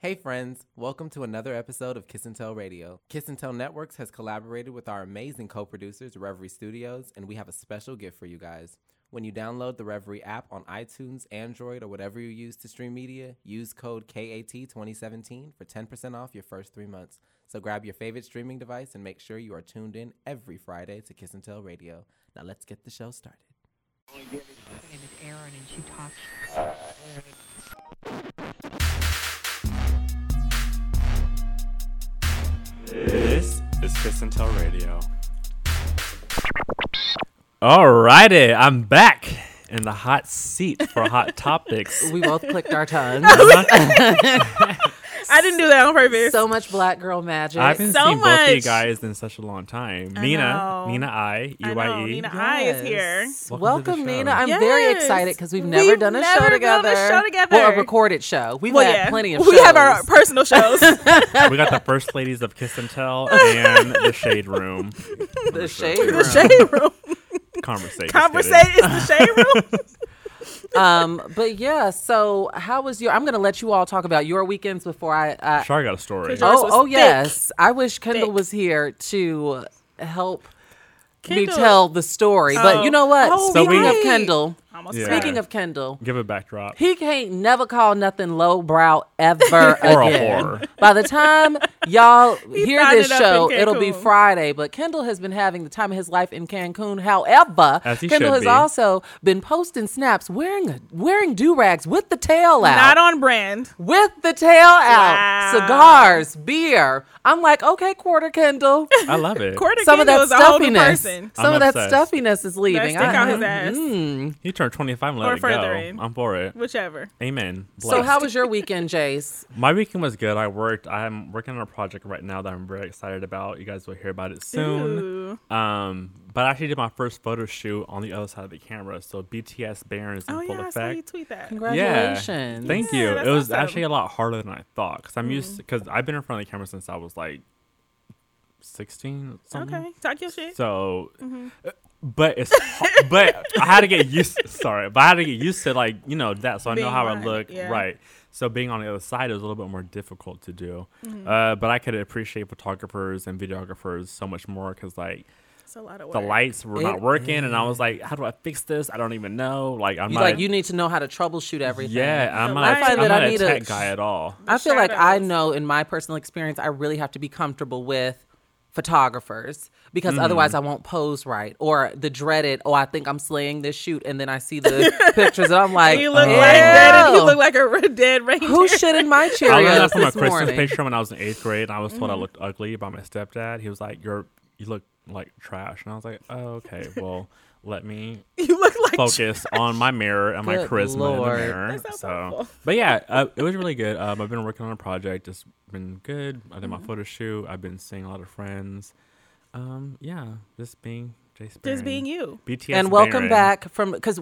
Hey friends, welcome to another episode of Kiss and Tell Radio. Kiss and Tell Networks has collaborated with our amazing co-producers, Reverie Studios, and we have a special gift for you guys. When you download the Reverie app on iTunes, Android, or whatever you use to stream media, use code KAT2017 for 10% off your first three months. So grab your favorite streaming device and make sure you are tuned in every Friday to Kiss and Tell Radio. Now let's get the show started. My name is Erin, and she talks. Uh, Kiss and Tell Radio. Alrighty, I'm back in the hot seat for hot topics. We both clicked our tongues. I didn't do that on purpose. so much black girl magic. I haven't So seen both of you guys in such a long time. I Nina, know. Nina I, I U know, I E. Nina I is here. Welcome Welcome, to the show. Nina. I'm very excited because we've We've never done a never show done a together. show together. Well, a recorded show. We've Well, had yeah. plenty of we have our personal shows. We got the first ladies of Kiss and Tell and the Shade Room the shade Room. the room. shade room. conversation. Conversation is the shade room. Um, but yeah. So how was your? I'm going to let you all talk about your weekends before I. Sure, I got a story. Oh, oh thick. yes. I wish Kendall Thick. was here to help me tell the story. Oh. But you know what? Oh, Speaking right. of Kendall, Almost Yeah. speaking of Kendall, Give a backdrop. He can't never call nothing lowbrow ever Or a again. whore. By the time y'all hear this it show, it'll be Friday. But Kendall has been having the time of his life in Cancun. However, Kendall has be. also been posting snaps wearing a, wearing do rags with the tail out. Not on brand. with the tail out, Wow. cigars, beer. I'm like, okay, quarter Kendall. I love it. Courtney Some of Kendall that is a stuffiness, some I'm of that stuffiness is leaving. stick out his ass. mm. He turned 25 and Or let it go. further in. I'm for it. Whichever. Amen. So, how was your weekend, Jace? My weekend was good. I worked. I'm working on a project right now that I'm very excited about. You guys will hear about it soon. Ooh. Um, but I actually did my first photo shoot on the other side of the camera. So BTS Baron is in Oh full yeah, I saw you effect. tweet that. Congratulations. Thank Yeah, you. It was awesome. Mm. actually a lot harder than I thought because I'm used because I've been in front of the camera since I was like 16. Something. Okay, talk your shit. So, Mm-hmm. but it's but I had to get used. sorry, but I had to get used to like you know that, so I know how on, I look. yeah. Right. So being on the other side is a little bit more difficult to do. Mm-hmm. Uh, but I could appreciate photographers and videographers so much more because like It's a lot of work. the lights were It not working, and I was like, how do I fix this? I don't even know. Like I'm You not. like you need to know how to troubleshoot everything. yeah, I'm The not. lights. A, I I'm find that not I a need a- tech guy at all. I feel like I know in my personal experience, I really have to be comfortable with photographers because Mm. otherwise I won't pose right. Or the dreaded, oh, I think I'm slaying this shoot, and then I see the pictures and I'm like, You look "Ew, like dead. You look like a dead reindeer. who shit in my chair I learned that from a Christmas morning? picture when I was in eighth grade, and I was told I Mm-hmm. looked ugly by my stepdad. He was like, "You're you look like trash," and I was like, "Oh, okay. Well, let me You look like focus on my mirror and my Good charisma in the mirror." So, awful. but yeah, uh, it was really good. Um, I've been working on a project. It's been good. I Mm-hmm. did my photo shoot. I've been seeing a lot of friends. Um, yeah, just being just being you. BTS and welcome Barron. back from because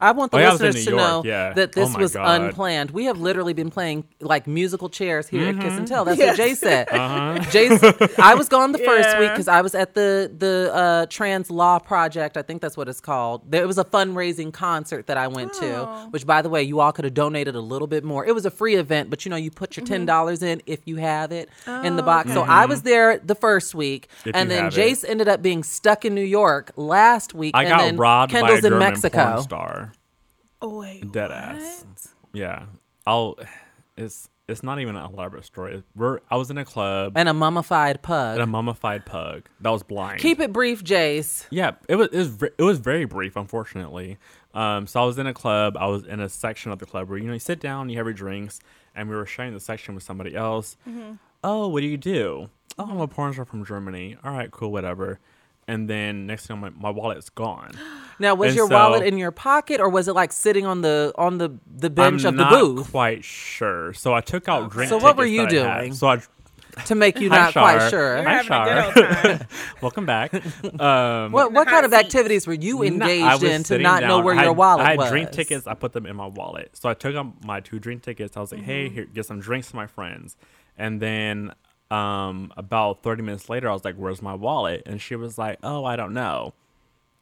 I want the Oh, yeah, I was in listeners to York, know yeah. that Oh this my was God. unplanned. We have literally been playing like musical chairs here at Kiss and Tell. That's Yes. what Jay said. Uh-huh. Jace, I was gone the first week because I was at the the uh, Trans Law Project. I think that's what it's called. There was a fundraising concert that I went Oh. to, which, by the way, you all could have donated a little bit more. It was a free event, but you know, you put your ten Mm-hmm. dollars in if you have it in the Oh, box. So I was there the first week, If and then have it. Jace ended up being stuck in New York last week. I and got then robbed Kendall's by a in German Mexico. porn star. Oh wait, Dead what? ass. Yeah, I'll. It's it's not even an elaborate story. We're I was in a club And a mummified pug. and a mummified pug that was blind. Keep it brief, Jace. Yeah, it was it was, it was very brief, unfortunately. Um, so I was in a club. I was in a section of the club where you know you sit down, you have your drinks, and we were sharing the section with somebody else. Oh, what do you do? Oh, I'm a porn star from Germany. All right, cool, whatever. And then next thing, my, my wallet's gone. Now, was And your so- wallet in your pocket, or was it like sitting on the on the the bench I'm of the not booth quite sure. So I took out drink. So what were you that I doing? So I to make you Hi, not quite sure? You're Hi, having Shar. welcome back. Um, What what kind of activities were you engaged was in to sitting not know where I your had- wallet I had was? drink tickets. I put them in my wallet. So I took out my two drink tickets. I was like, Mm-hmm. "Hey, here, get some drinks to my friends." And then um, about thirty minutes later, I was like, "Where's my wallet?" And she was like, "Oh, I don't know."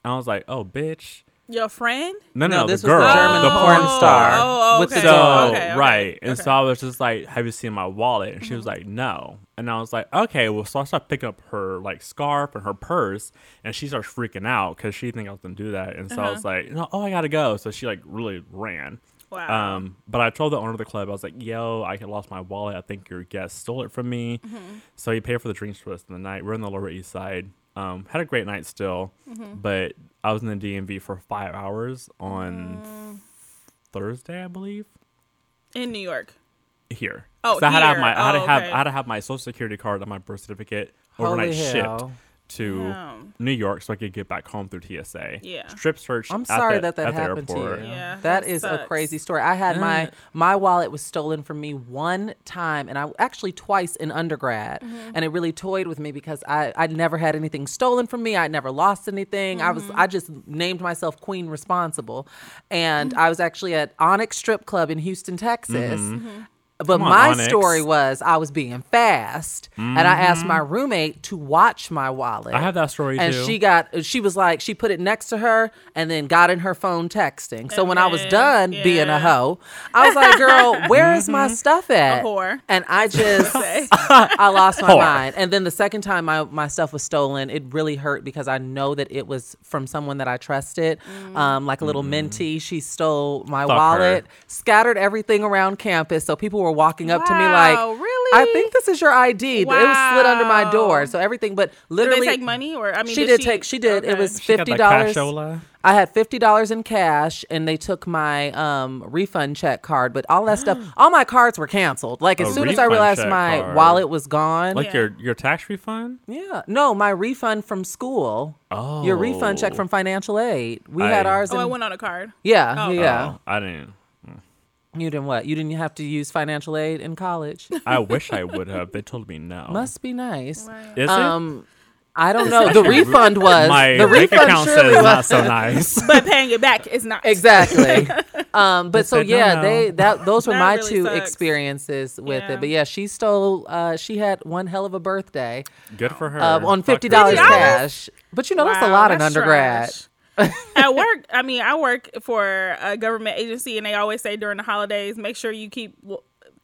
And I was like, "Oh, bitch." Your friend? No, no, No, the this was the girl, German the porn porn star. star. Oh, with the okay. So. Okay, okay, right, and so I was just like, "Have you seen my wallet?" And she was like, "No." And I was like, "Okay." Well, so I started picking up her like scarf and her purse, and she starts freaking out because she think I was gonna do that. And so I was like, "No, oh, I gotta go." So she like really ran. Wow. Um, but I told the owner of the club, I was like, "Yo, I lost my wallet. I think your guest stole it from me." So he paid for the drinks for us in the night. We're in the Lower East Side. Um, had a great night still, but I was in the DMV for five hours on Thursday, I believe in New York. here. Oh, 'Cause I had to have my I had Oh, to have okay. I had to have my social security card and my birth certificate Holy overnight shipped hell. To Damn. New York so I could get back home through TSA. Yeah. Strip search. I'm sorry the- that that happened to you. Yeah, that that is a crazy story. I had my my wallet was stolen from me one time, and I actually twice in undergrad, Mm-hmm. and it really toyed with me because I I never had anything stolen from me. I never lost anything. I Mm-hmm. was I just named myself Queen Responsible, and Mm-hmm. I was actually at Onyx Strip Club in Houston, Texas. Mm-hmm. But on, my Onyx. story was I was being fast, and I asked my roommate to watch my wallet. I have that story too. and too. she got she was like she put it next to her and then got in her phone texting. So And when I was then- done being a hoe, I was like, "Girl, where is my stuff at?" whore. And I just I lost my Whore. mind. And then the second time my my stuff was stolen, it really hurt because I know that it was from someone that I trusted, um, like a little mentee. She stole my Mm. Fuck wallet, her. scattered everything around campus, so people were walking up to me like, Wow, really? I think this is your ID." It was slid under my door, so everything. But Did literally, they take money or I mean? she did did take. She did. It was fifty dollars. cashola. I had fifty dollars in cash, and they took my um, refund check card. But all that stuff, all my cards were canceled. Like as A soon as I realized my card. wallet was gone. Like Yeah. your your tax refund. yeah, no, my refund from school. Oh, Your refund check from financial aid. We had ours. Oh, I went on a card. yeah, Oh. yeah. Oh, I didn't. You didn't what? You didn't have to use financial aid in college. I wish I would have. They told me no. Must be nice. Is Um, I don't know. The refund was My the bank refund account says was not so nice. But paying it back is not exactly. um, but so said, "No, yeah, no." they that those were That my really two sucks. experiences with Yeah. it. But yeah, she stole. Uh, she had one hell of a birthday Good for her. uh, on fifty dollars cash. But you know that's a Wow, lot in undergrad. trash. At work, I mean, I work for a government agency, and they always say during the holidays, make sure you keep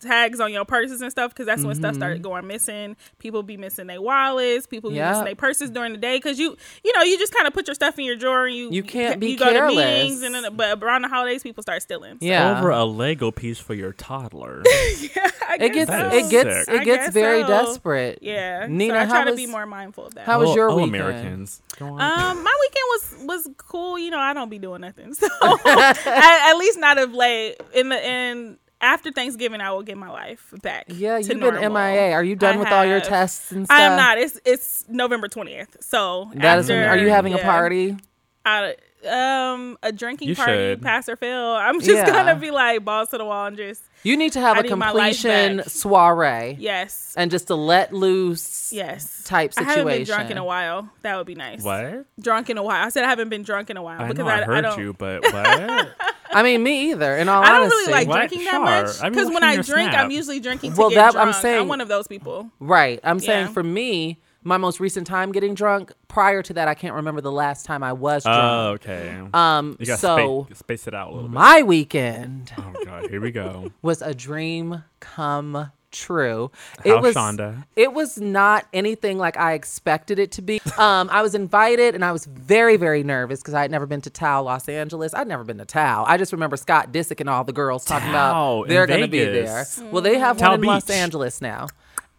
tags on your purses and stuff because that's when stuff started going missing. People be missing their wallets. People be Mm-hmm. Missing their purses during the day because you, you know, you just kind of put your stuff in your drawer and you You can't be you go careless. to meetings and then but around the holidays people start stealing. So, Yeah, Over a Lego piece for your toddler. I it gets so. it gets sick. it gets very so. desperate. Yeah, Nina, so I how try to was- be more mindful of that. How was Oh, your oh, weekend? Americans. Um, my weekend was was cool. You know, I don't be doing nothing, so at, at least not of late. In the in after Thanksgiving, I will get my life back. Yeah, you've been. MIA. Are you done I with all your tests and stuff? I am not. It's it's November twentieth. So That is. when- are you having a party? I, um, a drinking You party, should. pass or fail. I'm just Yeah. gonna be like balls to the wall and just You need to have I a need my life completion soiree yes, and just a let loose yes. type situation. I haven't been drunk in a while. That would be nice. what? Drunk in a while. I said I haven't been drunk in a while I because know I I, heard don't. you, but what? I mean, me either. In all I don't honesty, really like What? drinking that Sure. much because when i drink snap. i'm usually drinking to Well, get that- I'm drunk. saying- one of those people. Right. I'm saying Yeah. for me, my most recent time getting drunk. Prior to that, I can't remember the last time I was drunk. Oh, okay. um. you So space, space it out a little bit. my weekend Oh god, here we go. was a dream come true. How it was Shonda? it was not anything like I expected it to be. Um, I was invited and I was very very nervous because I had never been to Tao, Los Angeles. I'd never been to Tao. I just remember Scott Disick and all the girls talking Tao about they're going to be there. Well, they have Tao one in Los Angeles now,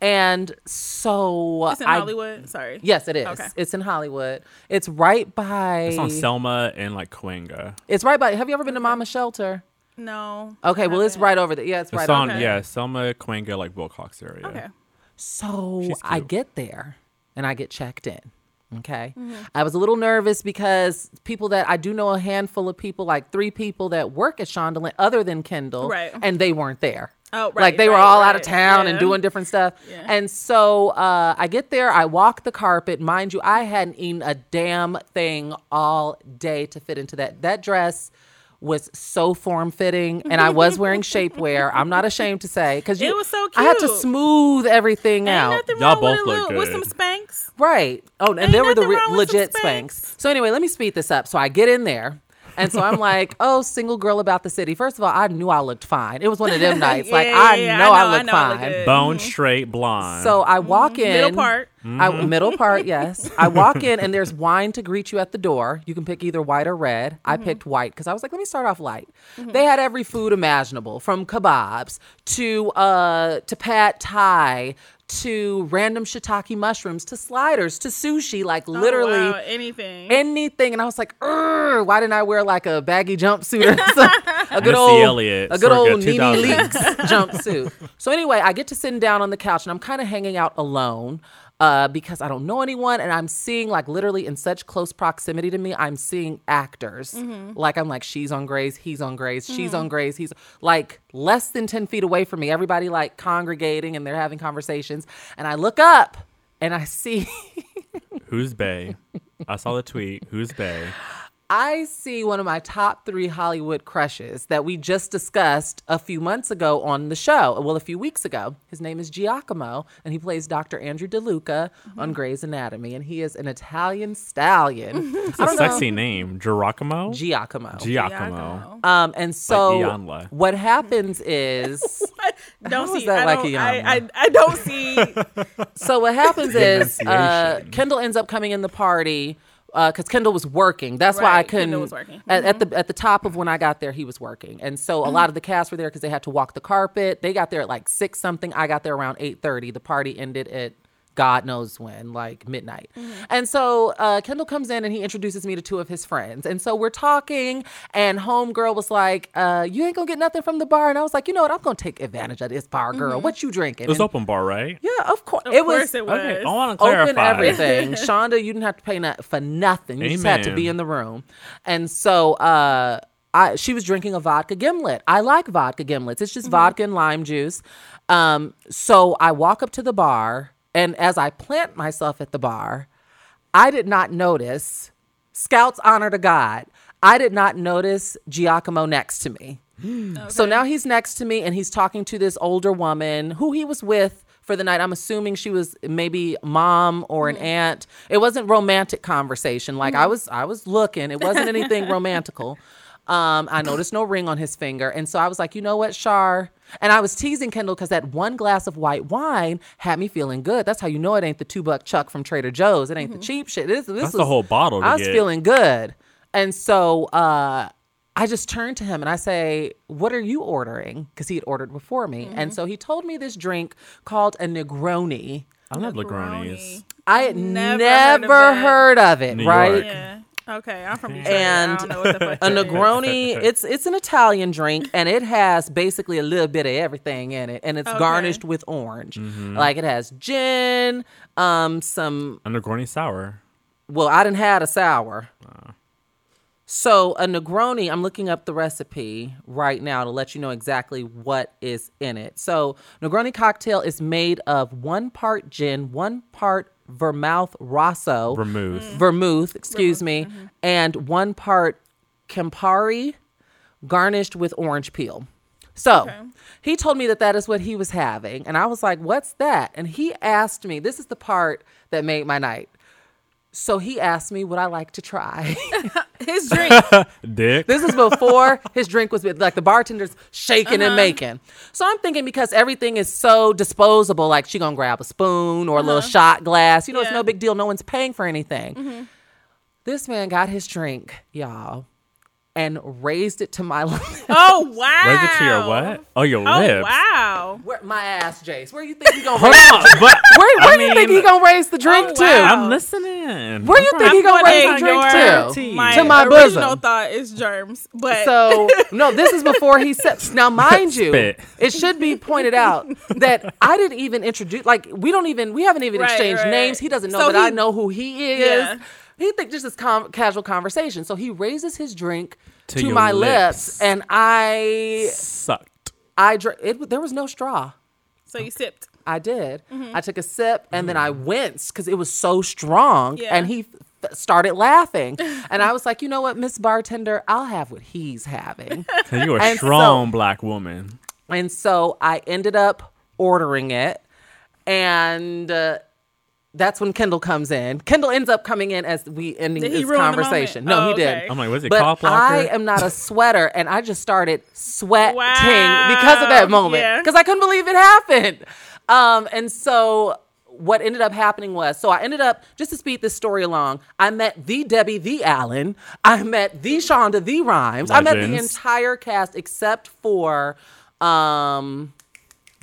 and so It's in I Hollywood. Sorry. Yes, it is. Okay. It's in Hollywood. It's right by. It's on Selma and like Cahuenga. It's right by. Have you ever been to Mama Shelter? No. Okay, well, it's right over there. Yeah, it's It's right on over Okay. yeah, Selma, Cahuenga, like Wilcox area. Okay. So I get there and I get checked in. Okay. Mm-hmm. I was a little nervous because people that I do know a handful of people, like three people that work at Shondaland other than Kendall, Right. and they weren't there. Oh, like right, they were right, all out of right. town and doing different stuff. Yeah. And so uh, I get there, I walk the carpet. Mind you, I hadn't eaten a damn thing all day to fit into that. That dress was so form fitting, and I was wearing shapewear. I'm not ashamed to say because It was so cute. I had to smooth everything Ain't out. nothing Y'all wrong with, both look little, with some good. Spanx. Right. Oh, and Ain't there were the re- wrong with some legit Spanx. Spanx. So anyway, let me speed this up. So I get in there. And so I'm like, oh, single girl about the city. First of all, I knew I looked fine. It was one of them nights. like Yeah, I yeah, know I I, know, I looked know I look fine. Bone mm-hmm. straight blonde. So I walk mm-hmm. in. Middle part. I, mm-hmm. middle part, yes. I walk in and there's wine to greet you at the door. You can pick either white or red. I mm-hmm. picked white because I was like, let me start off light. Mm-hmm. They had every food imaginable, from kebabs to uh to pad thai to random shiitake mushrooms to sliders to sushi, like Oh, literally wow, anything. anything. And I was like, why didn't I wear like a baggy jumpsuit or something? a good Missy old, Elliott, a good old Nene 2000. Leakes jumpsuit. So anyway, I get to sitting down on the couch and I'm kind of hanging out alone. Uh, because I don't know anyone, and I'm seeing like literally in such close proximity to me, I'm seeing actors. Like I'm like, she's on Grey's, he's on Grey's, she's on Grey's, he's like less than ten feet away from me. Everybody like congregating and they're having conversations, and I look up and I see Who's Bay? I saw the tweet. Who's Bay? I see one of my top three Hollywood crushes that we just discussed a few months ago on the show. Well, a few weeks ago. His name is Giacomo, and he plays Dr. Andrew DeLuca on Grey's Anatomy, and he is an Italian stallion. It's a sexy name. Giacomo? Giacomo. Giacomo. Um, and so Iyanla. what happens is, don't see. that I, like don't, a I, yum? I, I don't see. so what happens is, uh, Kendall ends up coming in the party because Kendall was working. That's why I couldn't. Kendall was working. Mm-hmm. At, at the at the top of when I got there, he was working, and so a lot of the cast were there because they had to walk the carpet. They got there at like six something. I got there around eight thirty. The party ended at God knows when, like midnight. Mm-hmm. And so uh, Kendall comes in and he introduces me to two of his friends, and so we're talking. And homegirl was like, uh, "You ain't gonna get nothing from the bar," and I was like, "You know what? I'm gonna take advantage of this bar, girl. Mm-hmm. What you drinking?" It was And- open bar, right? yeah, of course. Of it course was it was. Okay, I want to open clarify. everything. Shonda, you didn't have to pay not, for nothing. You just had to be in the room. And so uh I she was drinking a vodka gimlet. I like vodka gimlets. It's just vodka and lime juice. Um so I walk up to the bar and as I plant myself at the bar, I did not notice Scouts honor to God. I did not notice Giacomo next to me. Hmm. So now he's next to me and he's talking to this older woman who he was with for the night. I'm assuming she was maybe mom or an hmm. aunt. It wasn't romantic conversation. Like I hmm. was I was looking. It wasn't anything romantical. Um, I noticed no ring on his finger. And so I was like, you know what, Shar? And I was teasing Kendall because that one glass of white wine had me feeling good. That's how you know it ain't the two buck chuck from Trader Joe's. It ain't the cheap shit. This, this That's the whole bottle to I was get. feeling good. And so uh, I just turned to him and I say, What are you ordering? Because he had ordered before me. And so he told me this drink called a Negroni. I love Negronis. I had Never never, heard heard, of of it, New right? York. Yeah. Okay, I'm from Detroit. And I don't know what the fuck a that is. Negroni, it's it's an Italian drink, and it has basically a little bit of everything in it, and it's Okay. garnished with orange. Mm-hmm. Like it has gin, um, some A Negroni sour. Well, I didn't had a sour. So a Negroni, I'm looking up the recipe right now to let you know exactly what is in it. So Negroni cocktail is made of one part gin, one part vermouth rosso, Vermouth. Mm. vermouth, excuse me, mm-hmm. and one part Campari garnished with orange peel. So he told me that that is what he was having. And I was like, what's that? And he asked me, this is the part that made my night. So he asked me, would I like to try? His drink. Dick. this is before his drink was like the bartender's shaking and uh-huh. making. So I'm thinking because everything is so disposable, like she gonna grab a spoon or a little uh-huh. shot glass. You know, it's no big deal. No one's paying for anything. Mm-hmm. This man got his drink, y'all, and raised it to my lips. Oh wow. Raise it to your what? Oh, your Oh lips. wow. Where, my ass, Jace. Where you think he gonna Hold raise? on, but Where, where I you think he gonna raise the drink Oh, to? wow. I'm listening. Where you I'm think he trying- gonna raise the drink to? My, To my original bosom. thought is germs, but So no, this is before he said. Now, mind you, it should be pointed out that I didn't even introduce. Like, we don't even. We haven't even Right, exchanged right. names. He doesn't know So that I know who he is. Yeah. He think just this com- casual conversation. So he raises his drink To to, my lips. lips, and I, Sucked. I dr- it. There was no straw. so you sipped. I did. I took a sip and then I winced because it was so strong. Yeah. And he f- started laughing. and I was like, you know what, Miss Bartender, I'll have what he's having. And you a And so- strong black woman. and so I ended up ordering it. And uh, that's when Kendall comes in. Kendall ends up coming in as we ending this the conversation. No, Oh, he did. okay. I'm like, was it But cop blocker? I am not a sweater, and I just started sweating Wow. because of that moment Yeah. because I couldn't believe it happened. Um, and so what ended up happening was, so I ended up just to speed this story along. I met the Debbie, the Allen. I met the Shonda, the Rhimes. I met the entire cast except for. Um,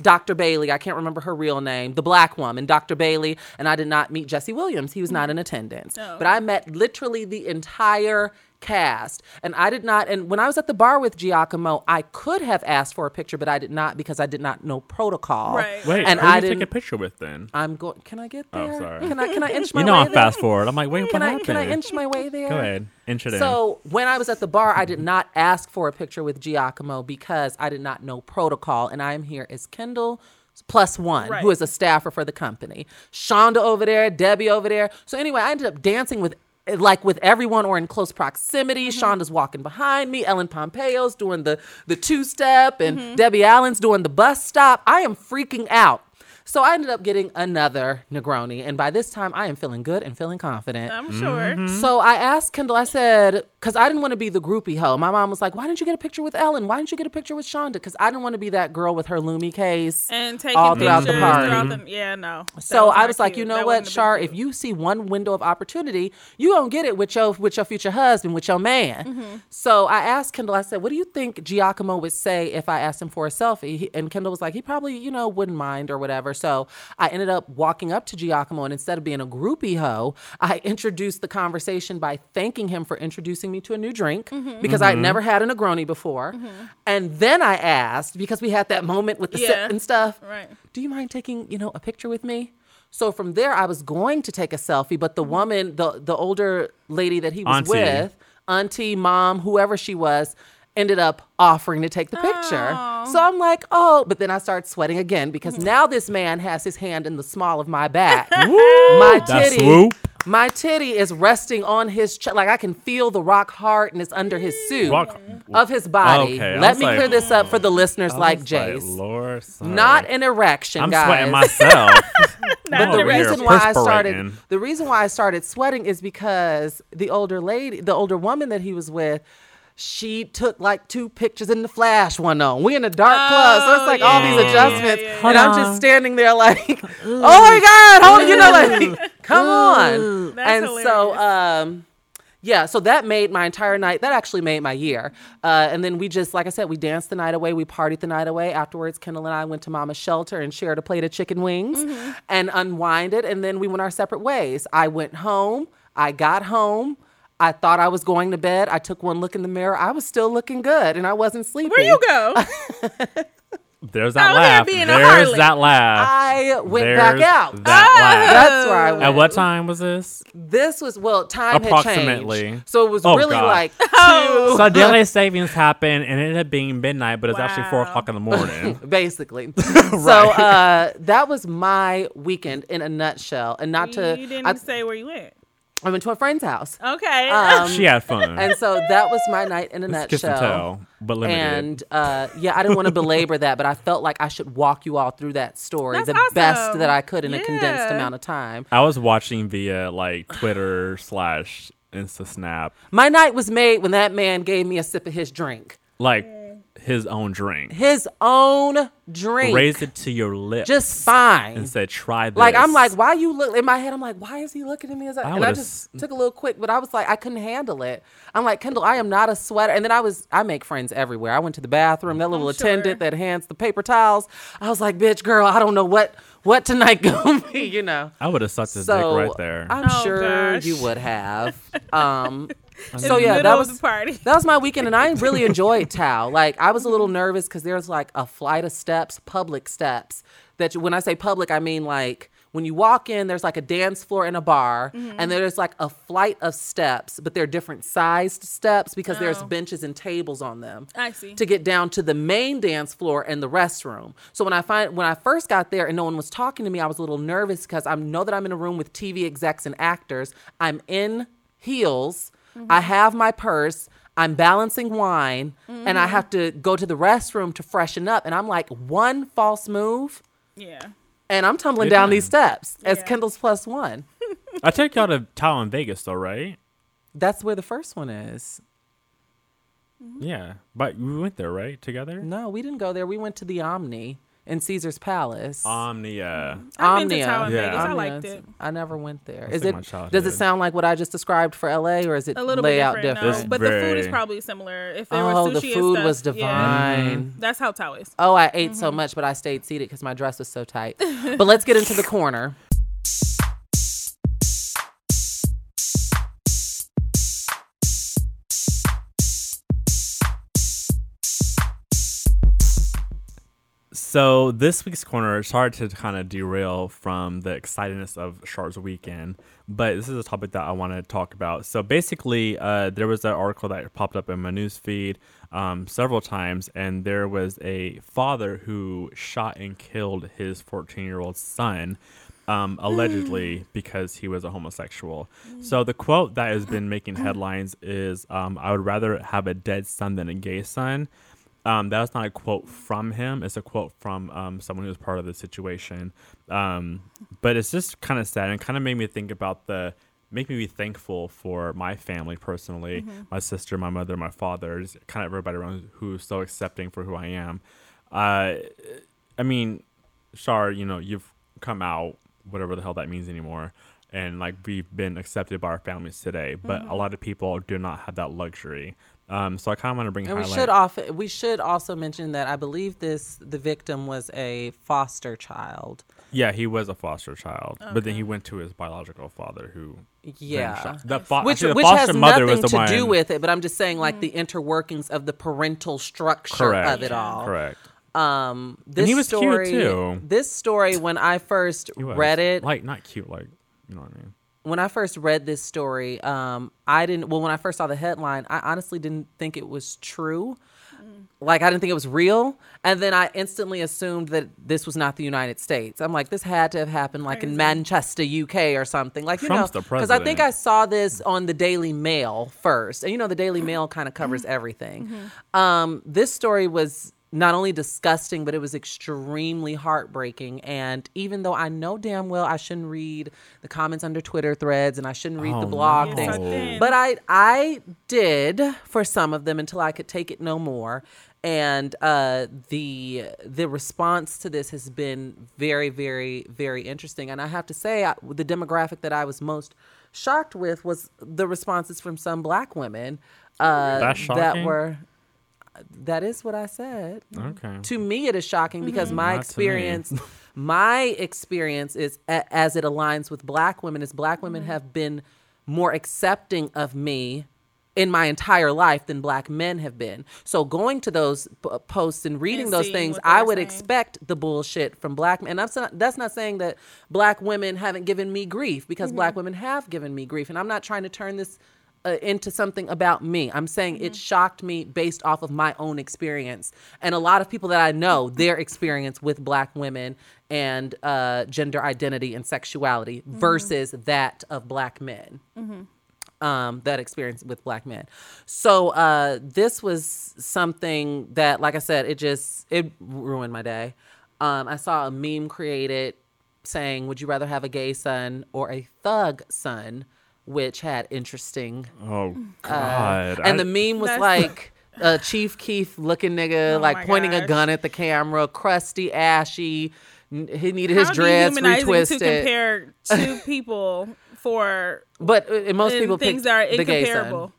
Dr. Bailey, I can't remember her real name, the black woman, Dr. Bailey, and I did not meet Jesse Williams. He was not in attendance. Oh. But I met literally the entire cast. And I did not, and when I was at the bar with Giacomo, I could have asked for a picture, but I did not because I did not know protocol. Right. Wait, and who I did you didn't. take a picture with then? I'm going. Can I get there? Oh, there? sorry. Can I? Can I inch my You know way I'm there? fast forward. I'm like, wait, what Can I? happened? Can I inch my way there? Go ahead, inch it in. So when I was at the bar, I did not ask for a picture with Giacomo because I did not know protocol, and I am here as Kendall plus one, Right. who is a staffer for the company. Shonda over there, Debbie over there. So anyway, I ended up dancing with like with everyone or in close proximity. Shonda's walking behind me. Ellen Pompeo's doing the the two step, and Debbie Allen's doing the bus stop. I am freaking out. So I ended up getting another Negroni, and by this time I am feeling good and feeling confident. I'm sure. Mm-hmm. So I asked Kendall, I said, because I didn't want to be the groupie hoe. My mom was like, why didn't you get a picture with Ellen? Why didn't you get a picture with Shonda? Because I didn't want to be that girl with her LuMee case. And taking all throughout the party. throughout the- yeah, no. So I not was like, cute. you know That what, wasn't a big Shar, if you see one window of opportunity, you gonna get it with your with your future husband, with your man. Mm-hmm. So I asked Kendall, I said, what do you think Giacomo would say if I asked him for a selfie? He, and Kendall was like, he probably, you know, wouldn't mind or whatever. So I ended up walking up to Giacomo, and instead of being a groupie hoe, I introduced the conversation by thanking him for introducing me to a new drink Mm-hmm. because I'd mm-hmm. never had a Negroni before. Mm-hmm. And then I asked, because we had that moment with the Yeah. sip and stuff, Right. do you mind taking, you know, a picture with me? So from there, I was going to take a selfie, but the mm-hmm. woman, the the older lady that he was Auntie. with, auntie, mom, whoever she was, ended up offering to take the picture. So I'm like, oh, but then I start sweating again because now this man has his hand in the small of my back. my That titty, swoop. My titty is resting on his chest. Like I can feel the rock hard and it's under his suit Rock- of his body. Okay, I Let was me like- clear this up for the listeners I like was Jace. Lord, sorry. Not an erection, I'm guys. sweating myself. But the reason why I started the reason why I started sweating is because the older lady, the older woman that he was with, she took like two pictures in the flash one on. We in a dark club, so it's Oh, like all these adjustments, yeah, yeah, and I'm just standing there like, oh my god, hold you know, like, come on. That's and so, um, yeah, so that made my entire night. That actually made my year. Uh, and then we just, like I said, we danced the night away. We partied the night away. Afterwards, Kendall and I went to Mama's shelter and shared a plate of chicken wings Mm-hmm. and unwinded. And then we went our separate ways. I went home. I got home. I thought I was going to bed. I took one look in the mirror. I was still looking good, and I wasn't sleeping. Where you go? There's that Out laugh. a There's harlot. that laugh. I went There's back out. That laugh. That's where I went. At what time was this? This was well, time Approximately. had changed, so it was Oh, really God. like Oh. two. So daylight savings happened, and it ended up being midnight, but it's actually four o'clock in the morning. basically. right. So uh, that was my weekend in a nutshell. And not to, you didn't I, say where you went. I went to a friend's house. Okay. Um, she had fun. and so that was my night in a It's kiss and nutshell. tell, but limited. And uh, yeah, I didn't want to belabor that, but I felt like I should walk you all through that story That's the best that I could in a condensed amount of time. I was watching via like Twitter slash Insta Snap, My night was made when that man gave me a sip of his drink, like his own drink. his own drink, Raised it to your lips. just fine. and said, "Try this." Like I'm like, why you look in my head? I'm like, why is he looking at me as I, I and I just s- took a little quick, but I was like, I couldn't handle it. I'm like, Kendall, I am not a sweater. And then I was, I make friends everywhere. I went to the bathroom. That little I'm attendant sure. that hands the paper towels. I was like, bitch, girl, I don't know what what tonight gonna be. You know. I would have sucked his So dick right there. I'm Oh, sure gosh. you would have. Um, In so yeah, that was party. that was my weekend, and I really enjoyed Tao. Like I was a little nervous because there's like a flight of steps, public steps. That you, when I say public, I mean like when you walk in, there's like a dance floor and a bar, Mm-hmm. and there's like a flight of steps, but they're different sized steps because there's Oh. benches and tables on them I see. to get down to the main dance floor and the restroom. So when I find when I first got there and no one was talking to me, I was a little nervous because I know that I'm in a room with TV execs and actors. I'm in heels. I have my purse. I'm balancing wine and I have to go to the restroom to freshen up and I'm like one false move Yeah. and I'm tumbling Good down time. these steps as Yeah. Kendall's plus one. I take y'all to Tao in Vegas, though, right? That's where the first one is. Yeah, but we went there, right, together? No, we didn't go there. We went to the Omni in Caesar's Palace. Omnia. I've been to Omnia. In Yeah. Vegas. I liked it. I never went there. That's Is it? my Does it sound like what I just described for LA, or is it A little lay bit out different, different? no, but the food is Very- probably similar. If there oh, was the sushi food and was stuff, yeah. divine. That's how Tao is. Oh, I ate Mm-hmm. so much, but I stayed seated because my dress was so tight. but let's get into the corner. So this week's corner, it's hard to kind of derail from the excitedness of Sharks Weekend, but this is a topic that I want to talk about. So basically, uh, there was an article that popped up in my news feed um, several times, and there was a father who shot and killed his 14-year-old son. Um, allegedly because he was a homosexual. So the quote that has been making headlines is, um, "I would rather have a dead son than a gay son." Um, that's not a quote from him. It's a quote from um, someone who was part of the situation. Um, but it's just kind of sad and kind of made me think about the, make me be thankful for my family personally, my sister, my mother, my father, just kind of everybody around who's so accepting for who I am. Uh, I mean, Shar, you know, you've come out, whatever the hell that means anymore. And like we've been accepted by our families today, but a lot of people do not have that luxury. Um, so I kind of want to bring And we should off we should also mention that I believe this the victim was a foster child. Yeah, he was a foster child, but then he went to his biological father, who Yeah. the fo- Which, actually, the which foster has mother nothing was the to do with it, but I'm just saying like the interworkings of the parental structure correct of it all. Correct. Um, this he was cute, story, too. This story, when I first read it, like not cute, like you know what I mean. When I first read this story, um, I didn't. Well, when I first saw the headline, I honestly didn't think it was true. Like I didn't think it was real, and then I instantly assumed that this was not the United States. I'm like, this had to have happened like in Manchester, UK, or something. Like you Trump's know, because I think. I saw this on the Daily Mail first, and you know, the Daily Mail kind of covers everything. Um, this story was not only disgusting, but it was extremely heartbreaking. And even though I know damn well I shouldn't read the comments under Twitter threads and I shouldn't read the Oh, blog no. things, Yes, I did. but I I did for some of them until I could take it no more. And uh, the the response to this has been very, very, very interesting. And I have to say, I, the demographic that I was most shocked with was the responses from some black women uh, that were. That is what I said. Okay. To me, it is shocking because mm-hmm. my Not experience, my experience is a, as it aligns with black women, is black women mm-hmm. have been more accepting of me in my entire life than black men have been. So going to those p- posts and reading And those things, I would saying. expect the bullshit from black men. And that's not, that's not saying that black women haven't given me grief because black mm-hmm. women have given me grief. And I'm not trying to turn this uh, into something about me. I'm saying it shocked me based off of my own experience. And a lot of people that I know, their experience with black women and uh, gender identity and sexuality versus that of black men um, that experience with black men. So uh, this was something that, like I said, it just it ruined my day. Um, I saw a meme created saying, "Would you rather have a gay son or a thug son?" Which had interesting. Oh uh, God. and I- the meme was like. Uh, Chief Keef looking nigga, Oh like my pointing a gun at the camera, crusty, ashy. n- He needed his How dreads retwisted. to compare two people for but uh, most and people things pick that are the gay son. incomparable.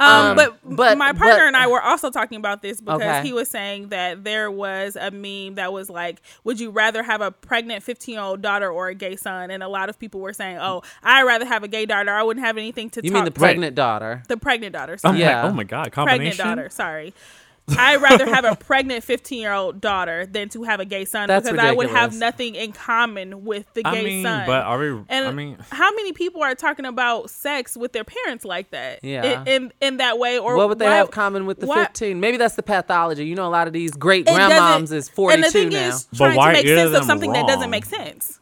Um, but, but- my partner but- and I were also talking about this because Okay. he was saying that there was a meme that was like, "Would you rather have a pregnant fifteen year old daughter or a gay son?" And a lot of people were saying, "Oh, I'd rather have a gay daughter. I wouldn't have anything to tell You talk." mean the pregnant daughter? the pregnant daughter? Sorry. like, Yeah. oh my God. pregnant Combination. daughter. Sorry. I'd rather have a pregnant 15 year old daughter than to have a gay son That's because I would have nothing in common with the I gay mean, son. but are we? And I mean, how many people are talking about sex with their parents like that? Yeah. In in, in that way, or what would they why- have common with the 15? Maybe that's the pathology. You know, a lot of these great grandmoms is 42 And the thing now. is, But why to make either sense of of them something that doesn't make sense.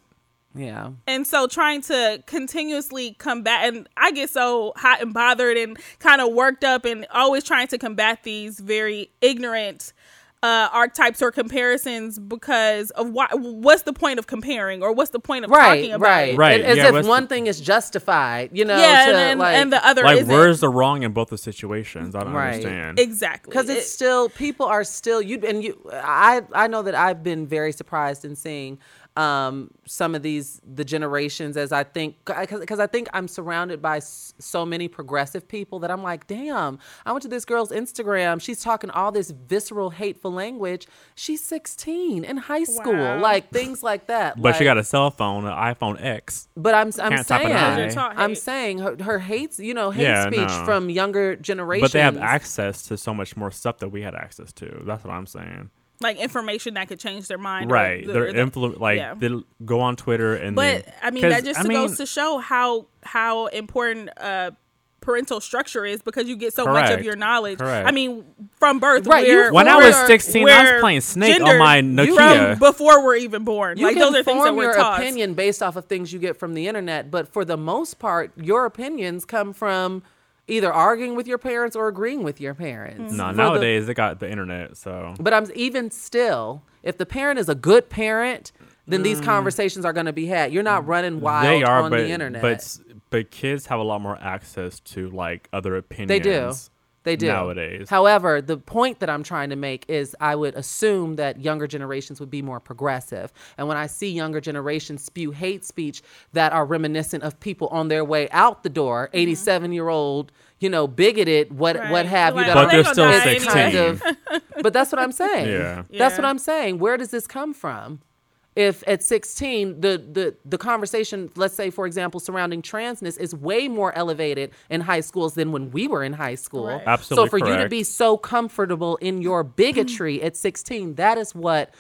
Yeah. And so trying to continuously combat, and I get so hot and bothered and kind of worked up, and always trying to combat these very ignorant uh archetypes or comparisons because of why what's the point of comparing or what's the point of right, talking about right, it? Right, As yeah, if one the- thing is justified, you know, yeah to, and, then, like, and the other like isn't. where's the wrong in both the situations? I don't Right. understand. exactly because it's It- still people are still you and you i i know that i've been very surprised in seeing um some of these the generations as i think because i think i'm surrounded by s- so many progressive people that i'm like damn i went to this girl's instagram she's talking all this visceral hateful language she's 16 in high school Wow. like things like that but she got a cell phone, an iPhone X. but I'm I'm Can't saying I. They're taught I'm saying her, her hates you know hate Yeah, speech no. from younger generations. But they have access to so much more stuff that we had access to. That's what I'm saying. Like information that could change their mind or Right. the- They're the- influ- like yeah. they'll go on Twitter and But then- I mean that just I mean, goes to show how how important uh parental structure is because you get so much of your knowledge. Correct. I mean, from birth. Right, you- we're- When I we're- was 16, I was playing Snake on gendered my From Nokia. before we're even born. You like can those are things that form we're your taught. opinion based off of things you get from the internet, but for the most part, your opinions come from either arguing with your parents or agreeing with your parents. no, For the- nowadays they got the internet, so but I'm even still, if the parent is a good parent, then these conversations are going to be had. You're not running wild Mm. they are. on but the internet. but but kids have a lot more access to like other opinions. They do. They do nowadays. However, the point that I'm trying to make is I would assume that younger generations would be more progressive. And when I see younger generations spew hate speech that are reminiscent of people on their way out the door, mm-hmm. 87 year old, you know, bigoted, what Right. what have you Like, that but they they're still die 16. kind of but that's what I'm saying. Yeah. That's Yeah. what I'm saying. Where does this come from? If at 16 the the the conversation, let's say for example, surrounding transness is way more elevated in high schools than when we were in high school. Right. Absolutely So for you to be so comfortable in your bigotry at 16, that is what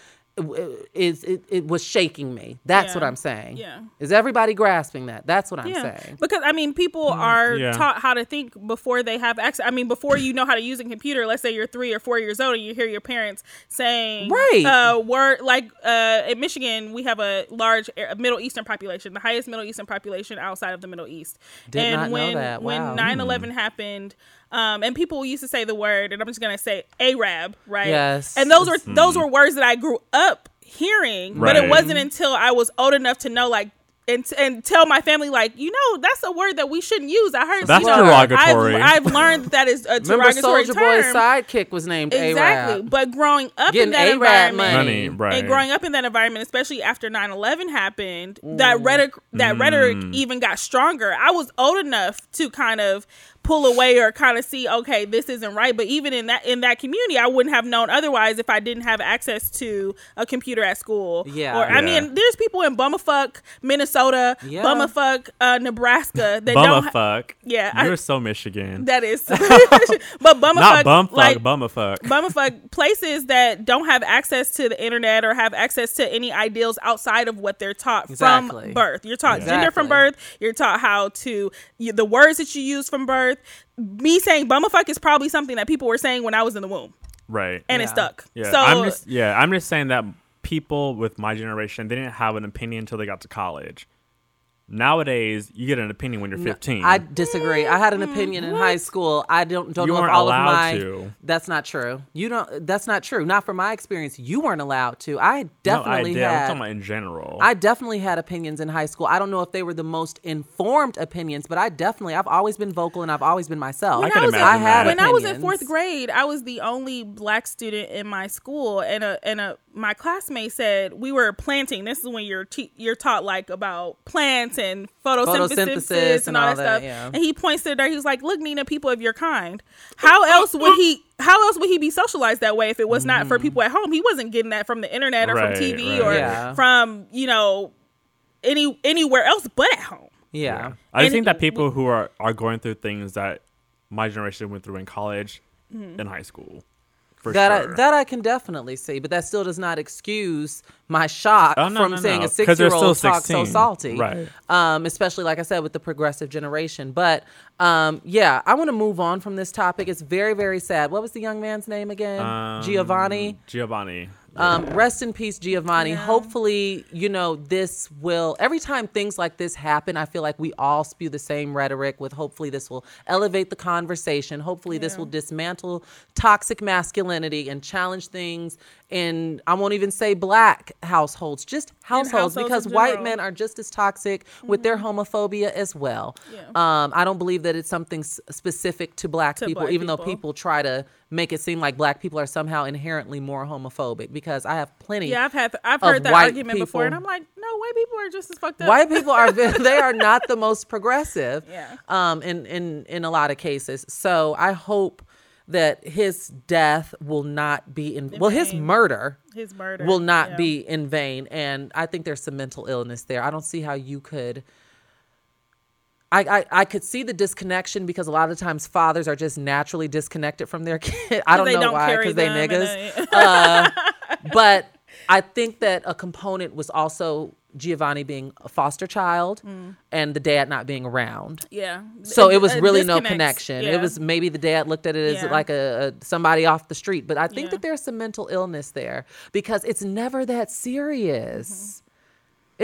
is it, it was shaking me. That's Yeah. what I'm saying. Yeah. Is everybody grasping that? That's what I'm Yeah, saying. because I mean, people are Yeah. taught how to think before they have access. I mean, before you know how to use a computer. Let's say you're three or four years old, and you hear your parents saying, Right. uh, word like uh, in Michigan, we have a large uh, Middle Eastern population, the highest Middle Eastern population outside of the Middle East. Did and not know that. Wow. when 9/11 happened. Um, and people used to say the word, and I'm just gonna say Arab, right? Yes. And those were those mm. were words that I grew up hearing, but it wasn't until I was old enough to know, like, and, and tell my family, like, you know, that's a word that we shouldn't use. I heard That's you know, derogatory. I've, I've learned that, that is a Remember derogatory Soldier term. Boy's sidekick was named Exactly, Arab. but growing up Getting in that Arab environment, money. Money, right. and growing up in that environment, especially after 9-11 happened, that mm. rhetoric that rhetoric mm. even got stronger. I was old enough to kind of pull away or kind of see, okay, this isn't right. But even in that in that community, I wouldn't have known otherwise if I didn't have access to a computer at school. Yeah. Or I mean, there's people in Bummerfuck, Minnesota, Yeah. Bummerfuck, uh, Nebraska that don't. ha- Bummerfuck. Yeah, I- You're so Michigan. that is, but Bummerfuck, Not bumfuck, like, bummerfuck. bummerfuck places that don't have access to the internet or have access to any ideals outside of what they're taught Exactly. from birth. You're taught gender from birth. You're taught how to you, the words that you use from birth. Me saying bummerfuck is probably something that people were saying when I was in the womb, right. and it stuck. Yeah, so I'm just yeah, I'm just saying that people with my generation they didn't have an opinion until they got to college. Nowadays, you get an opinion when you're 15. I disagree. I had an mm-hmm. opinion in high school. I don't don't You know if weren't all allowed of my. to. That's not true. You don't. That's not true. Not from my experience. You weren't allowed to. I no, I definitely did. I'm had. talking about in general. I definitely had opinions in high school. I don't know if they were the most informed opinions, but I definitely. I've always been vocal and I've always been myself. when I I, can was in, imagine I had when I was in opinions. fourth grade, I was the only black student in my school, and a and a my classmate said we were planting. This is when you're te- you're taught like about plants and photosynthesis, Photosynthesis and all that, and all that, stuff. yeah. And he points to there. He was like, "Look, Nina, people of your kind. How else would he?" How else would he be socialized that way if it was not Mm-hmm. for people at home? He wasn't getting that from the internet or Right, from TV right. or Yeah. from you know any anywhere else but at home. yeah. I just and think it- that people who are are going through things that my generation went through in college, in high school, for That sure. I, that I can definitely see, but that still does not excuse my shock Oh, no, from no, seeing no. a they're six-year-old still talk so salty, Right. Um, especially like I said with the progressive generation. But um, yeah, I want to move on from this topic. It's very very sad. What was the young man's name again? Um, Giovanni. Giovanni. Um, rest in peace, Giovanni. Hopefully, you know, this will, every time things like this happen, I feel like we all spew the same rhetoric with hopefully this will elevate the conversation. Hopefully, this will dismantle toxic masculinity and challenge things in, I won't even say black households, just households, households because white men are just as toxic with their homophobia as well. Um, I don't believe that it's something s- specific to black To people, black even though people. people try to make it seem like black people are somehow inherently more homophobic because I have plenty. Yeah, I've had I've heard that argument before, and I'm like, no, white people are just as fucked up. White people are they are not the most progressive Yeah. um in in in a lot of cases. So I hope that his death will not be in well his murder His murder will not yeah. be in vain and I think there's some mental illness there. I don't see how you could I, I, I could see the disconnection because a lot of times fathers are just naturally disconnected from their kid. I don't know don't why because they niggas. they- uh, but I think that a component was also Giovanni being a foster child and the dad not being around. yeah. So it was uh, really no connection. Yeah. It was maybe the dad looked at it as Yeah. like a, a somebody off the street, but I think Yeah. that there's some mental illness there because it's never that serious. Mm-hmm.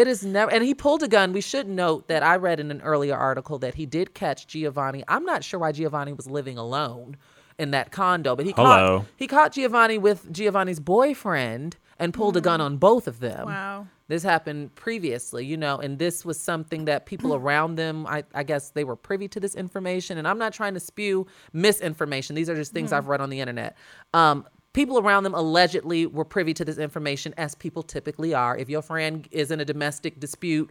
It is never, and he pulled a gun. We should note that I read in an earlier article that he did catch Giovanni. I'm not sure why Giovanni was living alone in that condo, but he Hello. caught he caught Giovanni with Giovanni's boyfriend and pulled a gun on both of them. Mm-hmm. Wow. This happened previously, you know, and this was something that people around them, I, I guess they were privy to this information. And I'm not trying to spew misinformation. These are just things I've read on the internet. Um, people around them allegedly were privy to this information, as people typically are. If your friend is in a domestic dispute,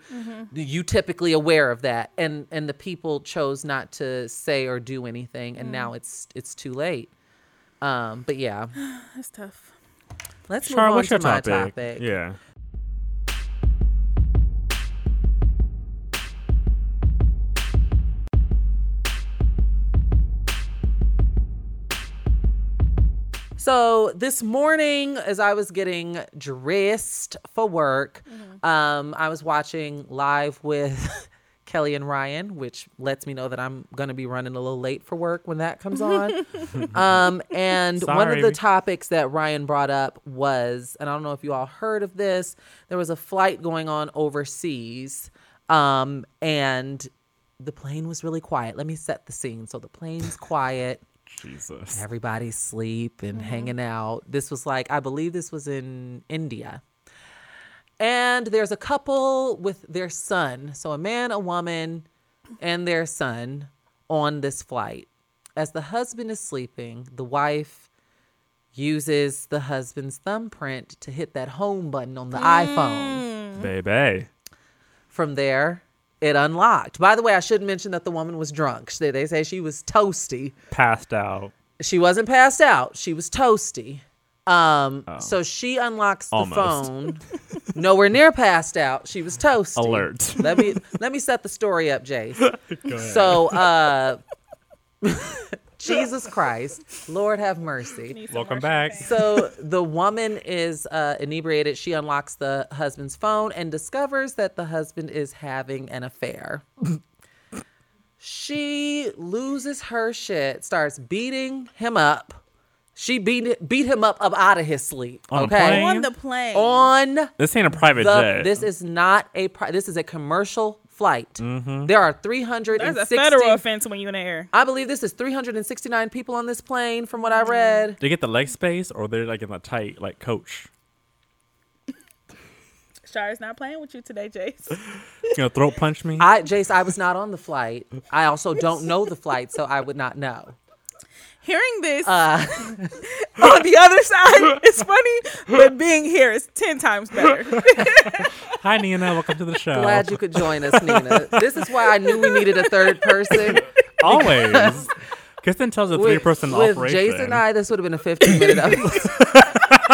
you typically aware of that. And and the people chose not to say or do anything, and now it's it's too late. Um, but yeah, That's tough. Let's Char, move on what's to your my topic? topic. Yeah. So this morning, as I was getting dressed for work, um, I was watching live with Kelly and Ryan, which lets me know that I'm going to be running a little late for work when that comes on. um, and one of the topics that Ryan brought up was, and I don't know if you all heard of this, there was a flight going on overseas, um, and the plane was really quiet. Let me set the scene. So the plane's quiet. Jesus. Everybody's sleep and hanging out. This was like, I believe this was in India. And there's a couple with their son. So a man, a woman, and their son on this flight. As the husband is sleeping, the wife uses the husband's thumbprint to hit that home button on the hmm. iPhone. Baby. From there, it unlocked. By the way, I should mention that the woman was drunk. They, they say she was toasty. Passed out. she wasn't passed out. She was toasty. Um, so she unlocks the Almost. phone. Nowhere near passed out. She was toasty. Alert. let me let me set the story up, Jay. So uh Jesus Christ, Lord have mercy. Welcome more back. So the woman is uh, inebriated. She unlocks the husband's phone and discovers that the husband is having an affair. she loses her shit, starts beating him up. She beat beat him up up out of his sleep. On okay, plane? on the plane. on This ain't a private the. jet. This is not a. Pri- this is a commercial flight. Mm-hmm. There are three hundred That's a federal offense when you're in the air. I believe this is 369 people on this plane, from what Mm-hmm. I read. they get the leg space or they're like in the tight like coach. Shara's not playing with you today, Jace. You gonna throat punch me? I, Jace, I was not on the flight. I also don't know the flight, so I would not know. Hearing this Uh, on the other side is funny, but being here is ten times better. Hi Nina, welcome to the show. glad you could join us, Nina. This is why I knew we needed a third person. Always. Kristen tells a three person with operation. Jason and I, this would have been a 15 minute episode.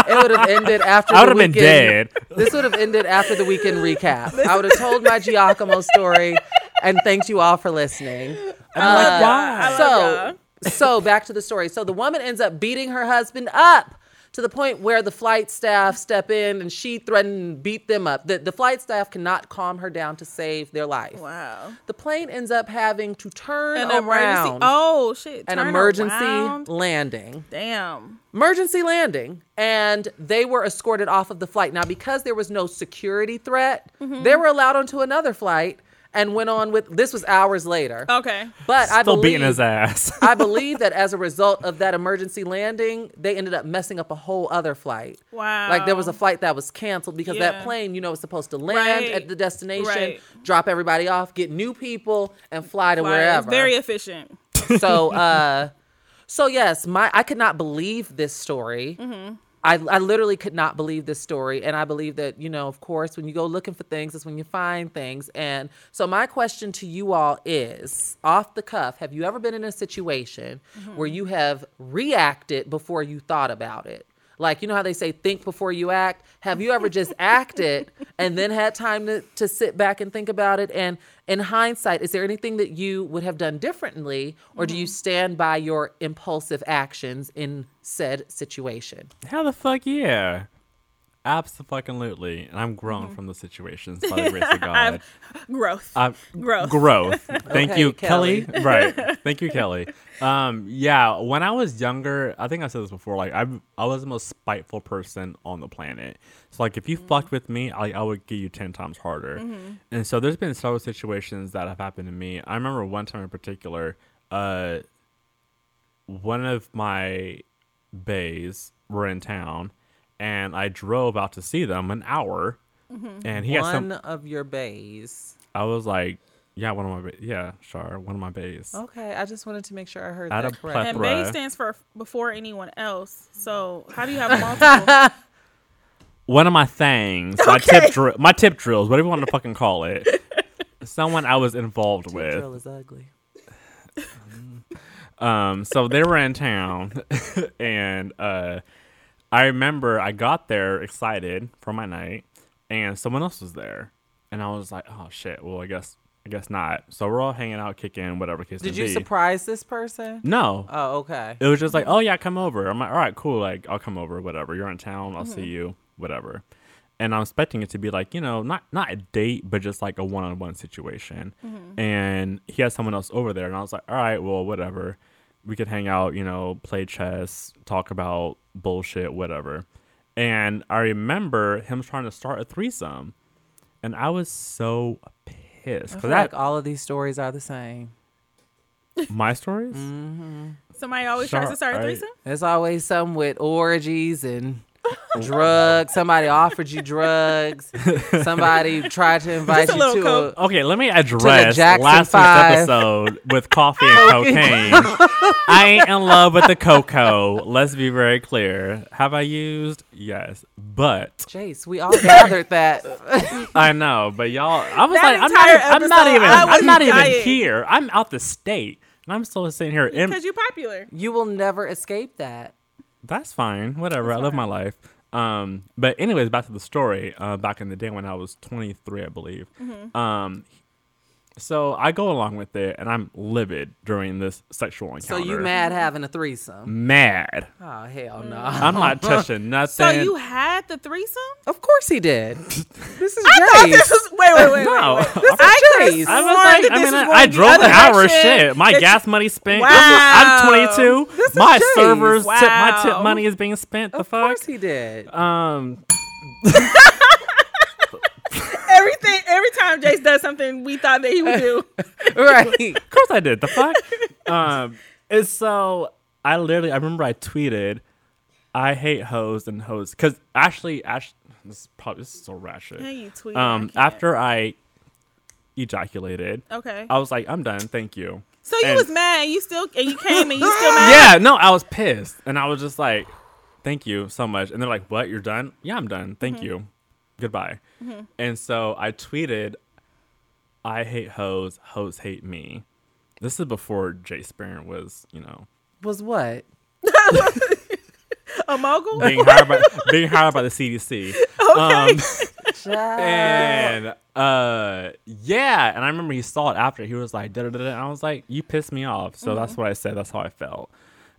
it would have ended after I the would have been weekend. dead. This would have ended after the weekend recap. I would have told my Giacomo story and thanked you all for listening. I'm like, why? so y'all. So back to the story. So the woman ends up beating her husband up. to the point where the flight staff step in and she threatened beat them up. The, the flight staff cannot calm her down to save their life. Wow. The plane ends up having to turn An around emergency. Oh shit. an emergency around. landing. Damn. Emergency landing. And they were escorted off of the flight. Now, because there was no security threat, Mm-hmm. they were allowed onto another flight and went on with this was hours later. Okay. But I Still believe beating his ass. I believe that as a result of that emergency landing, they ended up messing up a whole other flight. Wow. Like there was a flight that was canceled because Yeah. that plane, you know, was supposed to land Right. at the destination, Right. drop everybody off, get new people, and fly to Wow, wherever. It's very efficient. so, uh, so yes, my I could not believe this story. Mm-hmm. I, I literally could not believe this story. And I believe that, you know, of course, when you go looking for things, it's when you find things. And so, my question to you all is off the cuff, have you ever been in a situation Mm-hmm. where you have reacted before you thought about it? Like, you know how they say think before you act? Have you ever just acted and then had time to, to sit back and think about it? And in hindsight, is there anything that you would have done differently, or do you Mm-hmm. stand by your impulsive actions in said situation? How the fuck yeah? Absolutely. And I'm grown Mm-hmm. from the situations by the grace of God. Growth. Uh, Growth. Growth. Thank Okay, you, Kelly. Kelly. right. Thank you, Kelly. Um, yeah, when I was younger, I think I said this before. Like, I I was the most spiteful person on the planet. So, like, if you fucked with me, I I would get you ten times harder. And so, there's been several situations that have happened to me. I remember one time in particular. Uh, one of my bays were in town, and I drove out to see them an hour. And he had One some. of your bays. I was like, yeah, one of my, ba- yeah, sure, one of my bays. Okay, I just wanted to make sure I heard Out that of correct. and plethora. Bay stands for before anyone else. So how do you have multiple? One of my things, my tip, dri- my tip drills, whatever you want to fucking call it. Someone I was involved with. Drill is ugly. Um, so they were in town, and uh, I remember I got there excited for my night, and someone else was there, and I was like, "Oh shit! Well, I guess, I guess not." So we're all hanging out, kicking, whatever case Did you be. surprise this person? No, Oh, okay. it was just like, "Oh yeah, come over." I'm like, "All right, cool. Like, I'll come over. Whatever. You're in town. I'll Mm-hmm. see you. Whatever." And I'm expecting it to be like, you know, not not a date, but just like a one-on-one situation. Mm-hmm. And he has someone else over there, and I was like, "All right, well, whatever." We could hang out, you know, play chess, talk about bullshit, whatever. And I remember him trying to start a threesome, and I was so pissed. because like all of these stories are the same. my stories. Mm-hmm. Somebody always tries to start a Sure, I- threesome. There's always some with orgies and drugs. Somebody offered you drugs. Somebody tried to invite you to coke. a. Okay, let me address last Five. week's episode with coffee and cocaine. I ain't in love with the cocoa. Let's be very clear. Have I used? Yes, but Jace, we all gathered that. I know. But y'all, I was That like, I'm entire not, I'm not even, I was I'm not even here. I'm out the state, and I'm still sitting here. And Because you're popular. You will never escape that. That's fine. Whatever. I live my life. Um, but anyways, back to the story. Uh, back in the day when I was 23, I believe. Mm-hmm. Um, so I go along with it, and I'm livid during this sexual encounter. So you mad having a threesome? Mad. Oh hell no! I'm not touching nothing. So you had the threesome? Of course he did. This is I thought this was wait, wait, wait, no. wait, wait. This is I could've I was like, I mean, I, going I the drove an hour. direction, Shit, my that gas money spent. Wow. I'm 22. This is my Jace. servers tip, my tip money is being spent. The? Of fuck. course he did. Um, Everything every time Jace does something we thought that he would do. right. Of course I did. The fuck? um, and so I literally, I remember I tweeted, I hate hoes and hoes. Because actually, Ash, this is probably, this is so ratchet. Yeah, you tweet. Um, after I ejaculated, Okay. I was like, I'm done. Thank you. So you and- was mad. You still and you came and you still mad. Yeah, no, I was pissed. And I was just like, thank you so much. And they're like, what? You're done? Yeah, I'm done. Thank Mm-hmm. you. Goodbye. And so I tweeted, I hate hoes. Hoes hate me. This is before Jay Sparrow was, you know, Was what? A mogul. being hired by being hired by the CDC. Um, and uh, yeah, and I remember he saw it after. He was like, da da da, da, and I was like, "You pissed me off." So that's what I said. That's how I felt.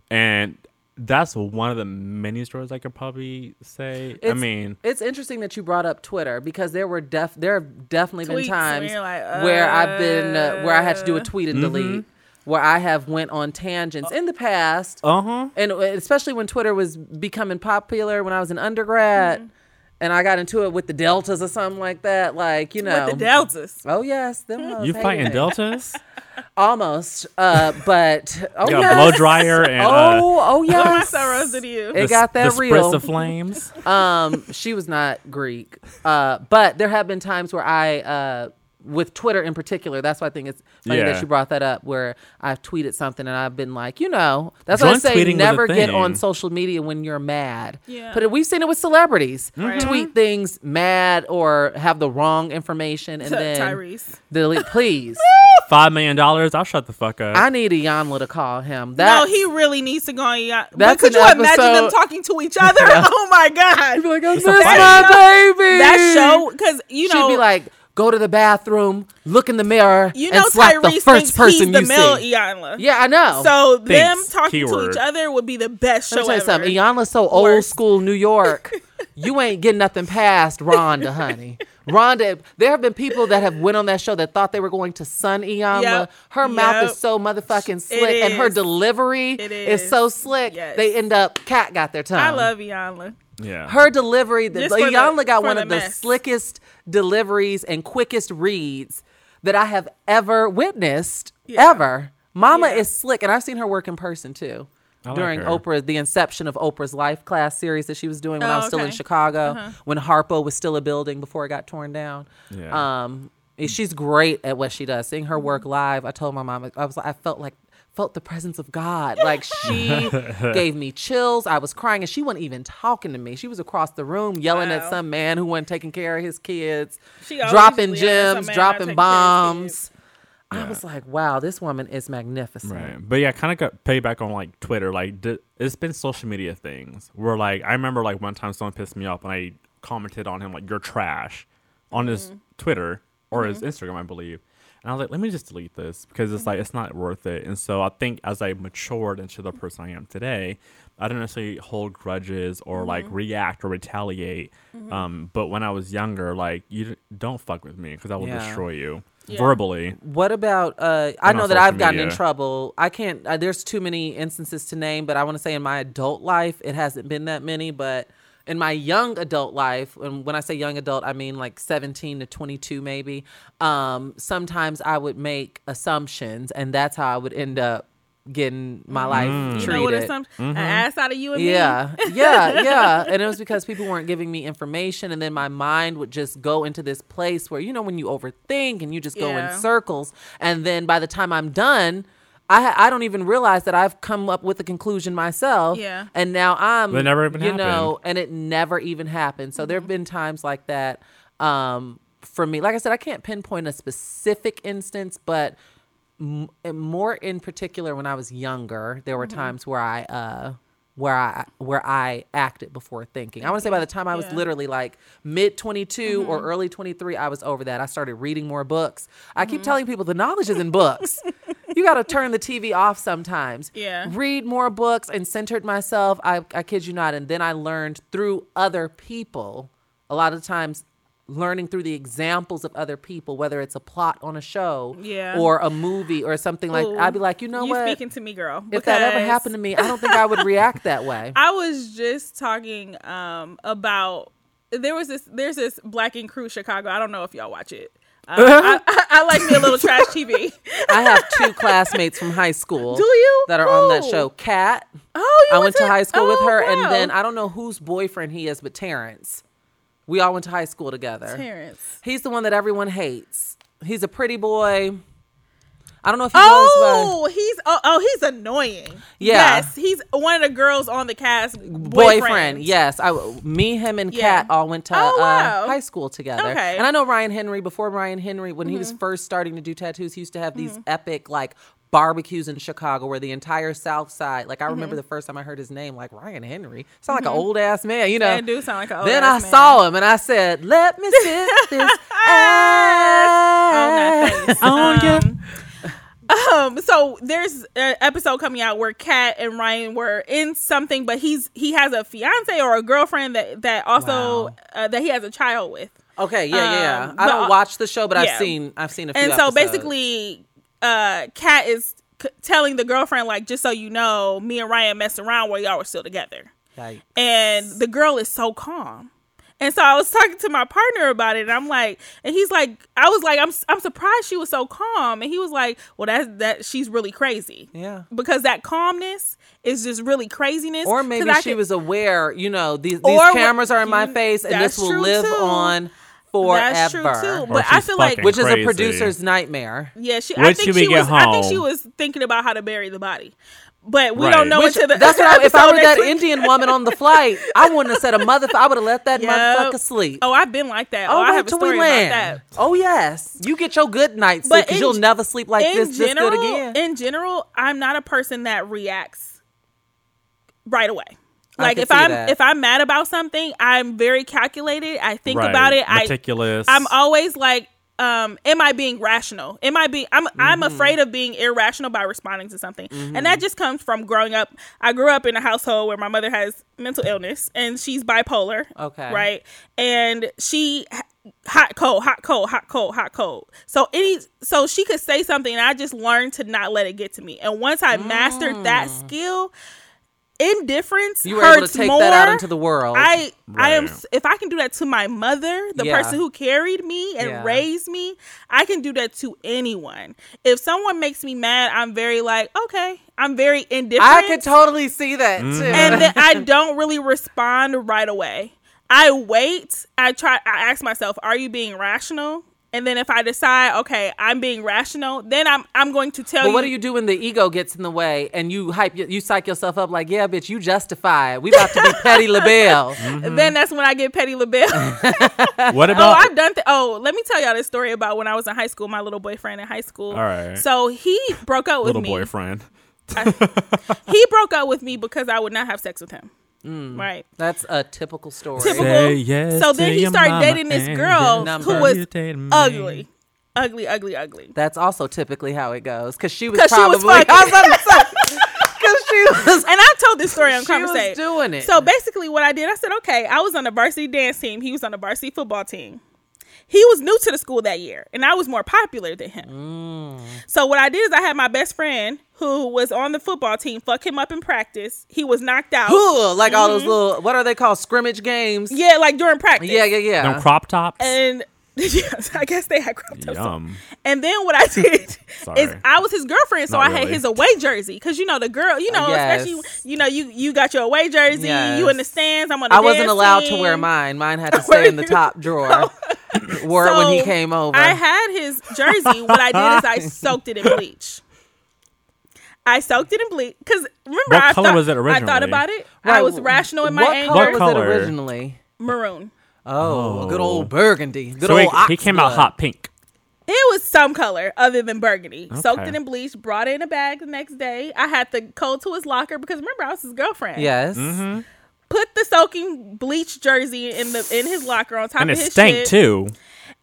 And that's one of the many stories I could probably say. I mean, It's interesting that you brought up Twitter because there were def there have definitely been times where you're where I've been uh, where I had to do a uh, tweet and Mm-hmm. delete, where I have went on tangents in the past, uh huh. and uh, especially when Twitter was becoming popular when I was an undergrad, Mm-hmm. And I got into it with the deltas or something like that, like you know. with the deltas. Oh yes, them hoes. You Hey, fighting hey. deltas? almost, uh, but oh You got yes. blow dryer and uh, Oh, oh My yes. son to you. It the, got that the real. spritz of flames. um she was not greek uh but there have been times where i uh with Twitter in particular, that's why I think it's funny Yeah. that you brought that up. Where I've tweeted something and I've been like, you know, that's why I Joint say tweeting never get on social media when you're mad. Yeah. But we've seen it with celebrities mm-hmm. Right. tweet things mad or have the wrong information and Ty- then Tyrese. delete. Please, Five million dollars. I'll shut the fuck up. I need Iyanla to call him. That no, he really needs to go on. Yeah, but could an you imagine them talking to each other? oh my god, like, oh, I miss my fight. baby. that show because you know She'd be like, go to the bathroom, look in the mirror, you know and slap Tyrese the thinks first person he's the you male see. Iyanla. Yeah, I know. So them Thanks. talking to each other would be the best Let me show tell you ever. something. Iyanla's so old school New York. you ain't getting nothing past Rhonda, honey. Rhonda, there have been people that have went on that show that thought they were going to sun Iyanla. Yep. Her mouth is so motherfucking slick, and her delivery It is. is. so slick. Yes. They end up cat got their tongue. I love Iyanla. Yeah. her delivery. The, Just for the- Iyanla got one the of the slickest deliveries and quickest reads that I have ever witnessed. Yeah. Ever. Mama Yeah. is slick, and I've seen her work in person too. I During her. Oprah, the inception of Oprah's Life class series that she was doing when I Oh, was still in okay. Chicago, when Harpo was still a building before it got torn down. Yeah. Um, she's great at what she does. Seeing her work live, I told my mom, I was, I felt like felt the presence of God. Like she gave me chills. I was crying, and she wasn't even talking to me. She was across the room yelling at some man who wasn't taking care of his kids, She dropping yelling gems, dropping taking care of his bombs. I was like, wow, this woman is magnificent. Right. But yeah, I kind of got payback on like Twitter. Like, d- it's been social media things where like I remember like one time someone pissed me off and I commented on him like you're trash on his Mm-hmm. Twitter or his Instagram, I believe. And I was like, let me just delete this because it's like it's not worth it. And so I think as I matured into the person I am today, I don't necessarily hold grudges or like Mm-hmm. react or retaliate. Um, but when I was younger, like you don't fuck with me because I will Yeah. destroy you Yeah. verbally. What about? Uh, I know that I've gotten in trouble. I can't. Uh, there's too many instances to name, but I want to say in my adult life, it hasn't been that many. But in my young adult life, and when I say young adult, I mean like 17 to 22, maybe. Um, sometimes I would make assumptions, and that's how I would end up getting my life Mm. You treated. know what? Some an ass out of you and Yeah, yeah, yeah. And it was because people weren't giving me information, and then my mind would just go into this place where you know when you overthink and you just go Yeah. in circles, and then by the time I'm done. I, I don't even realize that I've come up with a conclusion myself. Yeah. And now I'm, That never even you know, happened. and it never even happened. So there Mm-hmm. have been times like that. Um, for me, like I said, I can't pinpoint a specific instance, but m- more in particular when I was younger, there were Mm-hmm. times where I uh where I where I acted before thinking. I want to say by the time I was Yeah. Mm-hmm. literally like mid 22 or early 23, I was over that. I started reading more books. I Mm-hmm. keep telling people the knowledge is in books. you got to turn the TV off sometimes. Yeah. Read more books and centered myself. I I kid you not and then I learned through other people. A lot of times learning through the examples of other people whether it's a plot on a show Yeah. or a movie or something like Ooh, I'd be like, "You know you what? speaking to me, girl. if that ever happened to me, I don't think I would react that way. I was just talking um about there was this there's this Black Ink Crew Chicago. I don't know if y'all watch it. Um, I, I, I like me a little trash TV. I have two classmates from high school. Do you? That are on that show. Kat. Oh, you I went to high school with oh, her, and then I don't know whose boyfriend he is, but Terrence. We all went to high school together. Terrence. He's the one that everyone hates. He's a pretty boy. I don't know if he. Oh, he's oh, oh he's annoying. Yeah. Yes, he's one of the girls on the cast boyfriend. boyfriend. Yes, I, me, him, and Yeah. Kat all went to Oh, wow. uh, high school together. Okay. And I know Ryan Henry. Before Ryan Henry, when he Mm-hmm. was first starting to do tattoos, he used to have these epic like barbecues in Chicago, where the entire South Side. Like I Mm-hmm. remember the first time I heard his name, like Ryan Henry. Sound like an old ass man, you know. Do sound like an old then I man. saw him and I said, "Let me sit this on that ass." face. Yeah. Um, um, so there's an episode coming out where Kat and Ryan were in something, but he's he has a fiance or a girlfriend that that also Wow. uh, that he has a child with. Okay, yeah, yeah, yeah. Um, I don't watch the show, but yeah. I've seen I've seen a few. and so episodes. basically uh kat is c- telling the girlfriend like just so you know me and ryan messed around while y'all were still together Yikes. and the girl is so calm and so i was talking to my partner about it and i'm like and he's like i was like i'm, I'm surprised she was so calm and he was like well that's that she's really crazy Yeah. because that calmness is just really craziness Or maybe she could- was aware, you know, these, these cameras are in my you- face and this will live too. on forever. that's true too but i feel like Which is Crazy. a producer's nightmare. yeah she Wait i think we she get was i think she was thinking about how to bury the body but we Right. don't know Which, until the that's what I, if I were that week. Indian woman on the flight, I wouldn't have said a mother. I would have let that Yep. motherfucker sleep. Oh, I've been like that. Oh, Oh, I have a till story about that. Oh yes, you get your good night sleep But because you'll never sleep like in this general, this good again. in general, I'm not a person that reacts right away. Like if I'm that. if I'm mad about something, I'm very calculated. I think Right. about it. I I'm always like, um, am I being rational? Am I being? I'm Mm-hmm. I'm afraid of being irrational by responding to something, and that just comes from growing up. I grew up in a household where my mother has mental illness and she's bipolar. Okay. right, and she hot cold hot cold hot cold hot cold so any so she could say something and i just learned to not let it get to me and once i mastered that skill indifference you were able hurts to take more. that out into the world. I I am if I can do that to my mother, the Yeah. person who carried me and Yeah. raised me, I can do that to anyone. If someone makes me mad, I'm very like, okay, I'm very indifferent. I could totally see that Mm-hmm. too. and then I don't really respond right away. I wait. I try. I ask myself, "Are you being rational?" And then if I decide, okay, I'm being rational, then I'm I'm going to tell But you. what do you do when the ego gets in the way and you hype you psych yourself up like, yeah, bitch, you justify it. We about to be petty LaBelle. Then that's when I get petty LaBelle. what about? Oh, about? I've done. Th- oh, let me tell y'all this story about when I was in high school. My little boyfriend in high school. All right. So he broke up with little me. boyfriend. He broke up with me because I would not have sex with him. Mm. Right. That's a typical story. Typical. Say yes So then he started dating this girl who was you dating me. Ugly, ugly, ugly, ugly. That's also typically how it goes. Because she was 'Cause she probably was fucking. I was about to say, 'cause she was And I told this story on she was Conversation. doing it. So basically, what I did, I said, okay, I was on the varsity dance team. He was on the varsity football team. He was new to the school that year, and I was more popular than him. Mm. So what I did is I had my best friend who was on the football team fuck him up in practice. He was knocked out. Ooh, like all those little what are they called? Scrimmage games. Yeah, like during practice. Yeah, yeah, yeah. Them crop tops. And yes, I guess they had crop tops. on. Yum. And then what I did is I was his girlfriend, so Not I had his away jersey because you know the girl, you know, Yes. especially you know you you got your away jersey, Yes. you in the stands. I'm on. The I wasn't dance allowed to wear mine. Mine had to stay in the top drawer. Wore it when he came over. I had his jersey. What I did is I soaked it in bleach. I soaked it in bleach because remember What I color thought, was it I thought about it. I was rational in my what anger. color What was it originally? Maroon. Oh, good Oh. old burgundy. Good So he, old he came out hot pink. It was some color other than burgundy. Soaked it in bleach, brought it in a bag the next day. I had to go to his locker because remember I was his girlfriend. Yes. Mm-hmm. Put the soaking bleach jersey in the in his locker on top And of his stank shit. too.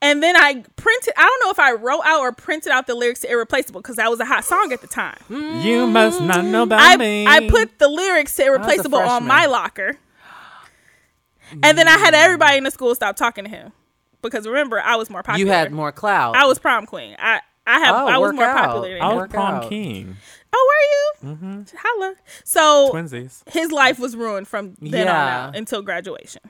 And then I printed. I don't know if I wrote out or printed out the lyrics to "Irreplaceable" because that was a hot song at the time. You must not know about I me. I put the lyrics to "Irreplaceable" on my locker, and then I had everybody in the school stop talking to him because remember I was more popular. You had more clout. I was prom queen. I I have Oh, I was more out. popular than I was prom out. king. Oh, were you? Mm-hmm. Holla. So Twinsies. his life was ruined from then on out until graduation.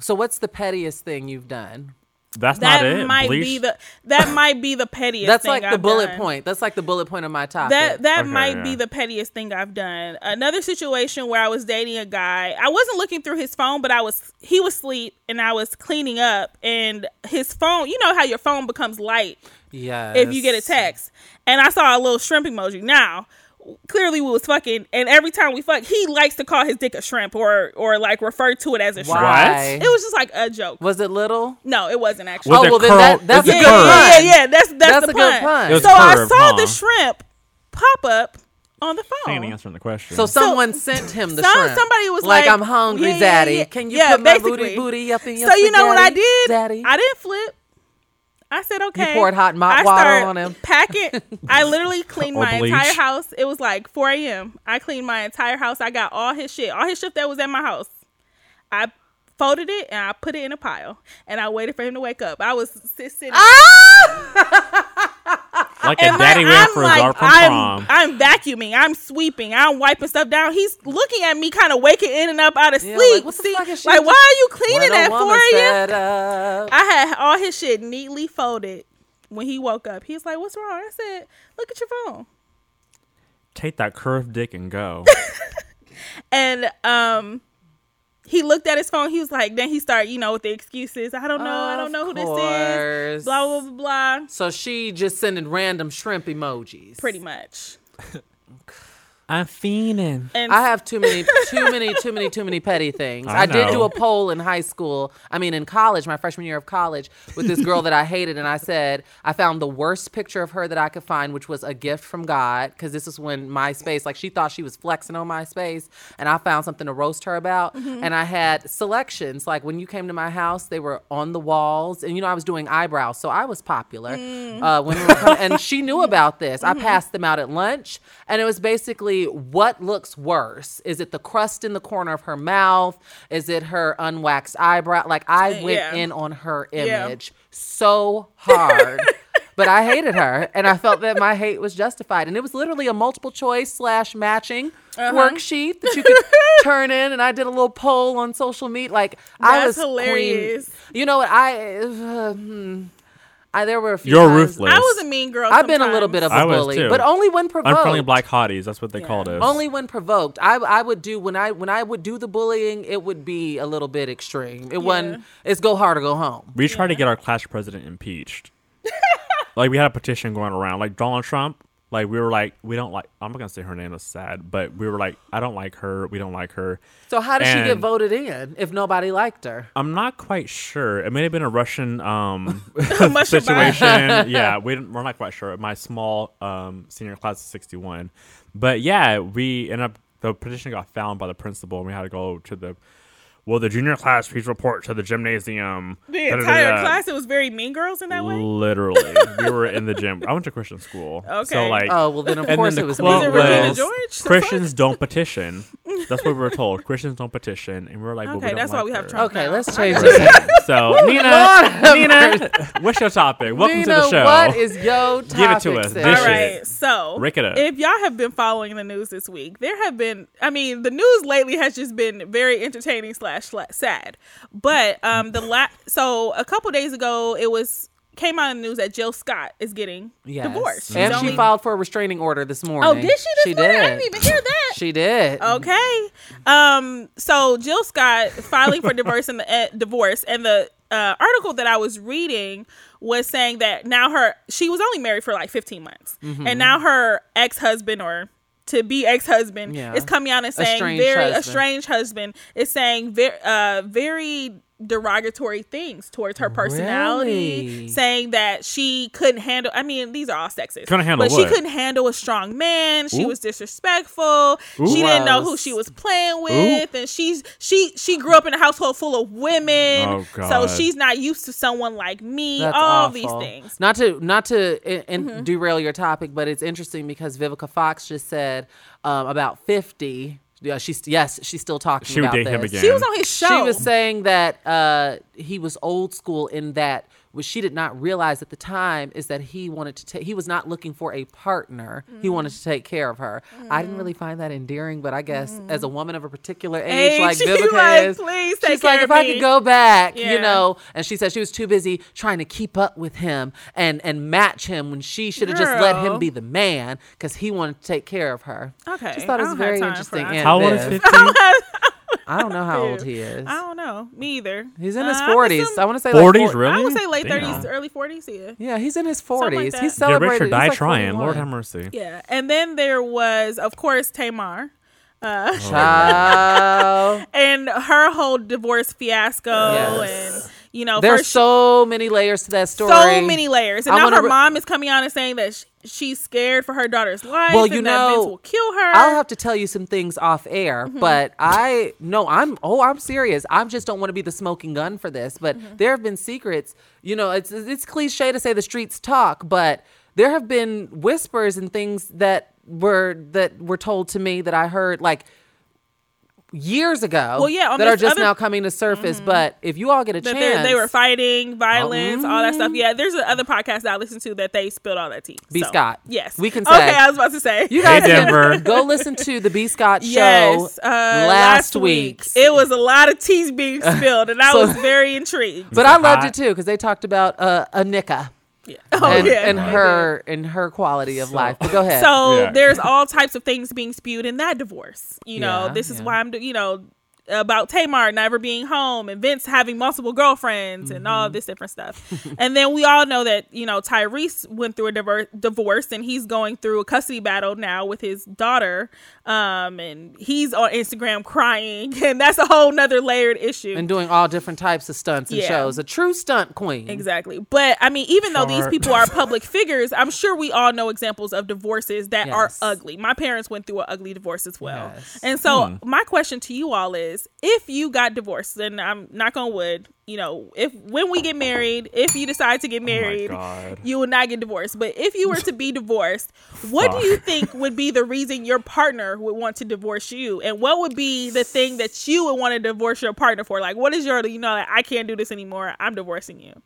so what's the pettiest thing you've done? That's That not it. might Bleach. be the that might be the pettiest. That's thing like the I've bullet done. point. That's like the bullet point of my topic. That that Okay, might be the pettiest thing I've done. Another situation where I was dating a guy. I wasn't looking through his phone, but I was he was asleep and I was cleaning up and his phone, you know how your phone becomes light yes. if you get a text. And I saw a little shrimp emoji. Now, clearly we was fucking and every time we fuck, he likes to call his dick a shrimp or or like refer to it as a shrimp. Why? It was just like a joke. Was it little? No, it wasn't actually. Was oh it well, then that, that's a it good yeah, pun. yeah, yeah, yeah. That's that's, That's the a good pun. pun. It was So I saw huh? the shrimp pop up on the She phone. ain't answering the question. So someone sent him the Some- shrimp. somebody was like, like, "I'm hungry, yeah, yeah, daddy. yeah. Can you Yeah, put my booty booty up in your So you know what I did? daddy?" I didn't flip. I said okay. poured hot mop I water start on him. Packing. I literally cleaned my bleach. entire house. It was like 4 a.m. I cleaned my entire house. I got all his shit, all his shit that was at my house. I folded it and I put it in a pile, and I waited for him to wake up. I was sit- sitting. Ah! Like a and daddy like, waiting I'm for like, art from I'm, prom. I'm vacuuming, I'm sweeping, I'm wiping stuff down. He's looking at me, kind of waking in and up out of Yeah, sleep. like, what the See, fuck is she like, just- why are you cleaning When a at 4 a.m.? up. I had all his shit neatly folded when he woke up. He's like, "What's wrong?" I said, "Look at your phone." Take that curved dick and go. And um, he looked at his phone. He was like, then he started, you know, with the excuses. I don't know. I don't know who this is. Blah blah blah blah. So she just sending random shrimp emojis. Pretty much. I'm fiending. And I have too many, too many, too many, too many petty things. I I, did do a poll in high school. I mean, in college, my freshman year of college, with this girl that I hated, and I said I found the worst picture of her that I could find, which was a gift from God, because this is when MySpace, like she thought she was flexing on MySpace, and I found something to roast her about, mm-hmm. and I had selections. Like when you came to my house, they were on the walls, and you know I was doing eyebrows, so I was popular. Mm. Uh, when we were coming, and she knew about this. I mm-hmm. passed them out at lunch, and it was basically what looks worse? Is it the crust in the corner of her mouth? Is it her unwaxed eyebrow? Like I went Yeah. in on her Yeah. image so hard. But I hated her, and I felt that my hate was justified. And it was literally a multiple choice slash matching Uh-huh. worksheet that you could turn in. And I did a little poll on social media. Like I was hilarious. Queen. You know what? I, uh, hmm. I there were a few. You're times- ruthless. I was a mean girl. I've been a little bit of a I was bully, too. but only when provoked. Unfriendly black hotties. That's what they called us. Only when provoked. I I would do when I when I would do the bullying, it would be a little bit extreme. It wasn't. It's go hard or go home. we tried to get our class president impeached. like we had a petition going around. Like Donald Trump. Like we were like, we don't like. I'm not gonna say her name is sad, but we were like, I don't like her. We don't like her. So how did she get voted in if nobody liked her? I'm not quite sure. It may have been a Russian um, situation. yeah, we didn't, we're not quite sure. My small um, senior class of 61, but yeah, we ended up. The petition got found by the principal, and we had to go to the. Will the junior class please report to the gymnasium? The Da-da-da-da. entire class. It was very mean girls in that way. Literally, we were in the gym. I went to Christian school, Okay. so like, Oh well, then of course then it the was quote Was it me. Regina was, George? Christians don't petition. That's what we were told. Christians don't petition, and we were like, but Okay, don't that's why like we have her. Trump. Okay, now. let's change this. So Nina, Nina, what's your topic? Welcome Nina, to the show. what is your topic? Give it to us. sis? This All so Rick it up. if y'all have been following the news this week, there have been, I mean, the news lately has just been very entertaining slash sla- sad. But um, the la- so a couple days ago, it was came out in the news that Jill Scott is getting Yes. divorced. She's and only- she filed for a restraining order this morning. Oh, did she? This She morning? did. I didn't even hear that. She did. Okay. Um. So Jill Scott filing for divorce and the uh, divorce and the uh, article that I was reading was saying that now her she was only married for like 15 months Mm-hmm. and now her ex husband or to be ex husband Yeah. is coming out and saying Estranged very husband. estranged husband is saying very uh very derogatory things towards her personality Really? saying that she couldn't handle I mean these are all sexist Couldn't handle but she couldn't handle a strong man she Ooh. was disrespectful she didn't know who she was playing with and she's she she grew up in a household full of women Oh, so she's not used to someone like me That's all awful. these things Not to not to in, in Mm-hmm. derail your topic, but it's interesting because Vivica Fox just said um, about fifty. Yeah, she's yes, she's still talking She would about date him again. she was on his show She was saying that uh, he was old school in that what she did not realize at the time is that he wanted to take he was not looking for a partner. He Mm. wanted to take care of her. I didn't really find that endearing, but I guess as a woman of a particular age, Age, like she's Vivica like, is, "Please take she's like, care if of I could go back, you know. And she said she was too busy trying to keep up with him and and match him when she should have just let him be the man because he wanted to take care of her. Okay, just thought I it was very interesting. How old is 15? I don't know how old he is. I don't know me either He's in his Uh, I forties. assume- I want to say 40s, like really? I would say late Damn. 30s early 40s yeah Yeah, he's in his Something like forties. that. he's Get celebrating. rich or he's die like trying. 41. Lord have mercy. yeah and then there was of course Tamar uh, Child. and her whole divorce fiasco Yes. and you know There's first so many layers to that story. so many layers and I now wanna her re- mom is coming on and saying that sh she's scared for her daughter's life. Well, you that Vince know, will kill her. I'll have to tell you some things off air, Mm-hmm. but I no, I'm oh, I'm serious. I just don't want to be the smoking gun for this. But Mm-hmm. there have been secrets. You know, it's it's cliche to say the streets talk, but there have been whispers and things that were that were told to me that I heard like years ago. Well, yeah, that are just other- Mm-hmm. now coming to surface. But if you all get a that chance, they're- were fighting, violence, all that stuff. Yeah, there's other podcast that I listened to that they spilled all that tea. B. So, Scott. Yes, We can say. Okay, I was about to say. You guys Hey, can Denver. go listen to the B Scott show Yes, uh, last week. It was a lot of teas being spilled, and I So- was very intrigued. But I loved it too because they talked about uh, Anika Yeah. Oh and, yeah. and her and her quality of life. But go ahead. So Yeah. there's all types of things being spewed in that divorce. You know, Yeah, this is yeah. why I'm, you know, about Tamar never being home and Vince having multiple girlfriends and Mm-hmm. all this different stuff. and then we all know that, you know, Tyrese went through a diver- divorce and he's going through a custody battle now with his daughter. Um, and he's on Instagram crying. And that's a whole nother layered issue. and doing all different types of stunts and Yeah. shows. A true stunt queen. Exactly. But I mean, even though these people are public figures, I'm sure we all know examples of divorces that are ugly. My parents went through an ugly divorce as well. Yes. And so my question to you all is if you got divorced, and I'm not on wood, you know, if when we get married, if you decide to get married, God. you will not get divorced. But if you were to be divorced, what do you think would be the reason your partner would want to divorce you? And what would be the thing that you would want to divorce your partner for? Like, what is your, you know, like, I can't do this anymore. I'm divorcing you.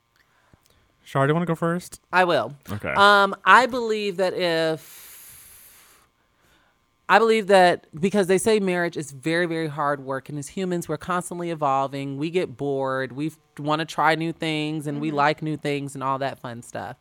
Shar, do you want to go first? I will. Okay. Um, I believe that if I believe that because they say marriage is very, very hard work, and as humans, we're constantly evolving. We get bored. We want to try new things, and we like new things, and all that fun stuff.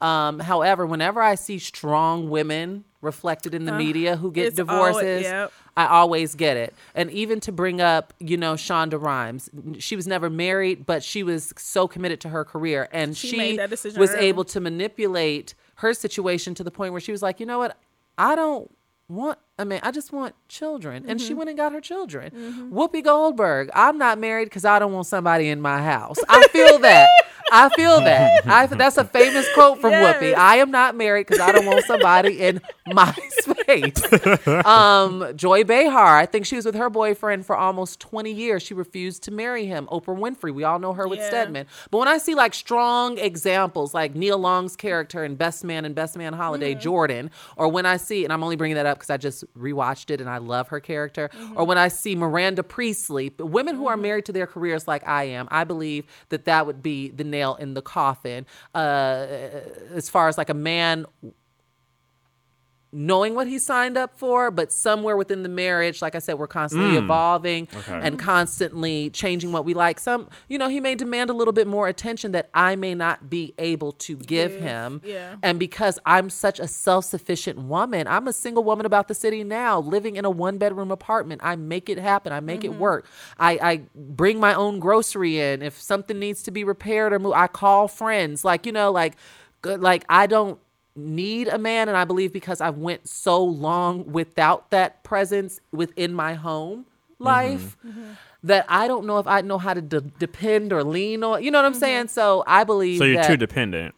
Um, however, whenever I see strong women reflected in the media who get divorces, yep. I always get it. And even to bring up, you know, Shonda Rhimes, she was never married, but she was so committed to her career, and She she, made that decision was early. able to manipulate her situation to the point where she was like, you know what, I don't want a man. I just want children, and Mm-hmm. she went and got her children. Whoopi Goldberg, I'm not married because I don't want somebody in my house. I feel that. I feel that. I, that's a famous quote from Yes. Whoopi. I am not married because I don't want somebody in my space. um, Joy Behar, I think she was with her boyfriend for almost 20 years. She refused to marry him. Oprah Winfrey, we all know her with Yeah. Stedman. But when I see like strong examples, like Nia Long's character in Best Man and Best Man Holiday, Mm-hmm. Jordan, or when I see, and I'm only bringing that up because I just rewatched it and I love her character, or when I see Miranda Priestly, women who are Mm-hmm. married to their careers like I am, I believe that that would be the nail in the coffin. Uh, as far as like a man knowing what he signed up for, but somewhere within the marriage, like I said, we're constantly mm. evolving Okay. and constantly changing what we like. Some, you know, he may demand a little bit more attention that I may not be able to give him. yeah. And because I'm such a self sufficient woman, I'm a single woman about the city now, living in a one bedroom apartment. I make it happen, I make it mm-hmm. work. I, I bring my own grocery in. If something needs to be repaired or moved, I call friends. Like, you know, like, good, like I don't need a man and i believe because i went so long without that presence within my home mm-hmm. life mm-hmm. that i don't know if i know how to de- depend or lean on you know what i'm saying mm-hmm. so i believe so you're too dependent.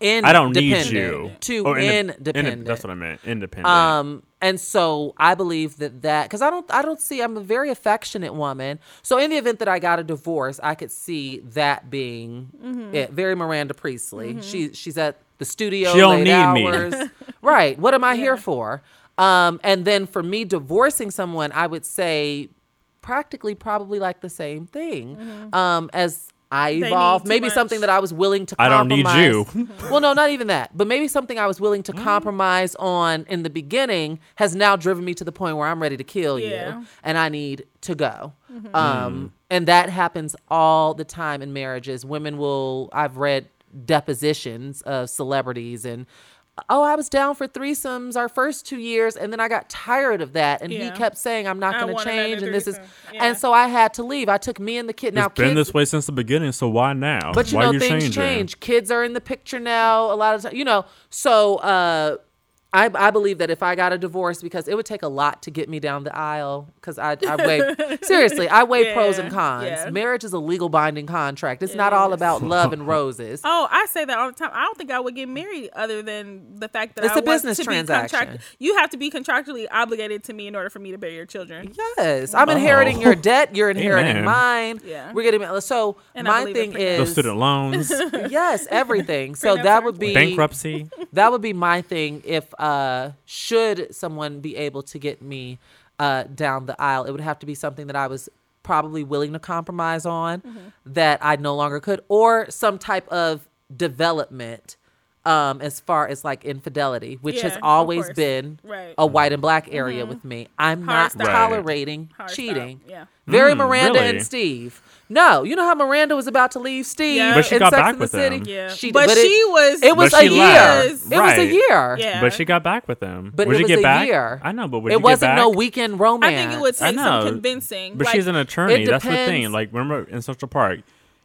in I don't need you. too Oh, inde- independent inde- that's what I meant. Independent. um, and so I believe that that because I don't I don't see I'm a very affectionate woman. So in the event that I got a divorce, I could see that being it. Very Miranda Priestly. She she's at the studio. She don't late need me. hours. right. What am I here for? Um, and then for me divorcing someone, I would say practically probably like the same thing. Um, as I need evolved, maybe much. something that I was willing to I don't need compromise. you. well, no, not even that. But maybe something I was willing to compromise on in the beginning has now driven me to the point where I'm ready to kill Yeah. you and I need to go. Um, and that happens all the time in marriages. Women will, I've read depositions of celebrities and oh i was down for threesomes our first two years and then i got tired of that and he kept saying i'm not going to change and this is. Yeah. and so i had to leave i took me and the kid now it's been kids this way since the beginning, so why now? but you why know things changing? change kids are in the picture now a lot of time you know so uh I, I believe that if I got a divorce, because it would take a lot to get me down the aisle, because I, I weigh seriously, I weigh pros and cons. yeah. Marriage is a legal binding contract. It's It not all about love and roses. Oh, I say that all the time. I don't think I would get married other than the fact that It's I a want business to transaction. contract- You have to be contractually obligated to me in order for me to bear your children. Yes, I'm inheriting your oh. debt. You're inheriting Amen. mine. Yeah. we're getting so. And my thing is The student loans, yes, everything. So that would be bankruptcy. That would be my thing. If uh, should someone be able to get me uh, down the aisle, it would have to be something that I was probably willing to compromise on Mm-hmm. that I no longer could, or some type of development. Um, as far as like infidelity, which Yeah, has always been Right. a white and black area with me. I'm Hard not stop. Tolerating Hard stop. cheating. Yeah. Very Mm, Miranda really? and Steve. No, you know how Miranda was about to leave Steve Yeah. But she in got Sex back and the with City. him. Yeah. She did, but, but she it- was. It was But a she year. left. It was a year. Yeah. But she got back with him. But would it you was get a back? year. I know, but would it you wasn't back? no weekend romance. I think it would I take some convincing. But like, she's an attorney. That's the thing. Like remember in Central Park,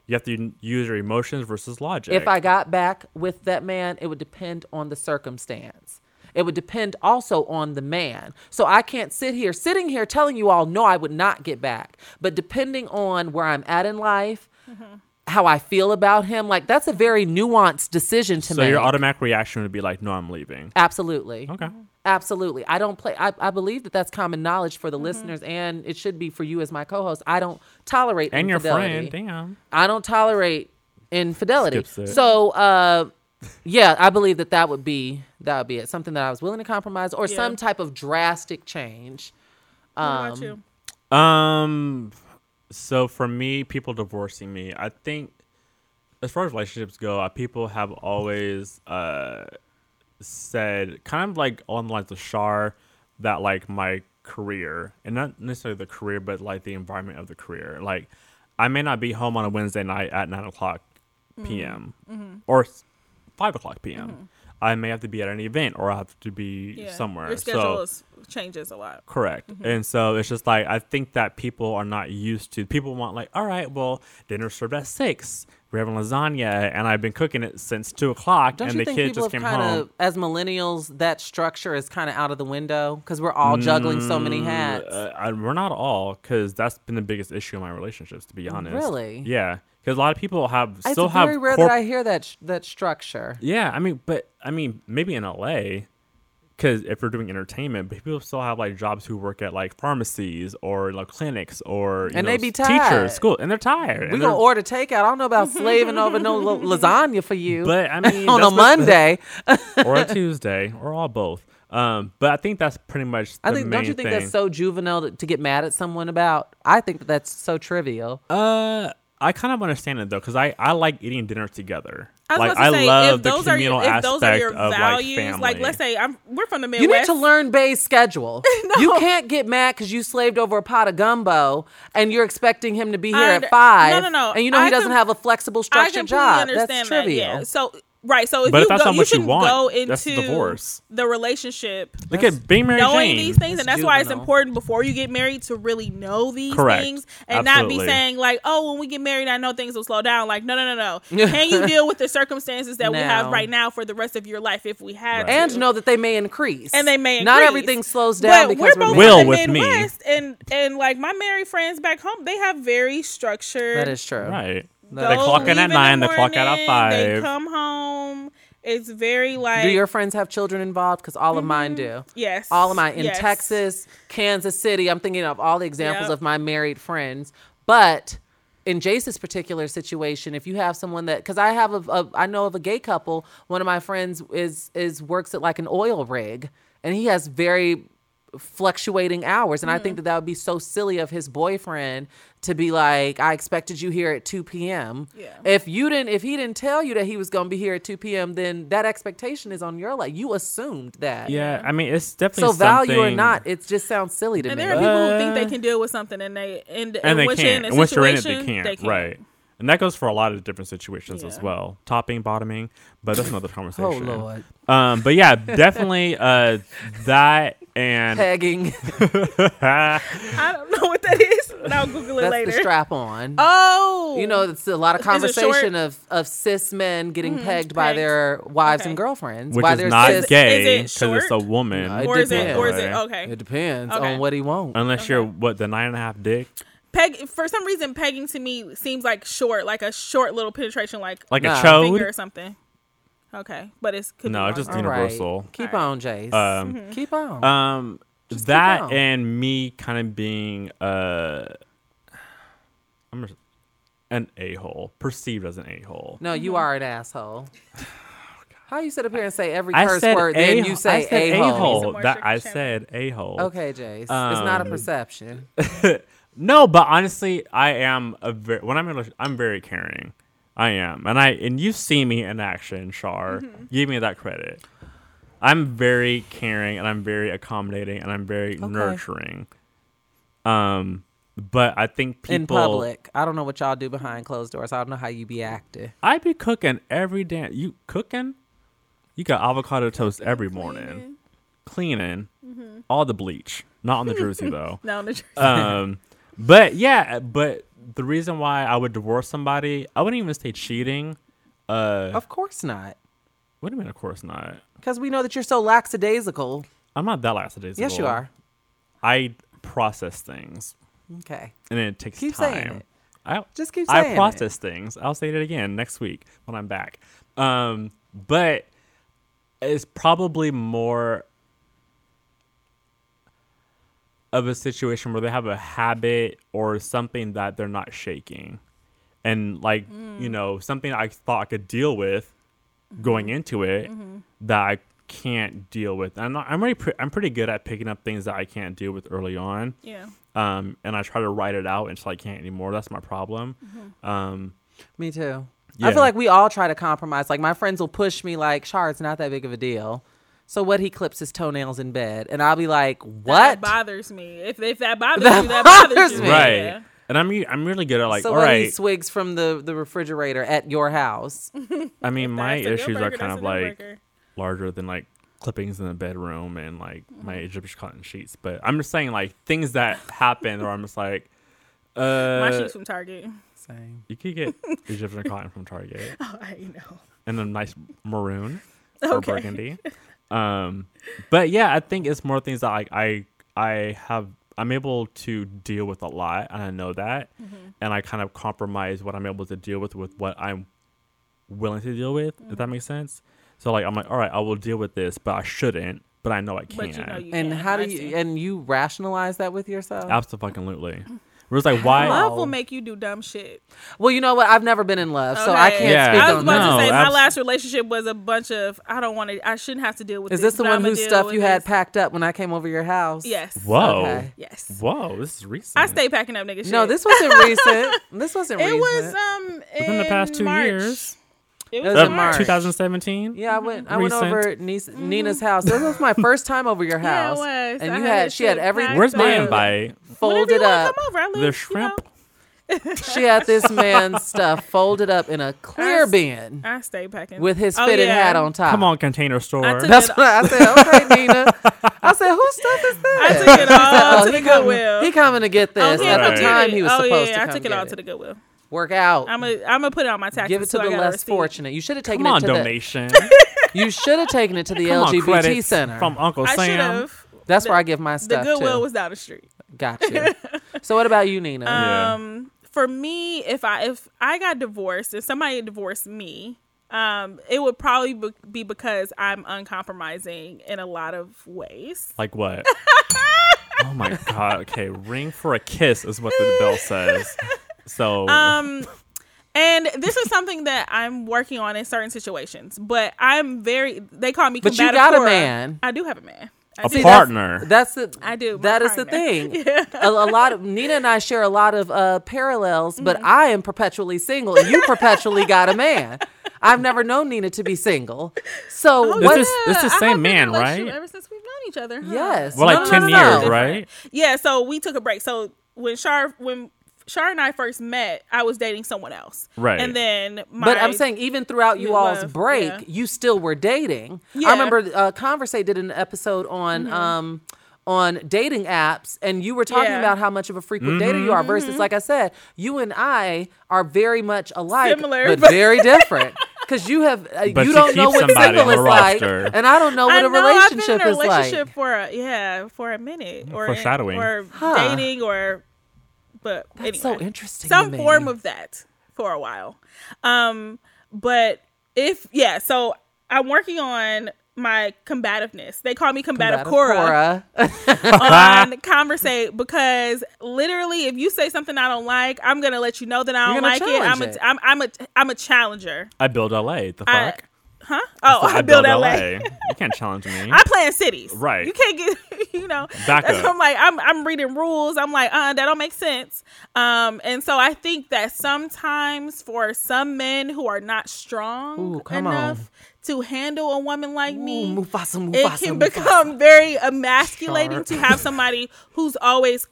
you have to use your emotions versus logic. If I got back with that man, it would depend on the circumstance. It would depend also on the man. So I can't sit here, sitting here telling you all, no, I would not get back. But depending on where I'm at in life, mm-hmm. how I feel about him, like that's a very nuanced decision to so make. So your automatic reaction would be like, "No, I'm leaving." Absolutely. Okay. Mm-hmm. Absolutely. I don't play. I, I believe that that's common knowledge Mm-hmm. for the listeners, and it should be for you as my co-host. I don't tolerate And your infidelity. friend, damn. I don't tolerate infidelity. So, uh, yeah, I believe that that would be that would be it. Something that I was willing to compromise, or Yeah. some type of drastic change. What about Um, you? Um, so for me, people divorcing me, I think, as far as relationships go, uh, people have always uh said kind of like on like the Shar that like my career and not necessarily the career, but like the environment of the career. Like, I may not be home on a Wednesday night at nine o'clock p.m. Mm-hmm. Mm-hmm. or five o'clock p.m. Mm-hmm. I may have to be at an event or I have to be Yeah. somewhere. Your so schedule is, changes a lot. Correct. And so it's just like I think that people are not used to people want like, all right, well, dinner served at six. We're having lasagna and I've been cooking it since two o'clock Don't and the think kid just came kind home. as millennials, that structure is kind of out of the window because we're all juggling so many hats? Uh, I, we're not all because that's been the biggest issue in my relationships, to be honest. Really? Yeah, because a lot of people have it's still have. It's very rare corp- that I hear that sh- that structure. yeah, I mean, but I mean, maybe in LA, because if we're doing entertainment, but people still have like jobs who work at like pharmacies or like clinics or you And know, they be tired. teachers, school, and they're tired. We gonna order takeout. I don't know about slaving over no la- lasagna for you But I mean, on a Monday. or a Tuesday or all both. Um, but I think that's pretty much. The I think. Don't you think thing. that's so juvenile to, to get mad at someone about? I think that that's so trivial. Uh, I kind of understand it though, because I I like eating dinner together. I was like about to I say, love if the those are your, communal if those are aspect your of values, like family. Like let's say I'm we're from the Midwest. You need Midwest. to learn Bay's schedule. You can't get mad because you slaved over a pot of gumbo and you're expecting him to be here I at five. No, no, no. And you know I he doesn't com- have a flexible I structured completely job. understand That's that. trivial. Yeah. So right. So if But you if that's go, not what you shouldn't want, go into divorce. the relationship Look at being married. knowing Jane. these things, and That's that's why it's important before you get married to really know these Correct. things and not be saying like, "Oh, when we get married, I know things will slow down." Like, no, no, no, no. Can you deal with the circumstances that we have right now for the rest of your life if we had Right. And know that they may increase. and they may Not everything slows down but because we're both we're Will from the with me. Midwest, and and like my married friends back home, they have very structured. That is true. Right. That They is clock in at nine. the They clock out at morning, They five. come home. It's very like Do your friends have children involved? Because all of mine do. yes, All of mine in Mm-hmm. yes. Texas, Kansas City. I'm thinking of all the examples Yep. of my married friends. But in Jace's particular situation, if you have someone that, because I have a, a, I know of a gay couple. One of my friends is is works at like an oil rig, and he has very fluctuating hours and i Mm-hmm. think that that would be so silly of his boyfriend to be like i expected you here at 2 p.m Yeah. if you didn't if he didn't tell you that he was going to be here at 2 p.m then that expectation is on your life. you assumed that Yeah, I mean it's definitely so definitely value or not it just sounds silly to And me And there are people who think they can deal with something and they and, and they once can't. you're in a And once you're in it, they situation, can't. Right. And that goes for a lot of different situations as well. Topping, bottoming, but that's another conversation. oh conversation. lord Um, but yeah, definitely uh, that and Pegging. I don't know what that is, but I'll Google it That's later. the strap on. Oh, You know, it's a lot of Is it short? Mm-hmm. conversation of, of cis men getting pegged by their wives Okay. and girlfriends. which why is they're not cis. gay Is because it it's a woman. No, it or is it, or is it okay? It depends Okay. on what he wants. Unless you're what the nine and a half dick, Peg for some reason, pegging to me seems like short, like a short little penetration, like like Nah. a finger or something. Okay, but it's could be No, it's just All right. universal. Keep All right. on, Jace. Um, Mm-hmm. Keep on. Um, Just keep that on. and me kind of being uh, I'm a, an a hole, perceived as an a hole. no, you are an asshole. How you sit up here and say every I curse said word, a. then you say I said a a hole? More That I channel. said a hole. Okay, Jace. it's not a Um, perception. No, but honestly, I am a very when I'm in, a- I'm very caring. I am, and I and you see me in action, Shar. Mm-hmm. Give me that credit. I'm very caring, and I'm very accommodating, and I'm very Okay. nurturing. Um, but I think people in public. I don't know what y'all do behind closed doors. I don't know how you be acting. I be cooking every day. You cooking? You got avocado toast every morning, cleaning, Mm-hmm. all the bleach. Not on the jersey though. No, on the um, but yeah, but the reason why I would divorce somebody, I wouldn't even say cheating. Uh, Of course not. what do you mean? Of course not. Because we know that you're so lackadaisical. I'm not that lackadaisical. Yes, you are. I process things, Okay. and it takes Keep time. saying it. I Just keep saying I it. process things. I'll say it again next week when I'm back. Um, but it's probably more of a situation where they have a habit or something that they're not shaking. And like, Mm. you know, something I thought I could deal with Mm-hmm. going into it that I can't deal with. I'm not, I'm really pre- I'm pretty good at picking up things that I can't deal with early on yeah. um, and I try to write it out until I can't anymore. That's my problem. Um, Me too. Yeah. I feel like we all try to compromise. Like my friends will push me like, Char, it's not that big of a deal. So what he clips his toenails in bed. And I'll be like, What? That bothers me. If if that bothers That you, that bothers, bothers you. me. right. Yeah. And I'm I'm really good at like, so all what he swigs from the, the refrigerator at your house. I mean, my That's a deal issues are kind of like breaker. larger than like clippings in the bedroom and like my Mm-hmm. Egyptian cotton sheets. But I'm just saying like things that happen, or I'm just like, My uh, sheets from Target. Same. you could get Egyptian cotton from Target Oh, I know. and a nice maroon or Okay. burgundy. Um, but yeah, I think it's more things that like I I have I'm able to deal with a lot, and I know that, Mm-hmm. and I kind of compromise what I'm able to deal with with what I'm willing to deal with. If Mm-hmm. that makes sense. So like I'm like, all right, I will deal with this, but I shouldn't. But I know I can. But you know you And can. how do you and you rationalize that with yourself? Absolutely. Where it's like, why? Wow. Love will make you do dumb shit. Well, you know what? I've never been in love, so I can't Yeah. speak I was on about that. No, to say my abs- last relationship was a bunch of I don't want to. I shouldn't have to deal with. This. Is this the one whose stuff with you had this. packed up when I came over your house? Yes. Whoa. Okay. Yes. Whoa, this is recent. I stay packing up nigga shit. No, this wasn't recent. This wasn't It recent. It was um Within the past two March. years. It It was was in in March. March. 2017. Yeah, I went. I went over niece, Nina's house. This was my first time over your Yeah, it house. was. And I you had had. She had shit every. Where's my up. invite? Folded you up. Come over. I live, The you shrimp. know. She had this man's stuff folded up in a clear s- bin I stay packing with his Oh, fitted yeah. hat on top. Come on, container store. That's it- what I said. Okay, Nina. I said, whose stuff is that? I took it all Oh, to the coming, Goodwill. he coming to get Oh, this yeah, at I the time he was oh, supposed yeah, to I took it all to the Goodwill. Work out. I'm gonna I'm gonna put it on my taxes. Give it to so the less fortunate. You should have taken it. Come on, it to donation. the. You should have taken it to the Come LGBT credits center. from Uncle I Sam. have. That's the- where I give my stuff. The stuff Goodwill to. was down the street. Gotcha. so what about you, Nina? Yeah. Um, for me, if I if I got divorced, if somebody divorced me, um, it would probably be- be because I'm uncompromising in a lot of ways. Like what? oh my god. Okay, ring for a kiss is what the bell says. So Um, and this is something that I'm working on in certain situations. But I'm very. They call me. But you got a man. I do have a man. I a do. partner. That's the. I do, my That is the partner. thing. A, a lot of Nina and I share a lot of uh, parallels, Mm-hmm. but I am perpetually single, and you perpetually got a man. I've never known Nina to be single. So Oh, what? This is- this is I same have been in man, right? Ever since we've known each other. huh? Yes. well, like No, no, ten no, years, no. right? Yeah, so we took a break. So when Shar when Shar and I first met, I was dating someone else. Right. And then my But I'm saying, even throughout you You all's left, break, yeah. you still were dating. Yeah. I remember uh, Conversate did an episode on Mm-hmm. um, on dating apps and you were talking Yeah. Mm-hmm. about how much of a frequent dater you are versus like I said, you and I are very much alike Similar, but, but- very different. Because you have uh, you you don't know what somebody single is like, and I don't know what I a know relationship I've been in a is relationship like. for a yeah for a minute or Foreshadowing. or Huh. dating or but That's anyway, so interesting. some form of that for a while. Um, but if yeah, so I'm working on my combativeness. They call me combative, Cora, on conversate because literally, if you say something I don't like, I'm gonna let you know that I don't like it. I'm challenge a it. I'm I'm a I'm a challenger. I build LA. The I- fuck? Huh? Oh, I, build LA. You can't challenge me. I play in cities. Right. You can't get, you know. Back that's up. I'm like, I'm I'm reading rules. I'm like, uh, that don't make sense. Um, and so I think that sometimes for some men who are not strong Ooh, enough on. to handle a woman like Ooh, me, Mufasa, Mufasa, it Mufasa. can become very emasculating Sharp. to have somebody who's always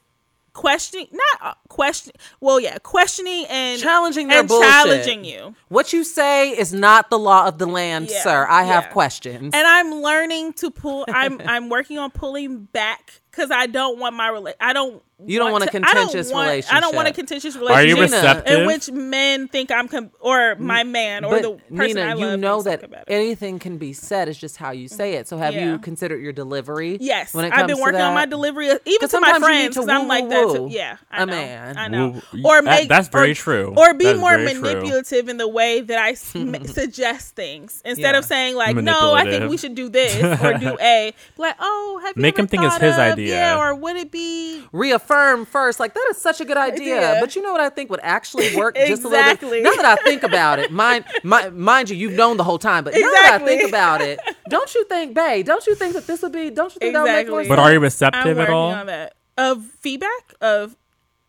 questioning not uh, question well yeah questioning and Challenging their and bullshit. challenging you What you say is not the law of the land, Yeah, sir. I have questions. and I'm learning to pull. I'm I'm working on pulling back because I don't want my rela- I don't. You don't want a to- I don't contentious want- I don't want a contentious relationship. contentious Are relationship. you Gina, receptive? in which men think I'm com- or my man or but the person Nina, I love. you know that anything can be said. It's just how you say it. So have Yeah. you considered your delivery? Yes, when it comes I've been to working on my delivery, uh, even to my sometimes you need friends, to because I'm woo, like woo, that. Too. Yeah, I A know. man. I know. Woo- Or that- make that's very or- true. Or be more very true. manipulative in the way that I suggest things instead Yeah. of saying like, no, I think we should do this or do A. Like, oh, have you Make him think it's his idea. Yeah, or would it be reaffirm first. Like that is such a good idea. Idea. But you know what I think would actually work just a little Exactly. bit. Now that I think about it, mind, mi- mind you, you've known the whole time. But now that I think about it, don't you think, Bay? Don't you think that this would be? Don't you think that would make more Exactly. sense? But are you I'm receptive at all? on that. Of feedback of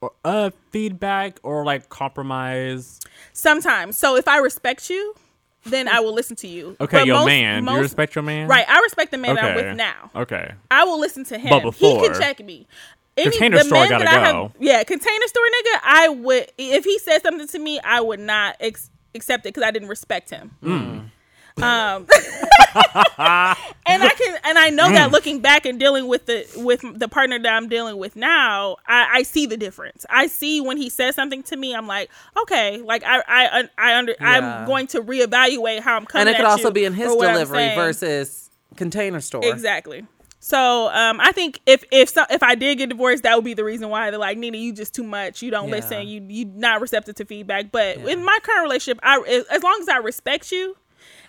Or, uh, feedback or like compromise? sometimes. So if I respect you, then I will listen to you. Okay, But your most- man. Do you respect your man? Right, I respect the man that I'm with now. Okay. I will listen to him. But before, he can check me. Any, Container the store men gotta that I go. have, yeah, container store nigga. I would if he said something to me, I would not ex- accept it because I didn't respect him. Mm. Um, and I can, and I know Mm. that looking back and dealing with the with the partner that I'm dealing with now, I, I see the difference. I see when he says something to me, I'm like, okay, like I I I under Yeah. I'm going to reevaluate how I'm coming. and it could at also you be in his or delivery versus container store. Exactly. So um, I think if if so, if I did get divorced, that would be the reason why they're like Nina, you just too much. You don't Yeah. listen. You you not receptive to feedback. But in my current relationship, I as long as I respect you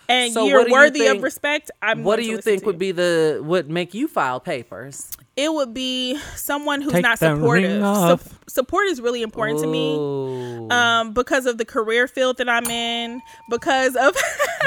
and So you're do you worthy think- of respect, I'm. What do you think would be the would make you file papers? It would be someone who's Take not supportive. off. support is really important to me. Um, because of the career field that I'm in, because of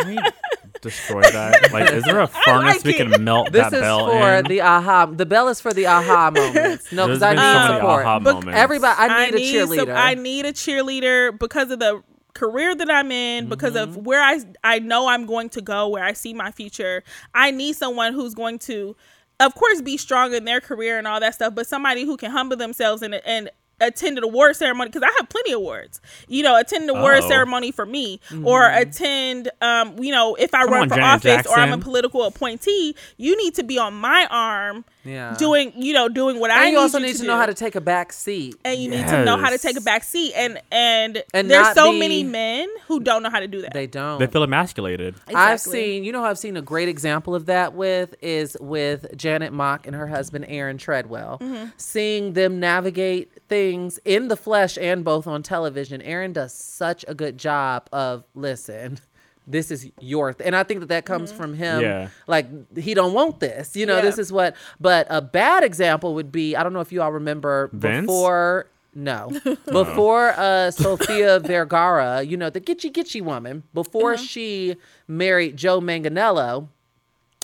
destroy that? Like, is there a furnace like we can melt This that is bell for in? the aha. The bell is for the aha moments. No, because I need so many support. aha But moments. everybody, I need, a some- cheerleader. I need a cheerleader because of the career that I'm in, because of Mm-hmm. where I I know I'm going to go, where I see my future. I need someone who's going to, of course, be strong in their career and all that stuff, but somebody who can humble themselves and and attend an award ceremony because I have plenty of awards. You know, attend the award Oh. ceremony for me, or attend. Um, you know, if I Come run on, for Janet office or I'm a political appointee, you need to be on my arm. Yeah. Doing, you know, doing what I and you also need need you to to know do how to take a back seat. and you need to know how to take a back seat and and, And there's so be- many men who don't know how to do that They don't. They feel emasculated. I've seen, you know, I've seen a great example of that with is with Janet Mock and her husband Aaron Tredwell. Mm-hmm. Seeing them navigate things in the flesh and both on television. Aaron does such a good job of listen. This is your, th-. and I think that that comes from him. Yeah. Like he don't want this, you know. Yeah. This is what. But a bad example would be I don't know if you all remember Vince? before. No, before uh, Sophia Vergara, you know the gitchy gitchy woman. Before she married Joe Manganiello,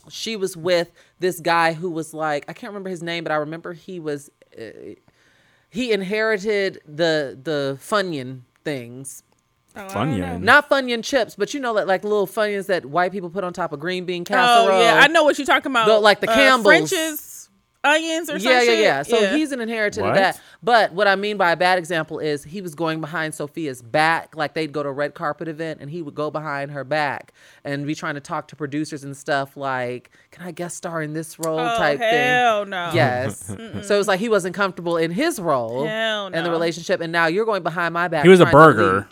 she was with this guy who was like I can't remember his name, but I remember he was uh, he inherited the the Funyun things. Funyun. Not Funyun chips, but you know, like, like little Funyuns that white people put on top of green bean casserole. oh yeah i know what you're talking about The- like the Uh, Campbells. french's onions or something. yeah, yeah, something. yeah. So he's an inheritor What? of that. But what I mean by a bad example is he was going behind Sophia's back, like they'd go to a red carpet event, and he would go behind her back and be trying to talk to producers and stuff like, "Can I guest star in this role?" oh, type thing. hell no. Yes. so it was like he wasn't comfortable in his role Hell in the relationship, and now you're going behind my back. He was a trying to burger.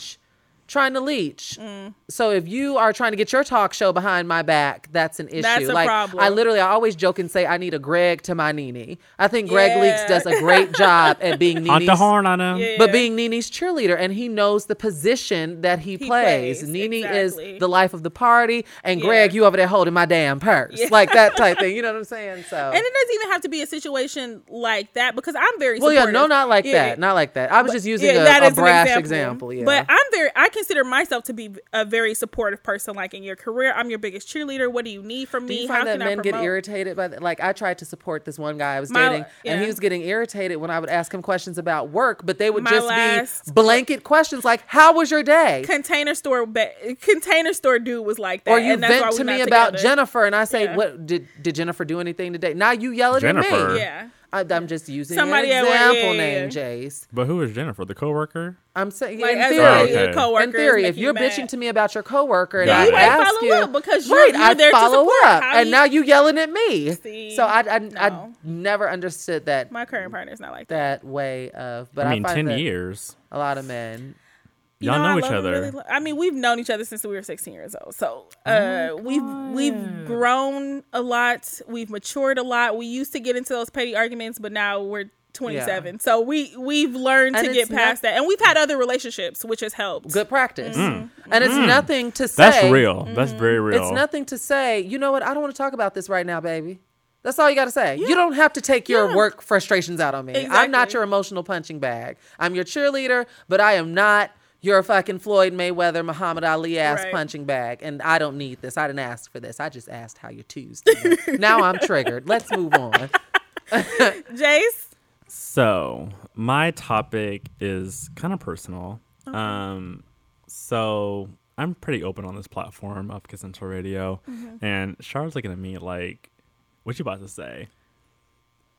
Leech. Trying to leech. Mm. So if you are trying to get your talk show behind my back, that's an issue. That's a like problem. I literally, I always joke and say I need a Greg to my Nene. I think Gregg Leakes Yeah. does a great job at being Honk the horn on him. Yeah. but being Nene's cheerleader, and he knows the position that he, He plays. plays, Nene exactly. is the life of the party, and Yeah. Greg, you over there holding my damn purse, Yeah. like that type thing. You know what I'm saying? So, And it doesn't even have to be a situation like that because I'm very well, yeah, no, not like Yeah. that, not like that. I was just using Yeah, a, that a is an brash example. Yeah, But I'm very I consider myself to be a very supportive person. Like in your career, I'm your biggest cheerleader. What do you need from Do me? you How find that can I men get irritated by that? Like I tried to support this one guy I was My- dating, and he was getting irritated when I would ask him questions about work, but they would My just last- be blanket questions like, "How was your day?" Container store ba- container store dude was like that. Or you and that's vent we're to me about together. Jennifer, and I say, Yeah. "What did did Jennifer do anything today?" Now you yelling at Jennifer. me. Yeah. I, I'm just using Somebody an at work, example yeah, yeah, name, yeah. Jace. But who is Jennifer? The coworker? I'm saying Like in theory. Oh, okay. coworker, In theory, if you're you bitching to me about your coworker and Yeah, I you ain't ask follow you, up because you're- right, you're I there to follow support. up, How and you- now you yelling at me. See, so I, I, I never understood that My current partner's not like that. that way of. But I, I mean, find 10 that years. A lot of men. You Y'all know I each other. really lo- I mean, we've known each other since we were 16 years old. So Oh uh, we've we've grown a lot. We've matured a lot. We used to get into those petty arguments, but now we're 27. So we we've learned And to get past that, and we've had other relationships, which has helped. Good practice. Mm-hmm. And it's nothing to say. That's real. That's very real. It's nothing to say, you know what? I don't want to talk about this right now, baby. That's all you got to say. You don't have to take your Yeah. work frustrations out on me. I'm not your emotional punching bag. I'm your cheerleader, but I am not your fucking Floyd Mayweather, Muhammad Ali ass Right. punching bag. And I don't need this. I didn't ask for this. I just asked how your Tuesday. went. now I'm triggered. Let's move on. Jace, So, my topic is kind of personal. Um, so I'm pretty open on this platform of Kiss Until Radio, Mm-hmm. and Char's looking at me like, "What you about to say?"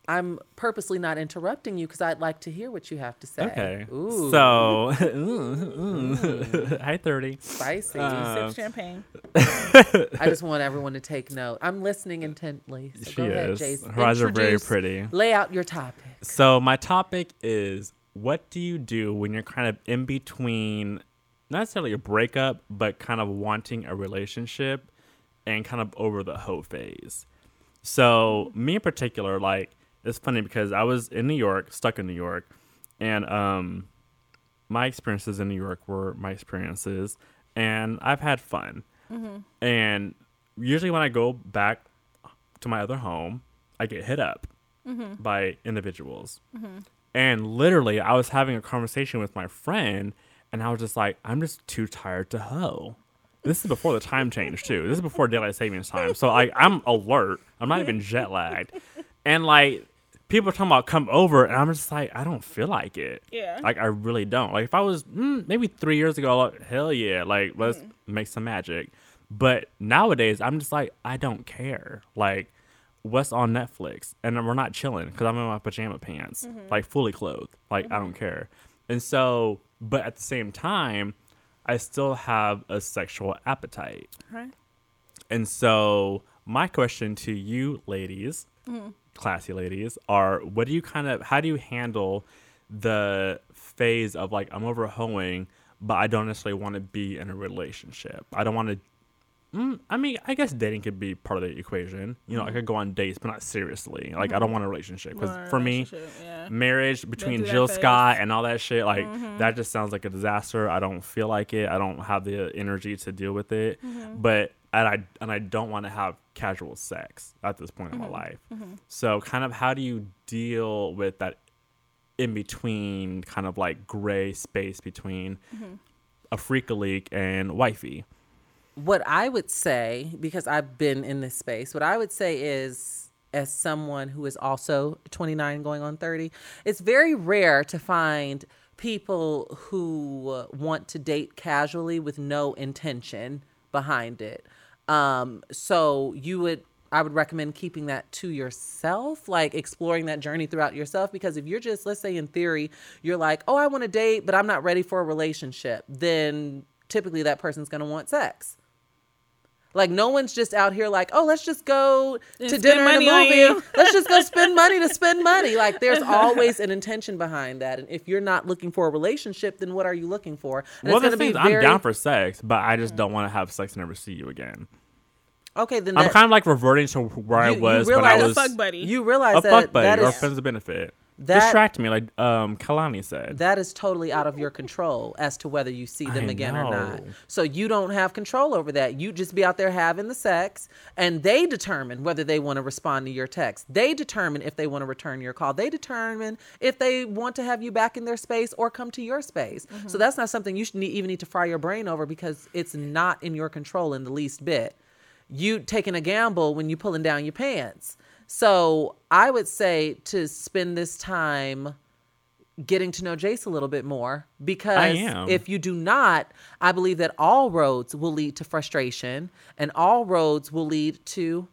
I'm purposely not interrupting you because I'd like to hear what you have to say. Okay. Ooh, So, hi, thirty. spicy. Uh, sip champagne. I just want everyone to take note. I'm listening intently. So She go ahead, is. Jason. Her eyes are very pretty. Lay out your topic. So my topic is what do you do when you're kind of in between not necessarily a breakup, but kind of wanting a relationship and kind of over the hoe phase. So me in particular, like it's funny because I was in New York, stuck in New York, and um my experiences in New York were my experiences and I've had fun. Mm-hmm. And usually when I go back to my other home, I get hit up mm-hmm. by individuals. Mm-hmm. And literally, I was having a conversation with my friend, and I was just like, I'm just too tired to hoe. This is before the time change, too. This is before daylight savings time. So, like, I'm alert. I'm not even jet lagged. And, like, people are talking about come over, and I'm just like, I don't feel like it. Yeah. Like, I really don't. Like, if I was mm, maybe three years ago, like, hell yeah, like, let's mm. make some magic. But nowadays, I'm just like, I don't care. Like, what's on Netflix? And we're not chilling because I'm in my pajama pants, mm-hmm. like fully clothed. Like, I don't mm-hmm. care. And so, but at the same time, I still have a sexual appetite. Right. And so, my question to you, ladies, mm-hmm. Classy ladies, are what do you kind of, how do you handle the phase of like, I'm over hoeing, but I don't necessarily want to be in a relationship? I don't want to. Mm, I mean, I guess dating could be part of the equation. You know, I could go on dates, but not seriously. Like, I don't want a relationship because for me, yeah. marriage between Jill phase. Scott and all that shit, like Mm-hmm. that just sounds like a disaster. I don't feel like it. I don't have the energy to deal with it. Mm-hmm. But and I and I don't want to have casual sex at this point Mm-hmm. in my life. So kind of how do you deal with that in between kind of like gray space between Mm-hmm. a freak a leak and wifey? What I would say, because I've been in this space, what I would say is, as someone who is also 29 going on 30, it's very rare to find people who want to date casually with no intention behind it. Um, so you would I would recommend keeping that to yourself, like exploring that journey throughout yourself. Because if you're just, let's say in theory, you're like, oh, I want to date, but I'm not ready for a relationship, then typically that person's going to want sex. Like no one's just out here like, oh, let's just go And to dinner and a movie. let's just go spend money to spend money. Like there's always an intention behind that. And if you're not looking for a relationship, then what are you looking for? And well, it's the thing be is, I'm down for sex, but I just don't want to have sex and never see you again. Okay, then I'm that, kind of like reverting to where I You- you was when I realize a was fuck buddy. you realize a that fuck buddy that or is friends of benefit. that- Distract me, like um, Kehlani said. that is totally out of your control as to whether you see them I again or not. So you don't have control over that. You just be out there having the sex, and they determine whether they want to respond to your text. They determine if they want to return your call. They determine if they want to have you back in their space or come to your space. So that's not something you should need, even need to fry your brain over because it's not in your control in the least bit. You taking a gamble when you pulling down your pants. So I would say to spend this time getting to know Jace a little bit more because if you do not, I believe that all roads will lead to frustration and all roads will lead to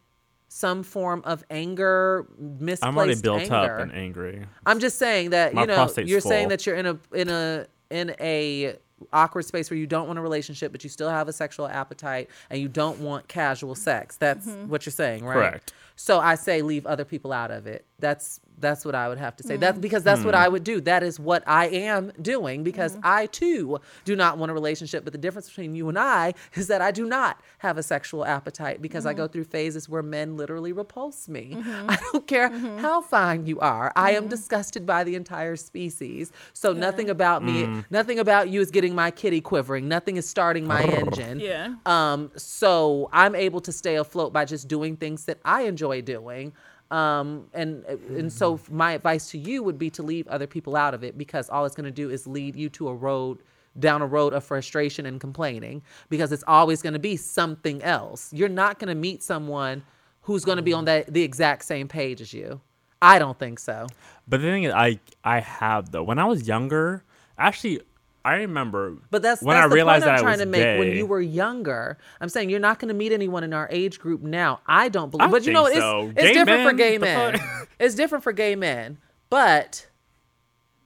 some form of anger, misplaced I'm already built anger. up and angry. I'm just saying that My you know you're saying that you're in a in a in a awkward space where you don't want a relationship but you still have a sexual appetite and you don't want casual sex. That's mm-hmm. what you're saying, right? Correct. So I say leave other people out of it. That's that's what I would have to say. That's mm. because that's what hmm. I would do. That is what I am doing because mm-hmm. I too do not want a relationship. But the difference between you and I is that I do not have a sexual appetite because I go mm-hmm. through phases where men literally repulse me. Mm-hmm. I don't care how fine you are. I am disgusted by the entire species. So nothing about me, mm. nothing about you is getting my kitty quivering. Nothing is starting my engine. Yeah. Um, so I'm able to stay afloat by just doing things that I enjoy doing. Um, and and so my advice to you would be to leave other people out of it because all it's going to do is lead you to a road down a road of frustration and complaining because it's always going to be something else. You're not going to meet someone who's going to be on that the exact same page as you. I don't think so. But the thing is, I I have though. When I was younger, actually, I remember. But that's when that's I the realized point I'm that I trying was to make. When you were younger, I'm saying you're not going to meet anyone in our age group now. I don't believe. I but you know, it's so. it's Gay different for gay men. it's different for gay men. But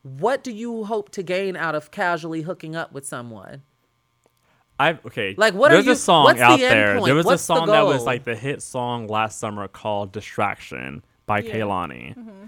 what do you hope to gain out of casually hooking up with someone? I okay. Like, what are There's you- a song what's the out end there. There was What's a song that was like the hit song last summer called "Distraction" by Yeah. Kehlani. Mm-hmm.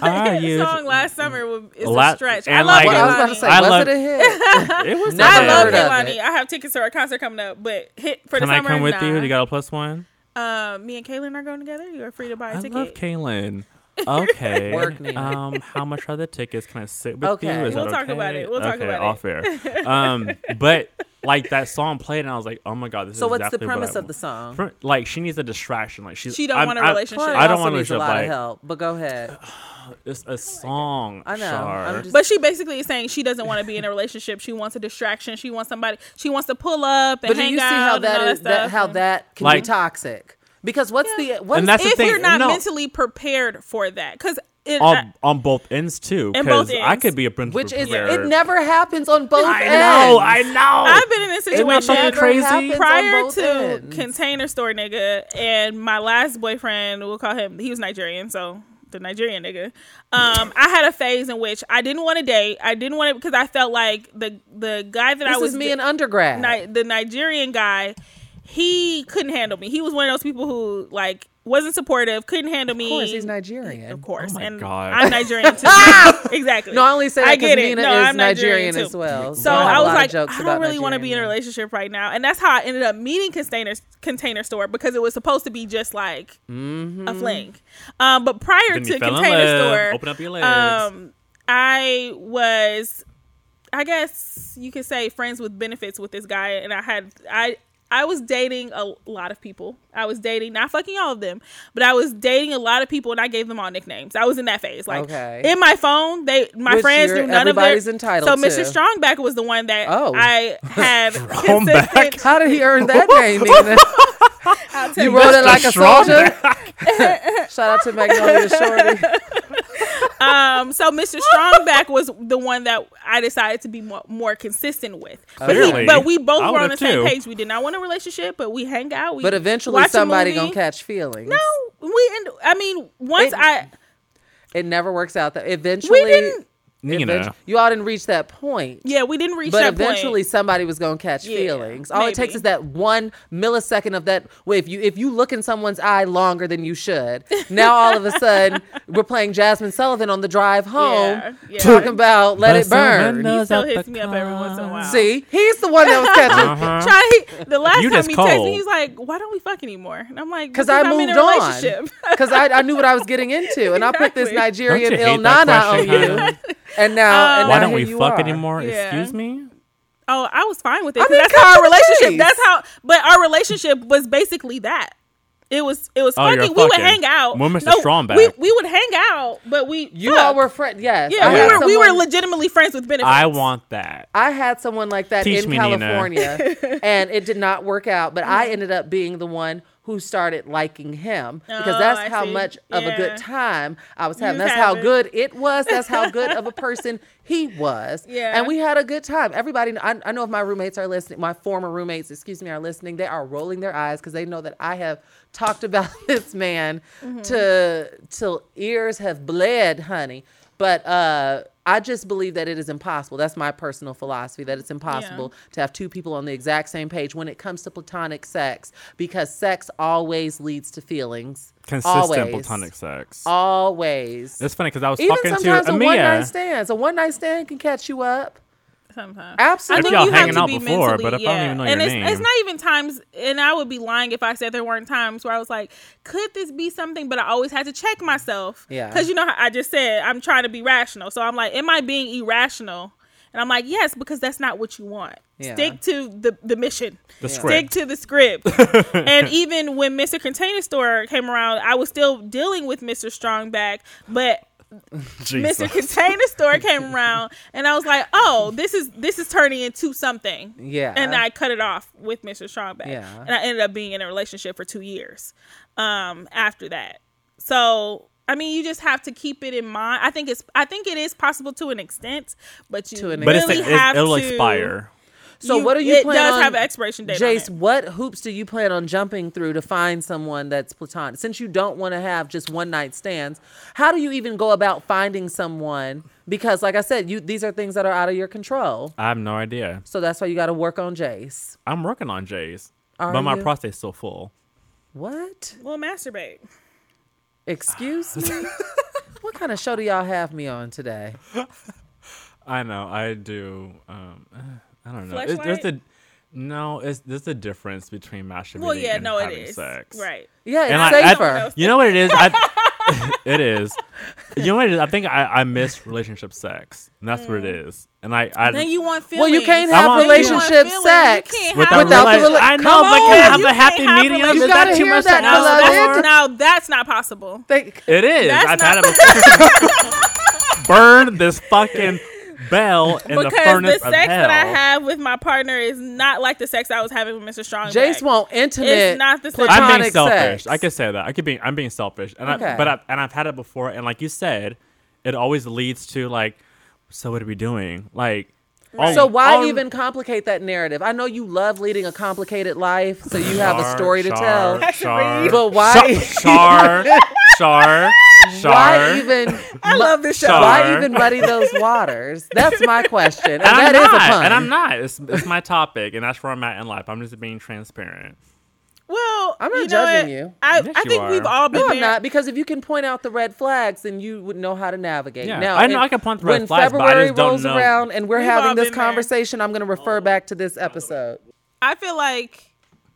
I His use- song last summer was, is La- a stretch. I love like- What I was about to say, I was love- it a hit? It was. Never I love heard Kehlani. it. I have tickets to her concert coming up, but hit for the summer. Can I summer. come with nah. you? You got a plus one. Um, me and Kaylin are going together. You are free to buy a I ticket. I love Kaylin. Okay. Work, Nina. um, how much are the tickets? Can I sit with Okay. you? Is We'll that talk about it. We'll talk okay, about all it. fair. Um, but like that song played, and I was like, oh my god, this So is what's the exactly what premise I of the song? Fr- Like she needs a distraction. Like she's She don't I'm- want a relationship. Claudia I don't also want a needs a relationship. lot Like of help. But go ahead. it's a song. I know. Shar. Just- But she basically is saying she doesn't want to be in a relationship. She wants a distraction. She wants somebody. She wants to pull up and But do hang you see out how and that that is that how that can Like- be toxic? Because what's the what And is- that's the if thing. you're not no, mentally prepared for that, because it. on, I- on both ends too. Because I could be a principal. which is prepared. it never happens on both I ends. I know. I know. I've been in this Isn't that situation fucking crazy? prior to ends. container store nigga and my last boyfriend we'll call him he was nigerian so the nigerian nigga um i had a phase in which i didn't want to date i didn't want to because i felt like the the guy that This i was is me da- in undergrad. Ni- the nigerian guy he couldn't handle me he was one of those people who like wasn't supportive couldn't handle me of course, he's Nigerian. of course Oh my and God. i'm nigerian too exactly No, I only say that I because get it. Nina No, is I'm Nigerian, Nigerian as well. So have I a was like, jokes I don't really want to be in a relationship right now, and that's how I ended up meeting container container store because it was supposed to be just like a fling. Um, but prior Then you to fell in container love. store, Open up your legs. um, I was, I guess you could say, friends with benefits with this guy, and I had I. I was dating a lot of people. I was dating, not fucking all of them, but I was dating a lot of people, and I gave them all nicknames. I was in that phase. Like Okay. in my phone, they my Which friends you're- knew none of their. everybody's entitled so to. Mr. Strongback was the one that Oh. I had Strongback. consistent. How did he earn that name, Nina? I'll tell You you wrote it like a soldier. Shout out to Magnolia Shorty. Um, so Mr. Strongback was the one that I decided to be more, more consistent with. But, we, but we both I were on the would've same too. page. We did not want a relationship, but we hang out. We But eventually, watch somebody gonna catch feelings. No, we. End, I mean, once It- I it never works out. That eventually, didn't- Nina. eventu- you all didn't reach that point. yeah, we didn't reach that point. But that eventually, point. somebody was gonna catch Yeah, feelings. All it takes is that one millisecond of that. Well, if you if you look in someone's eye longer than you should, now all of a sudden we're playing Jazmine Sullivan on the drive home, Yeah, yeah. talking about "Let It Burn." He still hits me up every once in a while. See, he's the one that was catching. Uh-huh. Try the last You time he texted me, cold. he's like, "Why don't we fuck anymore?" And I'm like, Because "Because I I'm moved in a on. Because I, I knew what I was getting into, and I put this Nigerian Don't Il Nana on you, Hannah? And now, and um, Why now don't we fuck are. anymore? Yeah. Excuse me. Oh, I was fine with it. I 'cause mean, that's how our relationship. please. That's how. But our relationship was basically that. It was. It was Oh, you're fucking. We would hang out. When Mr. No, Strongback. We, we would hang out, but we. You fucked. all were friends. Yes. Yeah, I we had were. We were legitimately friends with benefits. I want that. I had someone like that Teach in me, California, and it did not work out. But. I mm. ended up being the one who started liking him because Oh, that's I how see. much of a good time I was having. was That's how having. good it was. That's how good of a person he was. Yeah. and we had a good time. Everybody, I, I know if my roommates are listening, my former roommates, excuse me, are listening. They are rolling their eyes because they know that I have talked about this man Mm-hmm. to till ears have bled, honey. But uh, I just believe that it is impossible. That's my personal philosophy that it's impossible to have two people on the exact same page when it comes to platonic sex because sex always leads to feelings. Consistent always. platonic sex. Always. It's funny because I was Even talking sometimes to a one night Amia. stand. A one night stand can catch you up. Sometimes. Absolutely. If y'all hanging out before, but if I don't even know and your it's, name. it's not even times, and I would be lying if I said there weren't times where I was like, could this be something? But I always had to check myself. Yeah. Because you know, how I just said I'm trying to be rational. So I'm like, am I being irrational? And I'm like, yes, because that's not what you want. Yeah. Stick to the, the mission. The Stick script. to the script. and even when Mr. Container Store came around, I was still dealing with Mr. Strongback, but Jesus. Mr. Container Store came around, and I was like, "Oh, this is this is turning into something." Yeah. and I cut it off with Mr. Strongback. Yeah. and I ended up being in a relationship for two years um, after that. So, I mean, you just have to keep it in mind. I think it's I think it is possible to an extent, but you To an but really it's, have it'll to. expire. So you- what are you planning? It does on? have an expiration date. Jace, on it. what hoops do you plan on jumping through to find someone that's platonic? Since you don't want to have just one night stands, how do you even go about finding someone? Because, like I said, you these are things that are out of your control. I have no idea. So that's why you got to work on Jace. I'm working on Jay's, Are but my you? prostate's still full. What? Well, masturbate. Excuse me. what kind of show do y'all have me on today? I know. I do. Um, I don't know. It's, there's Fleshlight? a no. It's there's a difference between masturbating Well, yeah, and no, it having sex. right. Yeah, it's And I- I- safer. You know what it is? I, it is. You know what it is? I think I, I miss relationship sex, and that's what it mm. is. And I, I Then you want feelings. well, you can't have want- relationship sex feelings. You without, have without the rela- rela- I know, Come but can I have a happy can't have medium? You Is gotta that too hear much that, to ask beloved. for? Now that's not possible. They- It is. That's I've not- had it before. Burn this fucking bell in the because furnace the of sex hell. that I have with my partner is not like the sex I was having with Mr. Strong. Jace want intimate. It's not the same. I'm being selfish. sex. I could say that. I could be. I'm being selfish, and Okay. I, but I, and I've had it before, and like you said, it always leads to like, so what are we doing? Like, all- oh, So why all- even complicate that narrative? I know you love leading a complicated life, so you have a Char, story to char, tell. Char, But why? Char, char, char. Why even? I love this show. Char. Why even muddy those waters? That's my question, and, And I'm that is not. a pun. And I'm not. It's, it's my topic, and that's where I'm at in life. I'm just being transparent. Well, I'm not you know judging what? you. I, Yes, I think are. we've all been No, there. I'm not because if you can point out the red flags, then you would know how to navigate. Yeah, now, I know I can point the red when flags, but I February just don't rolls know. around and we're We've having this been there. conversation, I'm going to refer oh. back to this episode. I feel like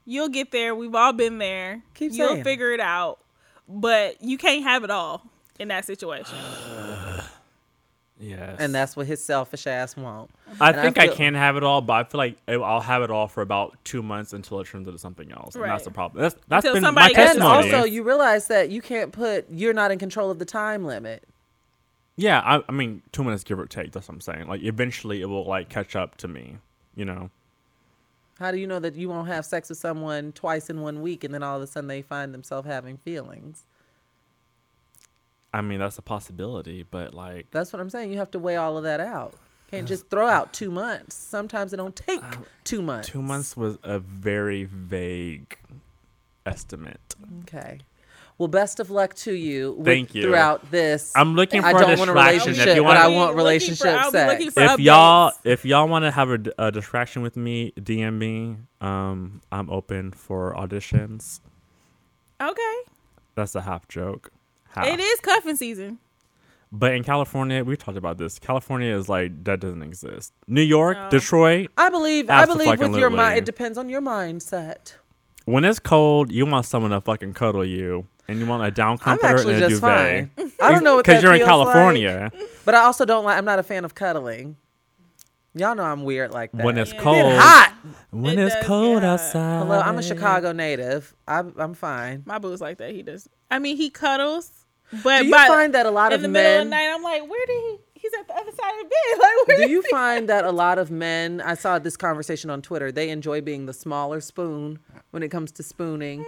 you'll get there. We've all been there. Keep You'll saying figure it out, but you can't have it all in that situation. Yes. And that's what his selfish ass won't. I and think I, feel- can have it all, but I feel like I'll have it all for about two months until it turns into something else, and that's the problem. That's that's Until been my somebody else- And also, you realize that you can't put you're not in control of the time limit. yeah, I, I mean, two minutes give or take. That's what I'm saying. Like eventually, it will like catch up to me. You know. How do you know that you won't have sex with someone twice in one week and then all of a sudden they find themselves having feelings? I mean, that's a possibility, but like, That's what I'm saying. You have to weigh all of that out. Can't just throw out two months. Sometimes it don't take two months. two months was a very vague estimate. Okay. Well, best of luck to you. with- Thank you. Throughout this, I'm looking for I a don't want a distraction. If relationship, you want, I I'll want relationship for- sex. if updates. y'all if y'all want to have a distraction with me, DM me. Um, I'm open for auditions. Okay. That's a half joke. Half. It is cuffing season. But in California, we talked about this. California is like that doesn't exist. New York, No. Detroit. I believe. I believe with your mind. It depends on your mindset. When it's cold, you want someone to fucking cuddle you, and you want a down I'm comforter actually and a just duvet. fine. I don't know what because you're in feels like, California. but I also don't like. I'm not a fan of cuddling. Y'all know I'm weird like that. When it's Yeah. cold, Get hot. when It it's does cold get hot. outside. Hello, I'm a Chicago native. I'm I'm fine. My boo's like that. He does. I mean, he cuddles, but Do you by- find that a lot of men in of the middle of the night, I'm like, where did he? He's at the other side of the bed. Like, where Do you he? find that a lot of men? I saw this conversation on Twitter. They enjoy being the smaller spoon when it comes to spooning. Not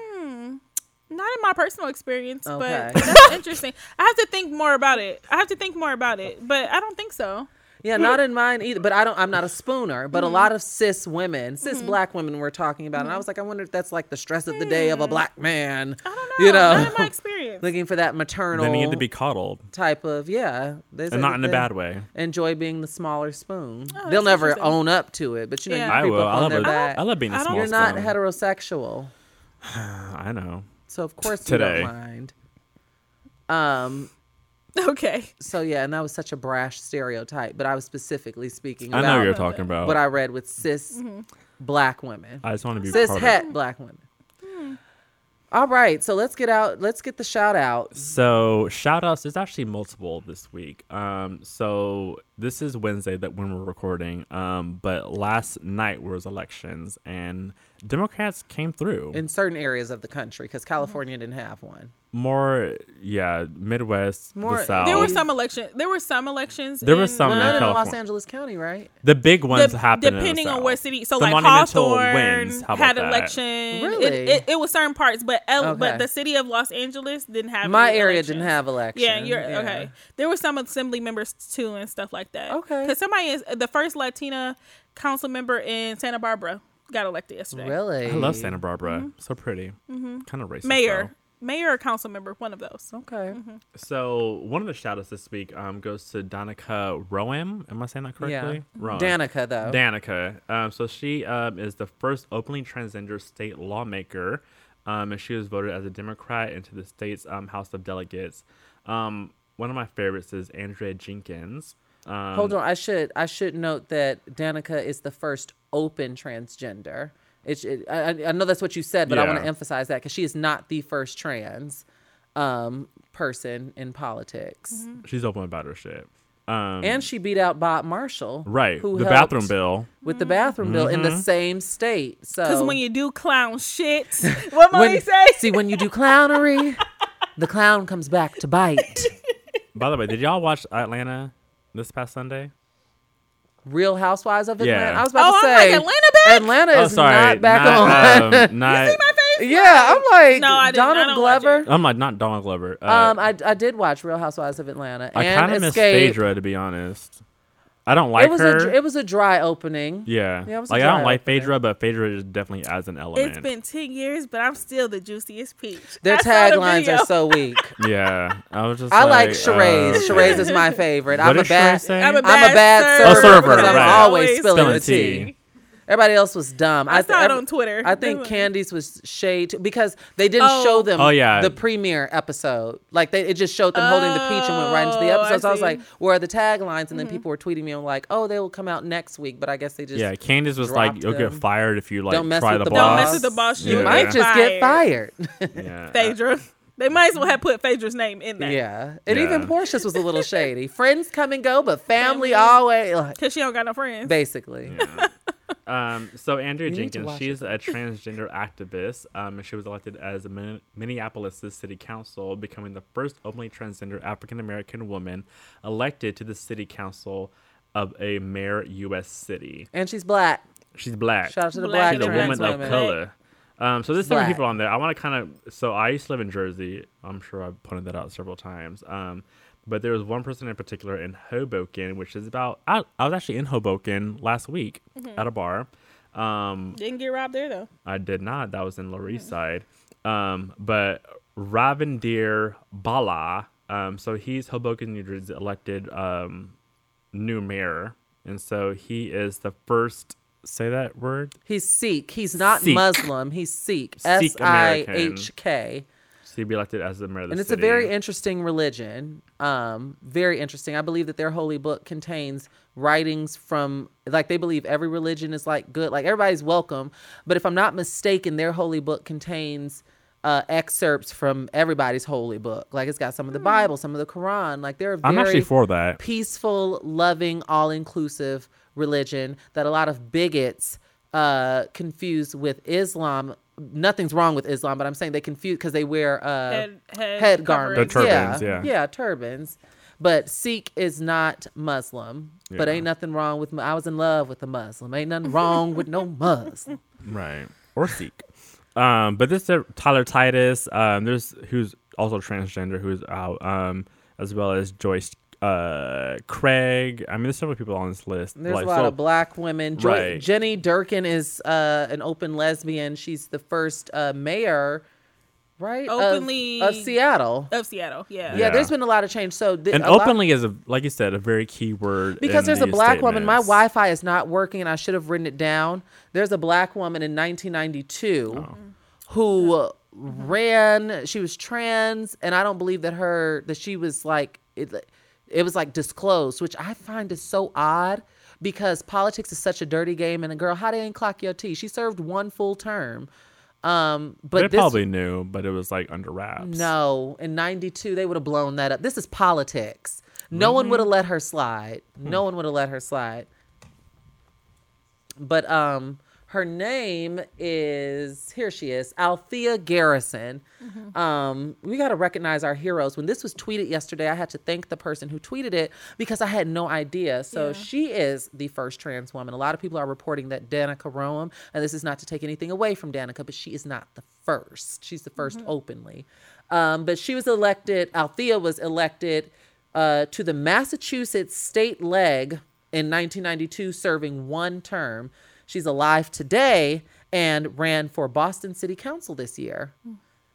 in my personal experience, Okay. but that's interesting. I have to think more about it. I have to think more about it, but I don't think so. Yeah, mm. not in mine either. But I don't. I'm not a spooner. But a mm. lot of cis women, cis mm-hmm. black women, we're talking about, and I mm-hmm. was like, I wonder if that's like the stress of the day of a mm. black man. I don't know. You know, Not in my experience. looking for that maternal They need to be coddled, type of yeah, they and not that in a bad way. Enjoy being the smaller spoon. Oh, They'll never own up to it, but you know, Yeah. you I will. I on love their back. I love being a I don't- small You're not heterosexual, I know. So of course Today. you don't mind. Um. Okay. So yeah, and that was such a brash stereotype, but I was specifically speaking I about know you're talking about. what I read with cis Mm-hmm. black women, I just want to be cis part of- het black women. Hmm. All right, so let's get out. Let's get the shout outs. So shout outs, there's actually multiple this week. Um, so this is Wednesday that when we're recording. Um, but last night was elections and Democrats came through. in certain areas of the country because California didn't have one. More, yeah, Midwest, More- the South. There were some elelections. There were some elections. There were some Well, in not in Los Angeles County, right? the big ones De- happened in the depending on South. what city. So The like Hawthorne wins. How had that? election. Really? It, it, it was certain parts, but L, Okay. but the city of Los Angeles didn't have. My any area elections. didn't have election. Yeah, you're Yeah. okay. There were some assembly members too and stuff like that. Okay. because somebody is the first Latina council member in Santa Barbara got elected yesterday. Really? I love Santa Barbara. So pretty. Kind of racist. Mm-hmm. Mayor, though. mayor or council member, one of those. Okay. Mm-hmm. So one of the shout outs this week um, goes to Danica Roem. Am I saying that correctly? Yeah. Roem. Danica, though. Danica. Um, so she um, is the first openly transgender state lawmaker, um, and she was voted as a Democrat into the state's um, House of Delegates. Um, one of my favorites is Andrea Jenkins. Um, Hold on, I should I should note that Danica is the first open transgender. It's it, I, I know that's what you said, but I want to emphasize that because she is not the first trans um, person in politics, She's open about her shit. Um, and she beat out Bob Marshall, right, Who the bathroom bill. with the bathroom bill in the Mm-hmm. same state. So Because when you do clown shit, what when- Molly say? see when you do clownery, the clown comes back to bite. By the way, did y'all watch Atlanta this past Sunday? Real Housewives of Yeah. Atlanta. I was about Oh, to I'm say like, Atlanta back? Atlanta oh, is sorry, not back not, on. Um, not, yeah, I'm like No, I didn't. I Donald don't Glover. I'm like not Donald Glover. Uh, Um, I, I did watch Real Housewives of Atlanta I and kind of miss Escape. Phaedra to be honest. I don't like it was her. a it was a dry opening. yeah, Yeah, it was like I don't like opening. Phaedra, but Phaedra just definitely adds an element. It's been 10 years, but I'm still the juiciest peach. Their I saw the taglines are so weak. yeah, I was just. I like like charades. uh, charades is my favorite. What I'm a bad. Sheree say? I'm a I'm a bad server. Server, because I'm right. always spilling Spilling the tea. tea. Everybody else was dumb. I saw it on Twitter. I think Kandi's was shade too, because they didn't Oh. show them Oh, yeah. the premiere episode. Like they it just showed them holding the peach and went right into the Oh, episode. I so I was like, where are the taglines? And then mm-hmm. people were tweeting me and like, oh, they will come out next week. But I guess they just Yeah, Candace was like, "You'll get fired if you like Don't mess try with the the boss." Don't mess with the boss. you Yeah. might just get fired. Yeah. Phaedra. They might as well have put Phaedra's name in there. yeah. And Yeah. even Porsha's was a little shady. Friends come and go, but family Family. always like, Because she don't got no friends. basically. Um, so Andrea You need to Jenkins, watch she's a transgender activist, um, she was elected as a Min- Minneapolis city council, becoming the first openly transgender African American woman elected to the city council of a mayor U.S. city. And she's black. She's black. Shout out to the Black black, She's a and trans woman of women. color. Um, so there's so many people on there. I want to kind of. So I used to live in Jersey. I'm sure I've pointed that out several times. Um, but there was one person in particular in Hoboken, which is about. I, I was actually in Hoboken last week Mm-hmm. at a bar. Um, Didn't get robbed there though. I did not. That was in Lower East Side. Um, but Ravinder Bhalla, um, so he's Hoboken, New Jersey's elected um, new mayor. And so he is the first, say that word? He's Sikh. He's not Sikh. Muslim. He's Sikh. Sikh S I American. H K. So he'd be elected as the mayor of the And it's city. a very interesting religion. Um, very interesting. I believe that their holy book contains writings from like they believe every religion is like good, like everybody's welcome. But if I'm not mistaken, their holy book contains uh, excerpts from everybody's holy book. Like it's got some of the Bible, some of the Quran. Like they're very I'm actually for that. peaceful, loving, all inclusive religion that a lot of bigots uh, confuse with Islam. Nothing's wrong with Islam, but I'm saying they confuse because they wear uh, Head- head head garments. The turbans, yeah. yeah, turbans. But Sikh is not Muslim. But ain't nothing wrong with. I was in love with a Muslim. Ain't nothing wrong with no Muslim. Right. Or Sikh. Um, but this is Tyler Titus. Um, there's who's also transgender who's out. Um, as well as Joyce uh Craig. I mean, there's several people on this list. There's Like, a lot so- of black women. Joy- Right. Jenny Durkan is uh, an open lesbian. She's the first uh, mayor, right? of- Openly- of, Seattle. Of Seattle, yeah. Yeah. Yeah. there's been a lot of change. So th- and a lot- openly is a like you said a very key word because in there's a these black woman. My. Wi-Fi is not working, and I should have written it down. There's a black woman in 1992 Oh. who ran. She was trans, and I don't believe that her that she was like it. It was like disclosed, which I find is so odd because politics is such a dirty game. And a girl, how they ain't clock your tea? She served one full term. Um, but They this, probably knew, but it was like under wraps. no, in 92, they would have blown that up. This is politics. No one would have let her slide. No one would have let her slide. But um her name is here she is, Althea Garrison. Um we got to recognize our heroes. When this was tweeted yesterday, I had to thank the person who tweeted it because I had no idea. So Yeah. she is the first trans woman. A lot of people are reporting that Danica Roem, and this is not to take anything away from Danica, but she is not the first. She's the 1st openly. Um, but she was elected, Althea was elected uh, to the Massachusetts state leg in 1992, serving one term. She's alive today and ran for Boston City Council this year.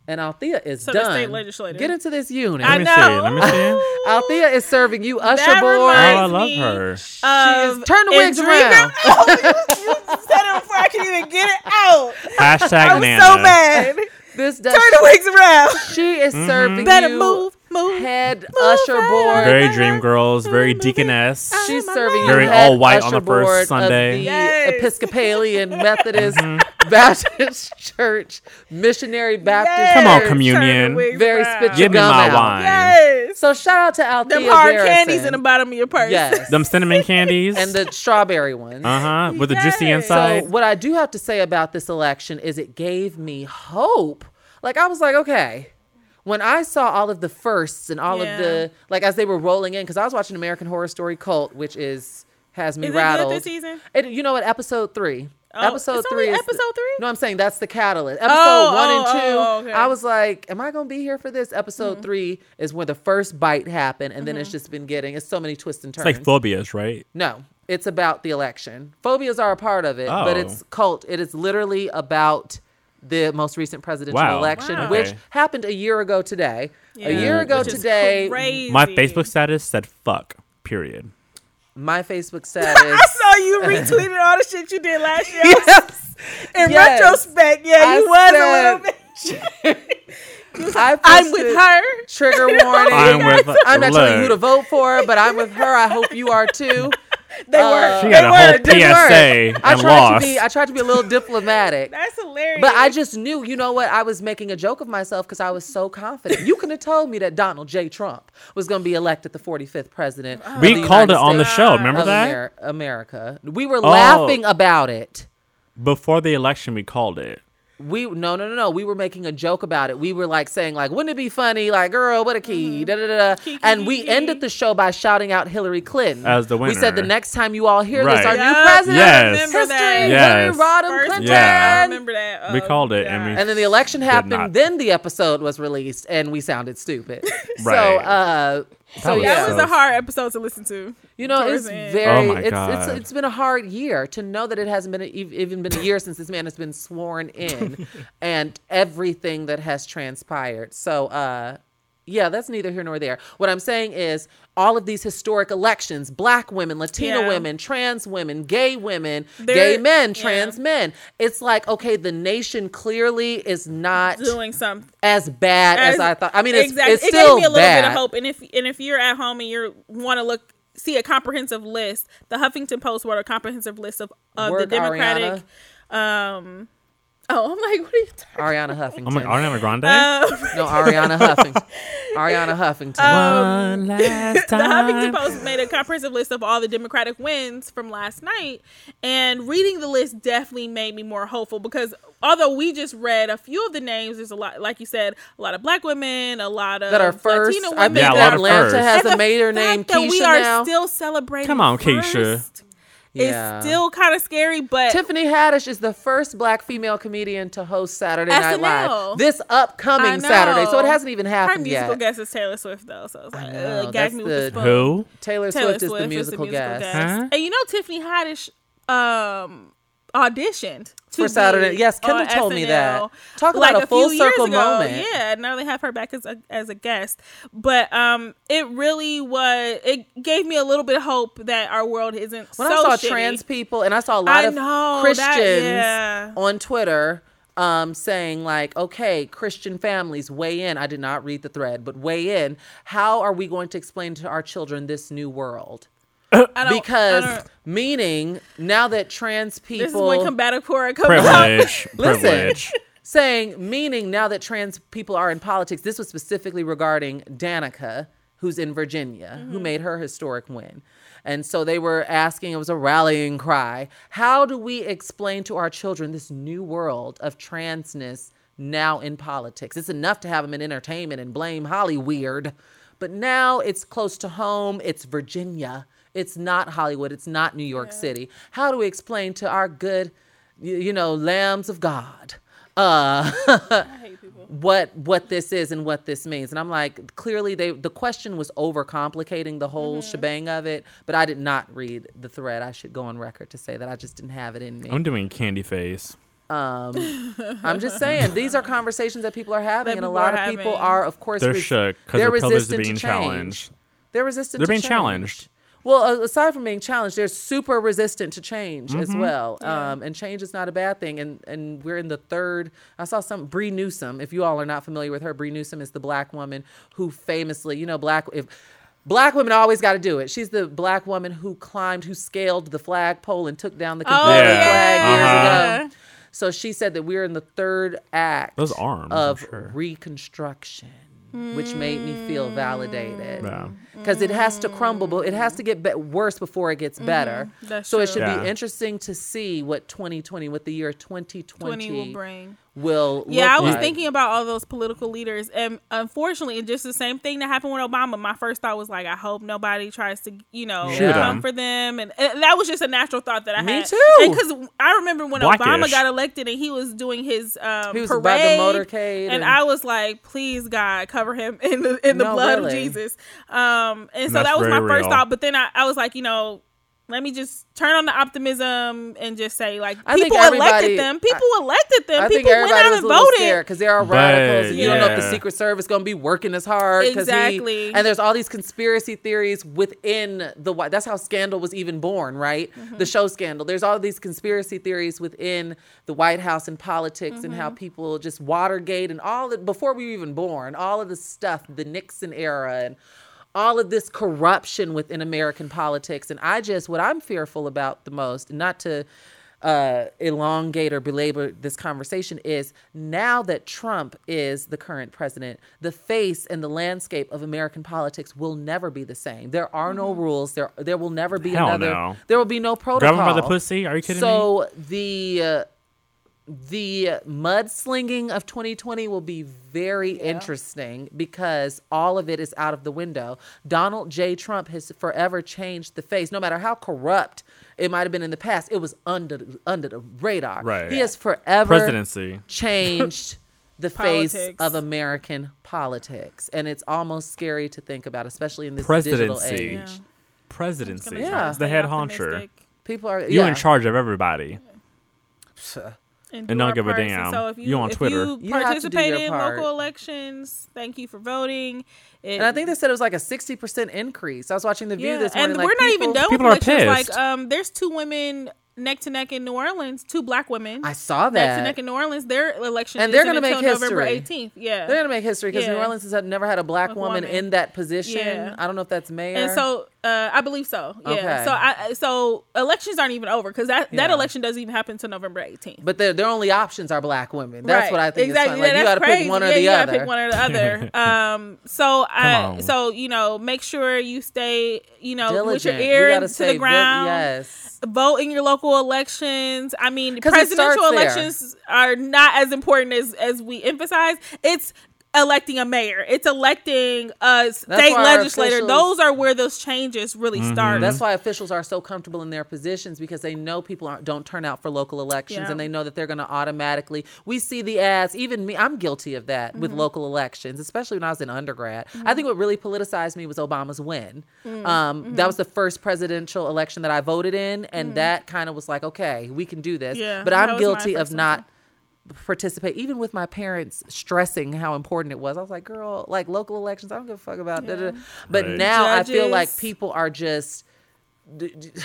And Althea is So the done. state legislator. Get into this unit. I Let me know. see. Let me see. Althea is serving you usher That board. Oh, I love her. She is- turn the in wigs around. Oh, you, you said it before I could even get it out. Hashtag I was Nana. so mad. This does. Turn the wigs around. She is mm-hmm. serving Better you Better move, move. head usher board. Very dream girls, very deaconess. She's serving Very you head all white on the first board of Sunday. the Yes. Episcopalian Methodist Mm-hmm. Baptist Church, Missionary Baptist. Yes. Come on, communion. Turn the Very around. spit Give me my out. wine. Yes. So shout out to Althea Them hard Garrison. candies in the bottom of your purse. Yes. Them cinnamon candies. and the strawberry ones. uh huh. With the juicy inside. So what I do have to say about this election is it gave me hope. Like I was like, okay. When I saw all of the firsts and all Yeah. of the like as they were rolling in, because I was watching American Horror Story Cult, which is has me Is it good rattled. this season? It, you know what? Episode three. Oh, episode it's three. only is the- episode three? no, I'm saying that's the catalyst. Episode Oh, one oh, and two. oh, okay. I was like, am I gonna be here for this? Episode Mm-hmm. three is where the first bite happened, and then it's just been getting. It's so many twists and turns. It's like phobias, right? No, it's about the election. Phobias are a part of it, but Oh. it's cult. It is literally about the most recent presidential Wow. election, Wow. which Okay. happened a year ago today. A year ago Which is today, crazy. My Facebook status said fuck. Period. my Facebook status. I saw you retweeted all the shit you did last year. yes, In Yes. retrospect, yeah, I you was said- a little bit. I I'm with her. Trigger warning. I'm with. I'm not telling you who to vote for, but I'm with her. I hope you are too. They Uh, were. She they got a were. whole It PSA work. and I tried lost. to be. I tried to be a little diplomatic. That's hilarious. But I just knew, you know what? I was making a joke of myself because I was so confident. You could have told me that Donald J. Trump was going to be elected the 45th president. of we the called it United on the show. Remember that? Amer- America. We were Oh. laughing about it. Before the election, we called it. We no no no no we were making a joke about it we were like saying like wouldn't it be funny like girl what a key da, da, da, da. and we ended the show by shouting out hillary clinton As the winner. we said the next time you all hear this Right. our Yup, new president Yes. Remember history that. Yes. hillary rodham First clinton Yeah. I remember that. We Oh, called it, and we- and then the election happened not. then the episode was released and we sounded stupid so Right. uh so was yeah that was a hard episode to listen to. You know, towards it's very. Oh my it's, God. it's it's been a hard year to know that it hasn't been a, even been a year since this man has been sworn in, and everything that has transpired. So, uh, yeah, that's neither here nor there. What I'm saying is, all of these historic elections: black women, Latina Yeah. women, trans women, gay women, They're- gay men, yeah. trans men. It's like okay, the nation clearly is not doing something. as bad as, I thought. I mean, it's, exactly. it's it still gave me a little bad. bit of hope. And if and if you're at home and you want to look see a comprehensive list, the Huffington Post wrote a comprehensive list of of Work, the Democratic. Um, oh, I'm like, what are you talking? About? Arianna Huffington. Oh my, Ariana Grande. Um, No, Arianna Huffington. Arianna Huffington. One last the Huffington. Post made a comprehensive list of all the Democratic wins from last night, and reading the list definitely made me more hopeful because although we just read a few of the names, there's a lot, like you said, a lot of Black women, a lot of that are first. Latina I think Yeah, that Atlanta first. has And a the mayor named that Keisha we are now. still celebrating. Come on, Keisha. first Yeah. It's still kind of scary, but Tiffany Haddish is the first black female comedian to host Saturday Night Live this upcoming. Saturday. So it hasn't even happened her happened musical yet. guest is Taylor Swift, though. So it's like, know, uh, gag that's me with the the- Who? Taylor, Taylor Swift, is the musical, guest. Huh? And you know, Tiffany Haddish um, auditioned to For Saturday- yes, Kendall told me that. SNL, Talk about a full few years circle ago. moment. Yeah, now they have her back as a as a guest. But um, it really was. It gave me a little bit of hope that our world isn't When so I saw shitty. trans people, and I saw a lot I of know, that- Christians yeah. on Twitter um, saying like, "Okay, Christian families weigh in." I did not read the thread, but weigh in. How are we going to explain to our children this new world? I don't- I Because meaning now that trans this is people when combative Cora comes out. Privilege. Listen. Privilege. saying meaning now that trans people are in politics this was specifically regarding danica who's in virginia who mm-hmm. made her historic win and so they were asking it was a rallying cry how do we explain to our children this new world of transness now in politics it's enough to have them in entertainment and blame holly weird but now it's close to home it's virginia it's not hollywood it's not new york city how do we explain to our good you, you know lambs of god uh what what this is and what this means and i'm like clearly they the question was overcomplicating the whole shebang of it but i did not read the thread i should go on record to say that i just didn't have it in me I'm doing candy face. um i'm just saying these are conversations that people are having That and a lot are of people are of course They're res- shook because they're their pillars are resistant being to change. challenged. they're resistant They're to being change. challenged. Well, aside from being challenged, they're super resistant to change as Mm-hmm. well. Um, and change is not a bad thing. And and we're in the third. I saw some Bree Newsom. If you all are not familiar with her, Bree Newsom is the black woman who famously, you know, black if. Black women always got to do it. She's the black woman who climbed, who scaled the flagpole and took down the Oh, Confederate Yeah. flag years yeah. ago. So she said that we're in the third act Those arms, of sure. reconstruction, which made me feel validated Yeah. because it has to crumble, but it has to get be- worse before it gets better. Mm-hmm. That's so it should Yeah. be interesting to see what 2020, what the year 2020 20 will bring. Will Yeah, I was like. thinking about all those political leaders, and unfortunately, it's just the same thing that happened with Obama. My first thought was like, I hope nobody tries to, you know, Shoot come him. for them, and, and that was just a natural thought that I Me had. too. Because I remember when Obama got elected and he was doing his um, He was parade, about the motorcade and, and- I was like, please God, cover him in the in the No, blood really. of Jesus. Um, and so That's that was my very first thought. But then I, I was like, you know. Let me just turn on the optimism and just say, like, I people elected them. People elected them. I think people went out was and voted. because there are But, radicals, and you don't know if the. Secret Service going to be working as hard. 'cause he- Exactly. and there's all these conspiracy theories within the White. That's how Scandal was even born, right? Mm-hmm. The show Scandal. There's all these conspiracy theories within the White House and politics, and Mm-hmm. how people just Watergate and all that before we were even born. All of the stuff, the Nixon era, and all of this corruption within American politics. And I just, what I'm fearful about the most, not to uh, elongate or belabor this conversation, is now that Trump is the current president, the face and the landscape of American politics will never be the same. There are no rules. There, there will never be Hell another. no. There will be no protocol. Grab him by the pussy? Are you kidding me? so the uh, the mudslinging of 2020 will be very interesting because all of it is out of the window. Donald J. Trump has forever changed the face. No matter how corrupt it might have been in the past, it was under under the radar. Right. He has forever Presidency. changed the face Politics. of American politics, and it's almost scary to think about, especially in this digital age. Yeah. Presidency. Yeah. The stay head honcher. optimistic People are You yeah. in charge of everybody. And, And don't our give a parts. And damn. So if you, You on if Twitter. you You have to do participate your in part. local elections, thank you for voting. It, And I think they said it was like a sixty percent increase. I was watching the View yeah, this morning. and like, we're not even people- done people with are elections. pissed. Like, um, there's two women neck to neck in New Orleans, two black women. I saw that neck to neck in New Orleans. Their election And they're gonna make until November history. 18th. Yeah, They're gonna make history because New Orleans has never had a black Black woman, woman. in that position. Yeah. I don't know if that's mayor. And so uh, I believe so. Yeah. Okay. So I so elections aren't even over because that, that Yeah. election doesn't even happen until November 18th. but their their only options are black women. That's Right. what I think. Exactly. Is fun. Like Yeah, you got to pick crazy. one or the other. pick one or the other. um. So I. So you know, make sure you stay. You know, Diligent. with your ear gotta to stay the vi- ground. yes. Vote in your local elections. I mean, presidential there. elections are not as important as as we emphasize. It's electing a mayor. It's electing a state why legislator. officials- Those are where those changes really Mm-hmm. start. That's why officials are so comfortable in their positions because they know people aren't, don't turn out for local elections Yeah. and they know that they're going to automatically. We see the ads. Even me, I'm guilty of that with Mm-hmm. local elections, especially when I was in undergrad. I think what really politicized me was Obama's win. Mm-hmm. Um, That was the first presidential election that I voted in, and that kind of was like, okay, we can do this. Mm-hmm. Yeah, but I'm guilty of not participate even with my parents stressing how important it was i was like girl like local elections i don't give a fuck about da, da, da." but Right. now i feel like people are just d- d-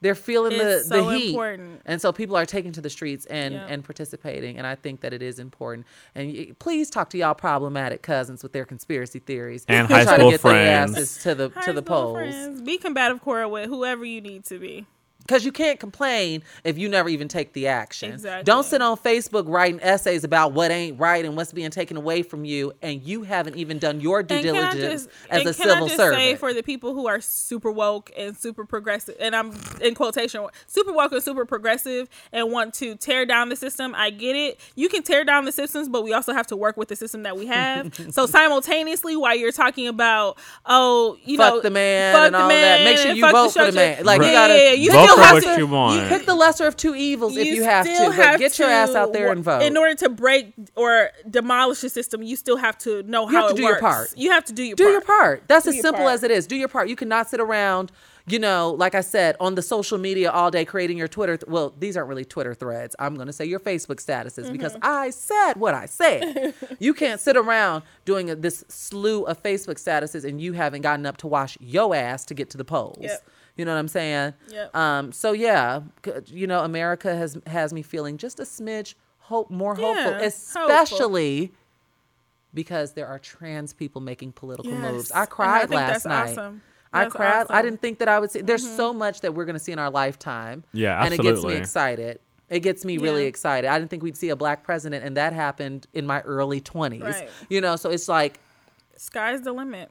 they're feeling It's the, the so heat important. and so people are taking to the streets and Yeah. and participating and i think that it is important and y- please talk to y'all problematic cousins with their conspiracy theories And high try to school get their friends. asses to the High to the polls friends. Be combative core with whoever you need to be. Because you can't complain if you never even take the action. Exactly. Don't sit on Facebook writing essays about what ain't right and what's being taken away from you, and you haven't even done your due And can I diligence just- as and a can civil I just servant. Say for the people who are super woke and super progressive, and I'm in quotation, super woke and super progressive, and want to tear down the system. I get it. You can tear down the systems, but we also have to work with the system that we have. so simultaneously, while you're talking about, oh, you know, fuck know, the man fuck and the all that. Make sure you fuck vote for the man. Like you gotta Yeah, you Vote still for have what you want. pick the lesser of two evils if you have to, still but have get your ass out there and vote. In order to break or demolish the system, you still have to know You how have to it do your part. You have to do your do part. your part. That's Do as simple part. as it is. Do your part. You cannot sit around, you know, like I said, on the social media all day creating your Twitter. Th- well, these aren't really Twitter threads. I'm going to say your Facebook statuses because Mm-hmm. I said what I said. you can't sit around doing a, this slew of Facebook statuses and you haven't gotten up to wash your ass to get to the polls. Yep. You know what I'm saying? Yep. Um. So yeah, you know, America has has me feeling just a smidge hope more hopeful, Yeah, especially because there are trans people making political Yes. moves. And I I cried think last that's night. awesome. I That's cried. I awesome. Mm-hmm. didn't think that I would see. There's so much that we're going to see in our lifetime. Yeah, absolutely. and it gets me excited. It gets me really excited. I didn't think we'd see a black president, and that happened in my early 20s. Right. You know, so it's like Sky's the limit.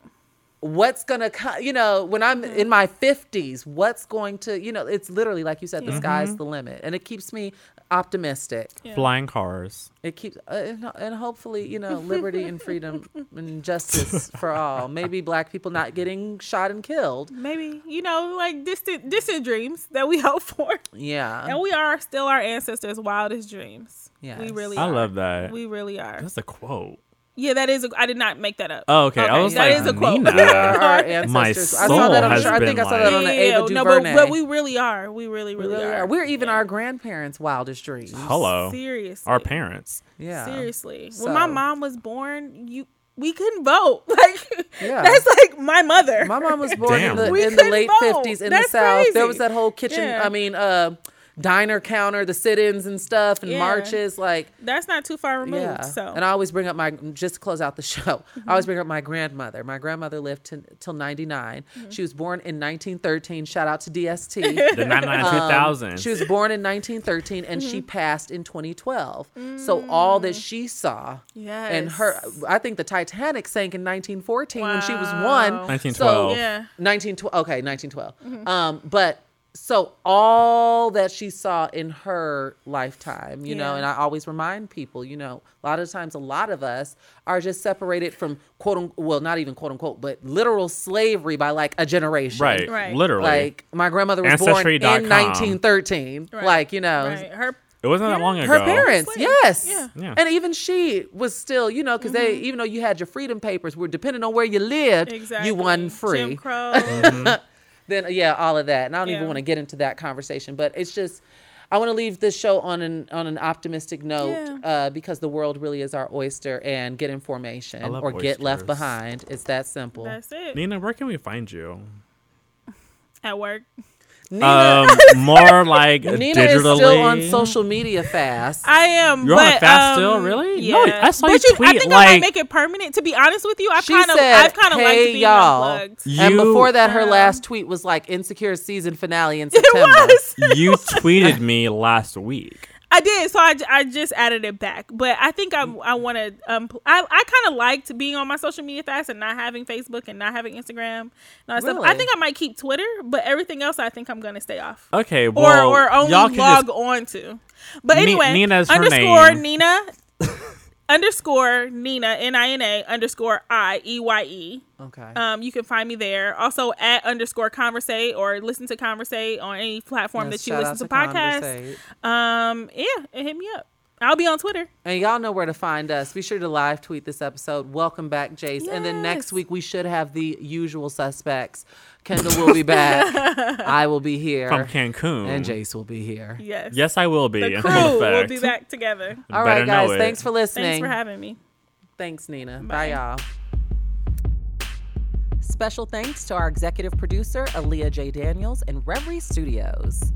What's gonna come you know when i'm Mm-hmm. in my 50s what's going to you know it's literally like you said the sky's Mm-hmm. the limit and it keeps me optimistic Flying cars. it keeps uh, and, and hopefully you know liberty and freedom and justice for all maybe black people not getting shot and killed Maybe you know, like distant, distant dreams that we hope for, yeah and we are still our ancestors' wildest dreams. yeah we really. I are. love that. We really are. That's a quote. Yeah, that is. A, I did not make that up. Oh, okay. I was that like, is a quote. Nina. We are our ancestors. My I saw soul that on. has Sure, I think been I saw that on the like- Ava no, but, but we really are. We really, We really, really are. are. We're even our grandparents' wildest dreams. Hello. seriously. Our parents. Yeah. Seriously, when my mom was born, you we couldn't vote. Like Yeah. that's like my mother. My mom was born in the, in the late vote. fifties in That's the South. There was that whole kitchen. Yeah. I mean, uh, diner counter, the sit-ins and stuff, and Yeah. marches. Like, That's not too far removed. yeah. So And I always bring up my just to close out the show. I always bring up my grandmother. My grandmother lived t- till ninety Mm-hmm. She was born in nineteen thirteen. Shout out to DST. The 99 Um, 2000. She was born in 1913 and she Mm-hmm. passed in 2012. So all that she saw and her, Mm. I think the Titanic sank in 1914 when she was one. 1912. So, Yeah. 1912. Okay, 1912. Um, but so all that she saw in her lifetime, you know, and I always remind people, you know, a lot of times, a lot of us are just separated from quote unquote, well, not even quote unquote, but literal slavery by like a generation. Right. Right. Literally. Like my grandmother was born in Ancestry.com. 1913. Right. Like, you know, Right. Her it wasn't that long ago. her parents, Slave. yes. Yeah. Yeah. And even she was still, you know, because they, mm-hmm. even though you had your freedom papers, were depending on where you lived, exactly you wasn't free. Jim Crow. Mm-hmm. then yeah, all of that. And I don't even want to get into that conversation, but it's just I want to leave this show on an on an optimistic note Yeah. uh, because the world really is our oyster, and get information I love or get left behind. It's that simple. That's it. Nina, where can we find you? At work. Nina, Um, more like Nina digitally. is still on social media fast. I am. You're on but, a fast still? um, Really? Yeah. No, I saw but you I tweet, think I might make it permanent. To be honest with you, I've kind of, I've kind of liked "Hey, being y'all." unplugged. and before that, her Um, last tweet was like insecure season finale in September. It September. was. you tweeted me last week. I did, so I, I just added it back. But I think I I want to um I, I kind of liked being on my social media fast and not having Facebook and not having Instagram and all that stuff. I think I might keep Twitter, but everything else I think I'm gonna stay off. Okay, or well, or only y'all can log just- on to. But Ni- anyway, Nina's her underscore name. Nina underscore Nina N I N A underscore I E Y E. Okay. Um, you can find me there. Also at underscore conversate or listen to conversate on any platform Yes, that you listen to out podcasts. Um, yeah, and hit me up. I'll be on Twitter. And y'all know where to find us. Be sure to live tweet this episode. Welcome back, Jace. And then next week we should have the usual suspects. Kendall will be back. I will be here. from Cancun. and Jace will be here. Yes. Yes, I will be. The crew will be back together. All Better right, guys. Thanks for listening. Thanks for having me. Thanks, Nina. Bye, Bye. y'all. Special thanks to our executive producer, Aaliyah J. Daniels, and Reverie Studios.